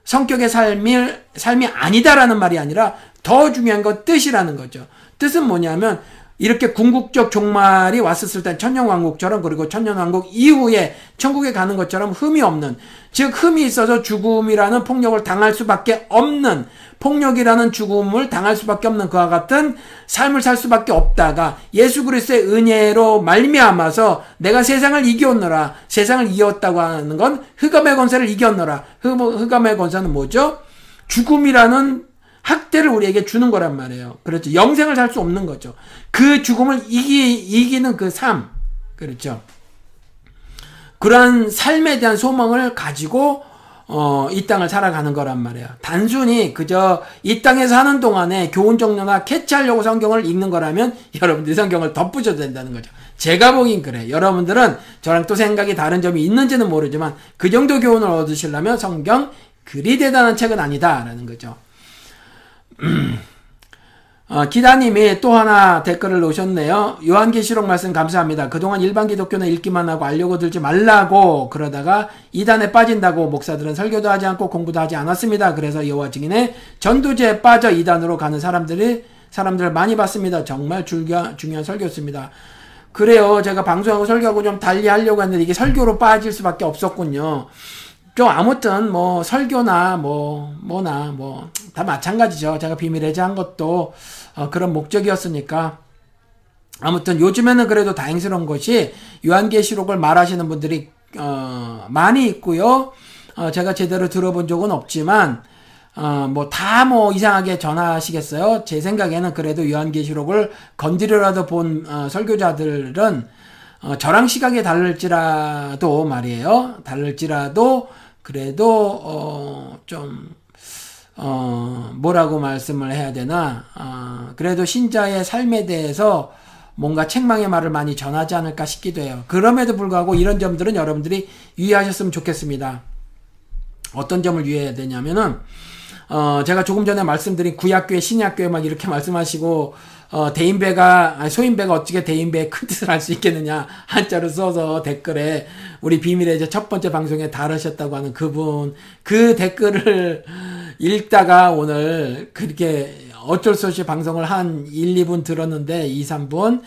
성격의 삶이 삶이 아니다라는 말이 아니라 더 중요한 건 뜻이라는 거죠. 뜻은 뭐냐면 이렇게 궁극적 종말이 왔었을 때 천년왕국처럼 그리고 천년왕국 이후에 천국에 가는 것처럼 흠이 없는 즉 흠이 있어서 죽음이라는 폭력을 당할 수밖에 없는 폭력이라는 죽음을 당할 수밖에 없는 그와 같은 삶을 살 수밖에 없다가 예수 그리스도의 은혜로 말미암아서 내가 세상을 이겼노라 세상을 이겼다고 하는 건 흑암의 권세를 이겼노라 흑암의 권세는 뭐죠? 죽음이라는 학대를 우리에게 주는 거란 말이에요. 그렇죠. 영생을 살 수 없는 거죠. 그 죽음을 이기, 이기는 그 삶. 그렇죠. 그러한 삶에 대한 소망을 가지고 어, 이 땅을 살아가는 거란 말이에요. 단순히 그저 이 땅에 사는 동안에 교훈 정료나 캐치하려고 성경을 읽는 거라면 여러분들이 성경을 덧붙여도 된다는 거죠. 제가 보긴 그래. 여러분들은 저랑 또 생각이 다른 점이 있는지는 모르지만 그 정도 교훈을 얻으시려면 성경 그리 대단한 책은 아니다라는 거죠. 어, 기다님이 또 하나 댓글을 놓으셨네요. 요한계시록 말씀 감사합니다. 그동안 일반 기독교는 읽기만 하고 알려고 들지 말라고 그러다가 이단에 빠진다고 목사들은 설교도 하지 않고 공부도 하지 않았습니다. 그래서 여호와 증인의 전도제에 빠져 이단으로 가는 사람들이 사람들을 많이 봤습니다. 정말 중요한, 중요한 설교였습니다. 그래요. 제가 방송하고 설교하고 좀 달리 하려고 했는데 이게 설교로 빠질 수밖에 없었군요. 좀 아무튼 뭐 설교나 뭐 뭐나 뭐 다 마찬가지죠. 제가 비밀 해제한 것도 어, 그런 목적이었으니까 아무튼 요즘에는 그래도 다행스러운 것이 요한계시록을 말하시는 분들이 어, 많이 있고요. 어, 제가 제대로 들어본 적은 없지만 어, 뭐다뭐 이상하게 전하시겠어요. 제 생각에는 그래도 요한계시록을 건드려라도 본 어, 설교자들은 어, 저랑 시각이 다를지라도 말이에요. 다를지라도 그래도 어, 좀 어, 뭐라고 말씀을 해야 되나? 어, 그래도 신자의 삶에 대해서 뭔가 책망의 말을 많이 전하지 않을까 싶기도 해요. 그럼에도 불구하고 이런 점들은 여러분들이 유의하셨으면 좋겠습니다. 어떤 점을 유의해야 되냐면은 어, 제가 조금 전에 말씀드린 구약교회, 신약교회 막 이렇게 말씀하시고 어, 대인배가, 소인배가 어떻게 대인배의 큰 뜻을 할수 있겠느냐, 한자로 써서 댓글에, 우리 비밀의 이제 첫 번째 방송에 다루셨다고 하는 그분, 그 댓글을 읽다가 오늘 그렇게 어쩔 수 없이 방송을 한 1, 2분 들었는데, 2, 3분,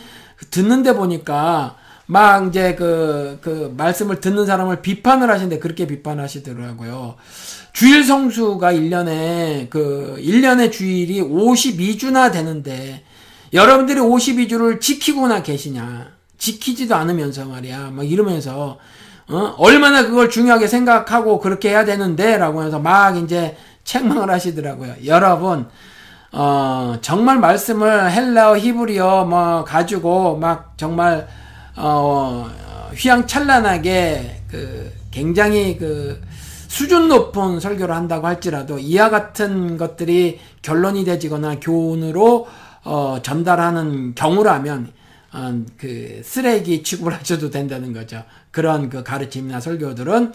듣는데 보니까, 막 이제 그, 그 말씀을 듣는 사람을 비판을 하시는데 그렇게 비판하시더라고요. 주일 성수가 1년에 그 1년의 주일이 52주나 되는데 여러분들이 52주를 지키고나 계시냐? 지키지도 않으면서 말이야. 막 이러면서, 어? 얼마나 그걸 중요하게 생각하고 그렇게 해야 되는데, 라고 해서 막 이제 책망을 하시더라고요. 여러분, 어, 정말 말씀을 헬라어, 히브리어 뭐 가지고 막 정말, 어, 휘황찬란하게 그 굉장히 그 수준 높은 설교를 한다고 할지라도 이와 같은 것들이 결론이 되지거나 교훈으로 어, 전달하는 경우라면 어, 그 쓰레기 취급을 하셔도 된다는 거죠. 그런 그 가르침이나 설교들은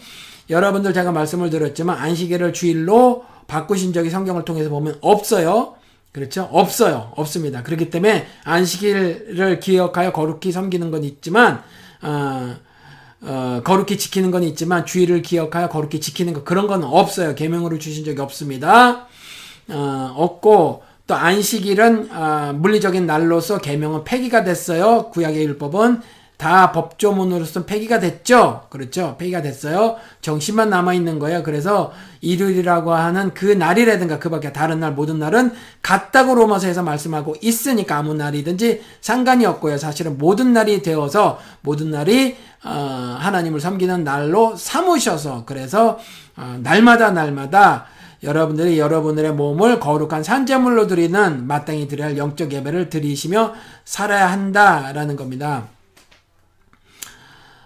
여러분들 제가 말씀을 드렸지만 안식일을 주일로 바꾸신 적이 성경을 통해서 보면 없어요. 그렇죠? 없어요. 없습니다. 그렇기 때문에 안식일을 기억하여 거룩히 섬기는 건 있지만 어, 어, 거룩히 지키는 건 있지만 주의를 기억하여 거룩히 지키는 거 그런 건 없어요. 계명으로 주신 적이 없습니다. 어, 없고 또 안식일은 어, 물리적인 날로서 계명은 폐기가 됐어요. 구약의 율법은 다 법조문으로서 폐기가 됐죠. 그렇죠. 폐기가 됐어요. 정신만 남아 있는 거예요. 그래서 일요일이라고 하는 그 날이라든가 그밖에 다른 날 모든 날은 같다고 로마서에서 말씀하고 있으니까 아무 날이든지 상관이 없고요. 사실은 모든 날이 되어서 모든 날이 어, 하나님을 섬기는 날로 삼으셔서 그래서 어, 날마다 날마다 여러분들이 여러분들의 몸을 거룩한 산재물로 드리는 마땅히 드려야 할 영적 예배를 드리시며 살아야 한다라는 겁니다.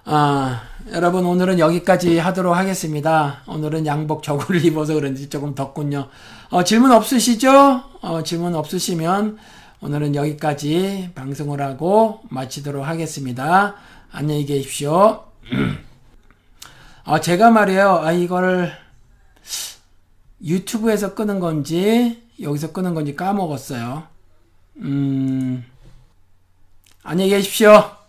아, 여러분 오늘은 여기까지 하도록 하겠습니다. 오늘은 양복 저고를 입어서 그런지 조금 덥군요. 어, 질문 없으시죠? 어, 질문 없으시면 오늘은 여기까지 방송을 하고 마치도록 하겠습니다. 안녕히 계십시오. 어, 제가 말이에요. 아, 이거를 유튜브에서 끄는 건지 여기서 끄는 건지 까먹었어요. 음, 안녕히 계십시오.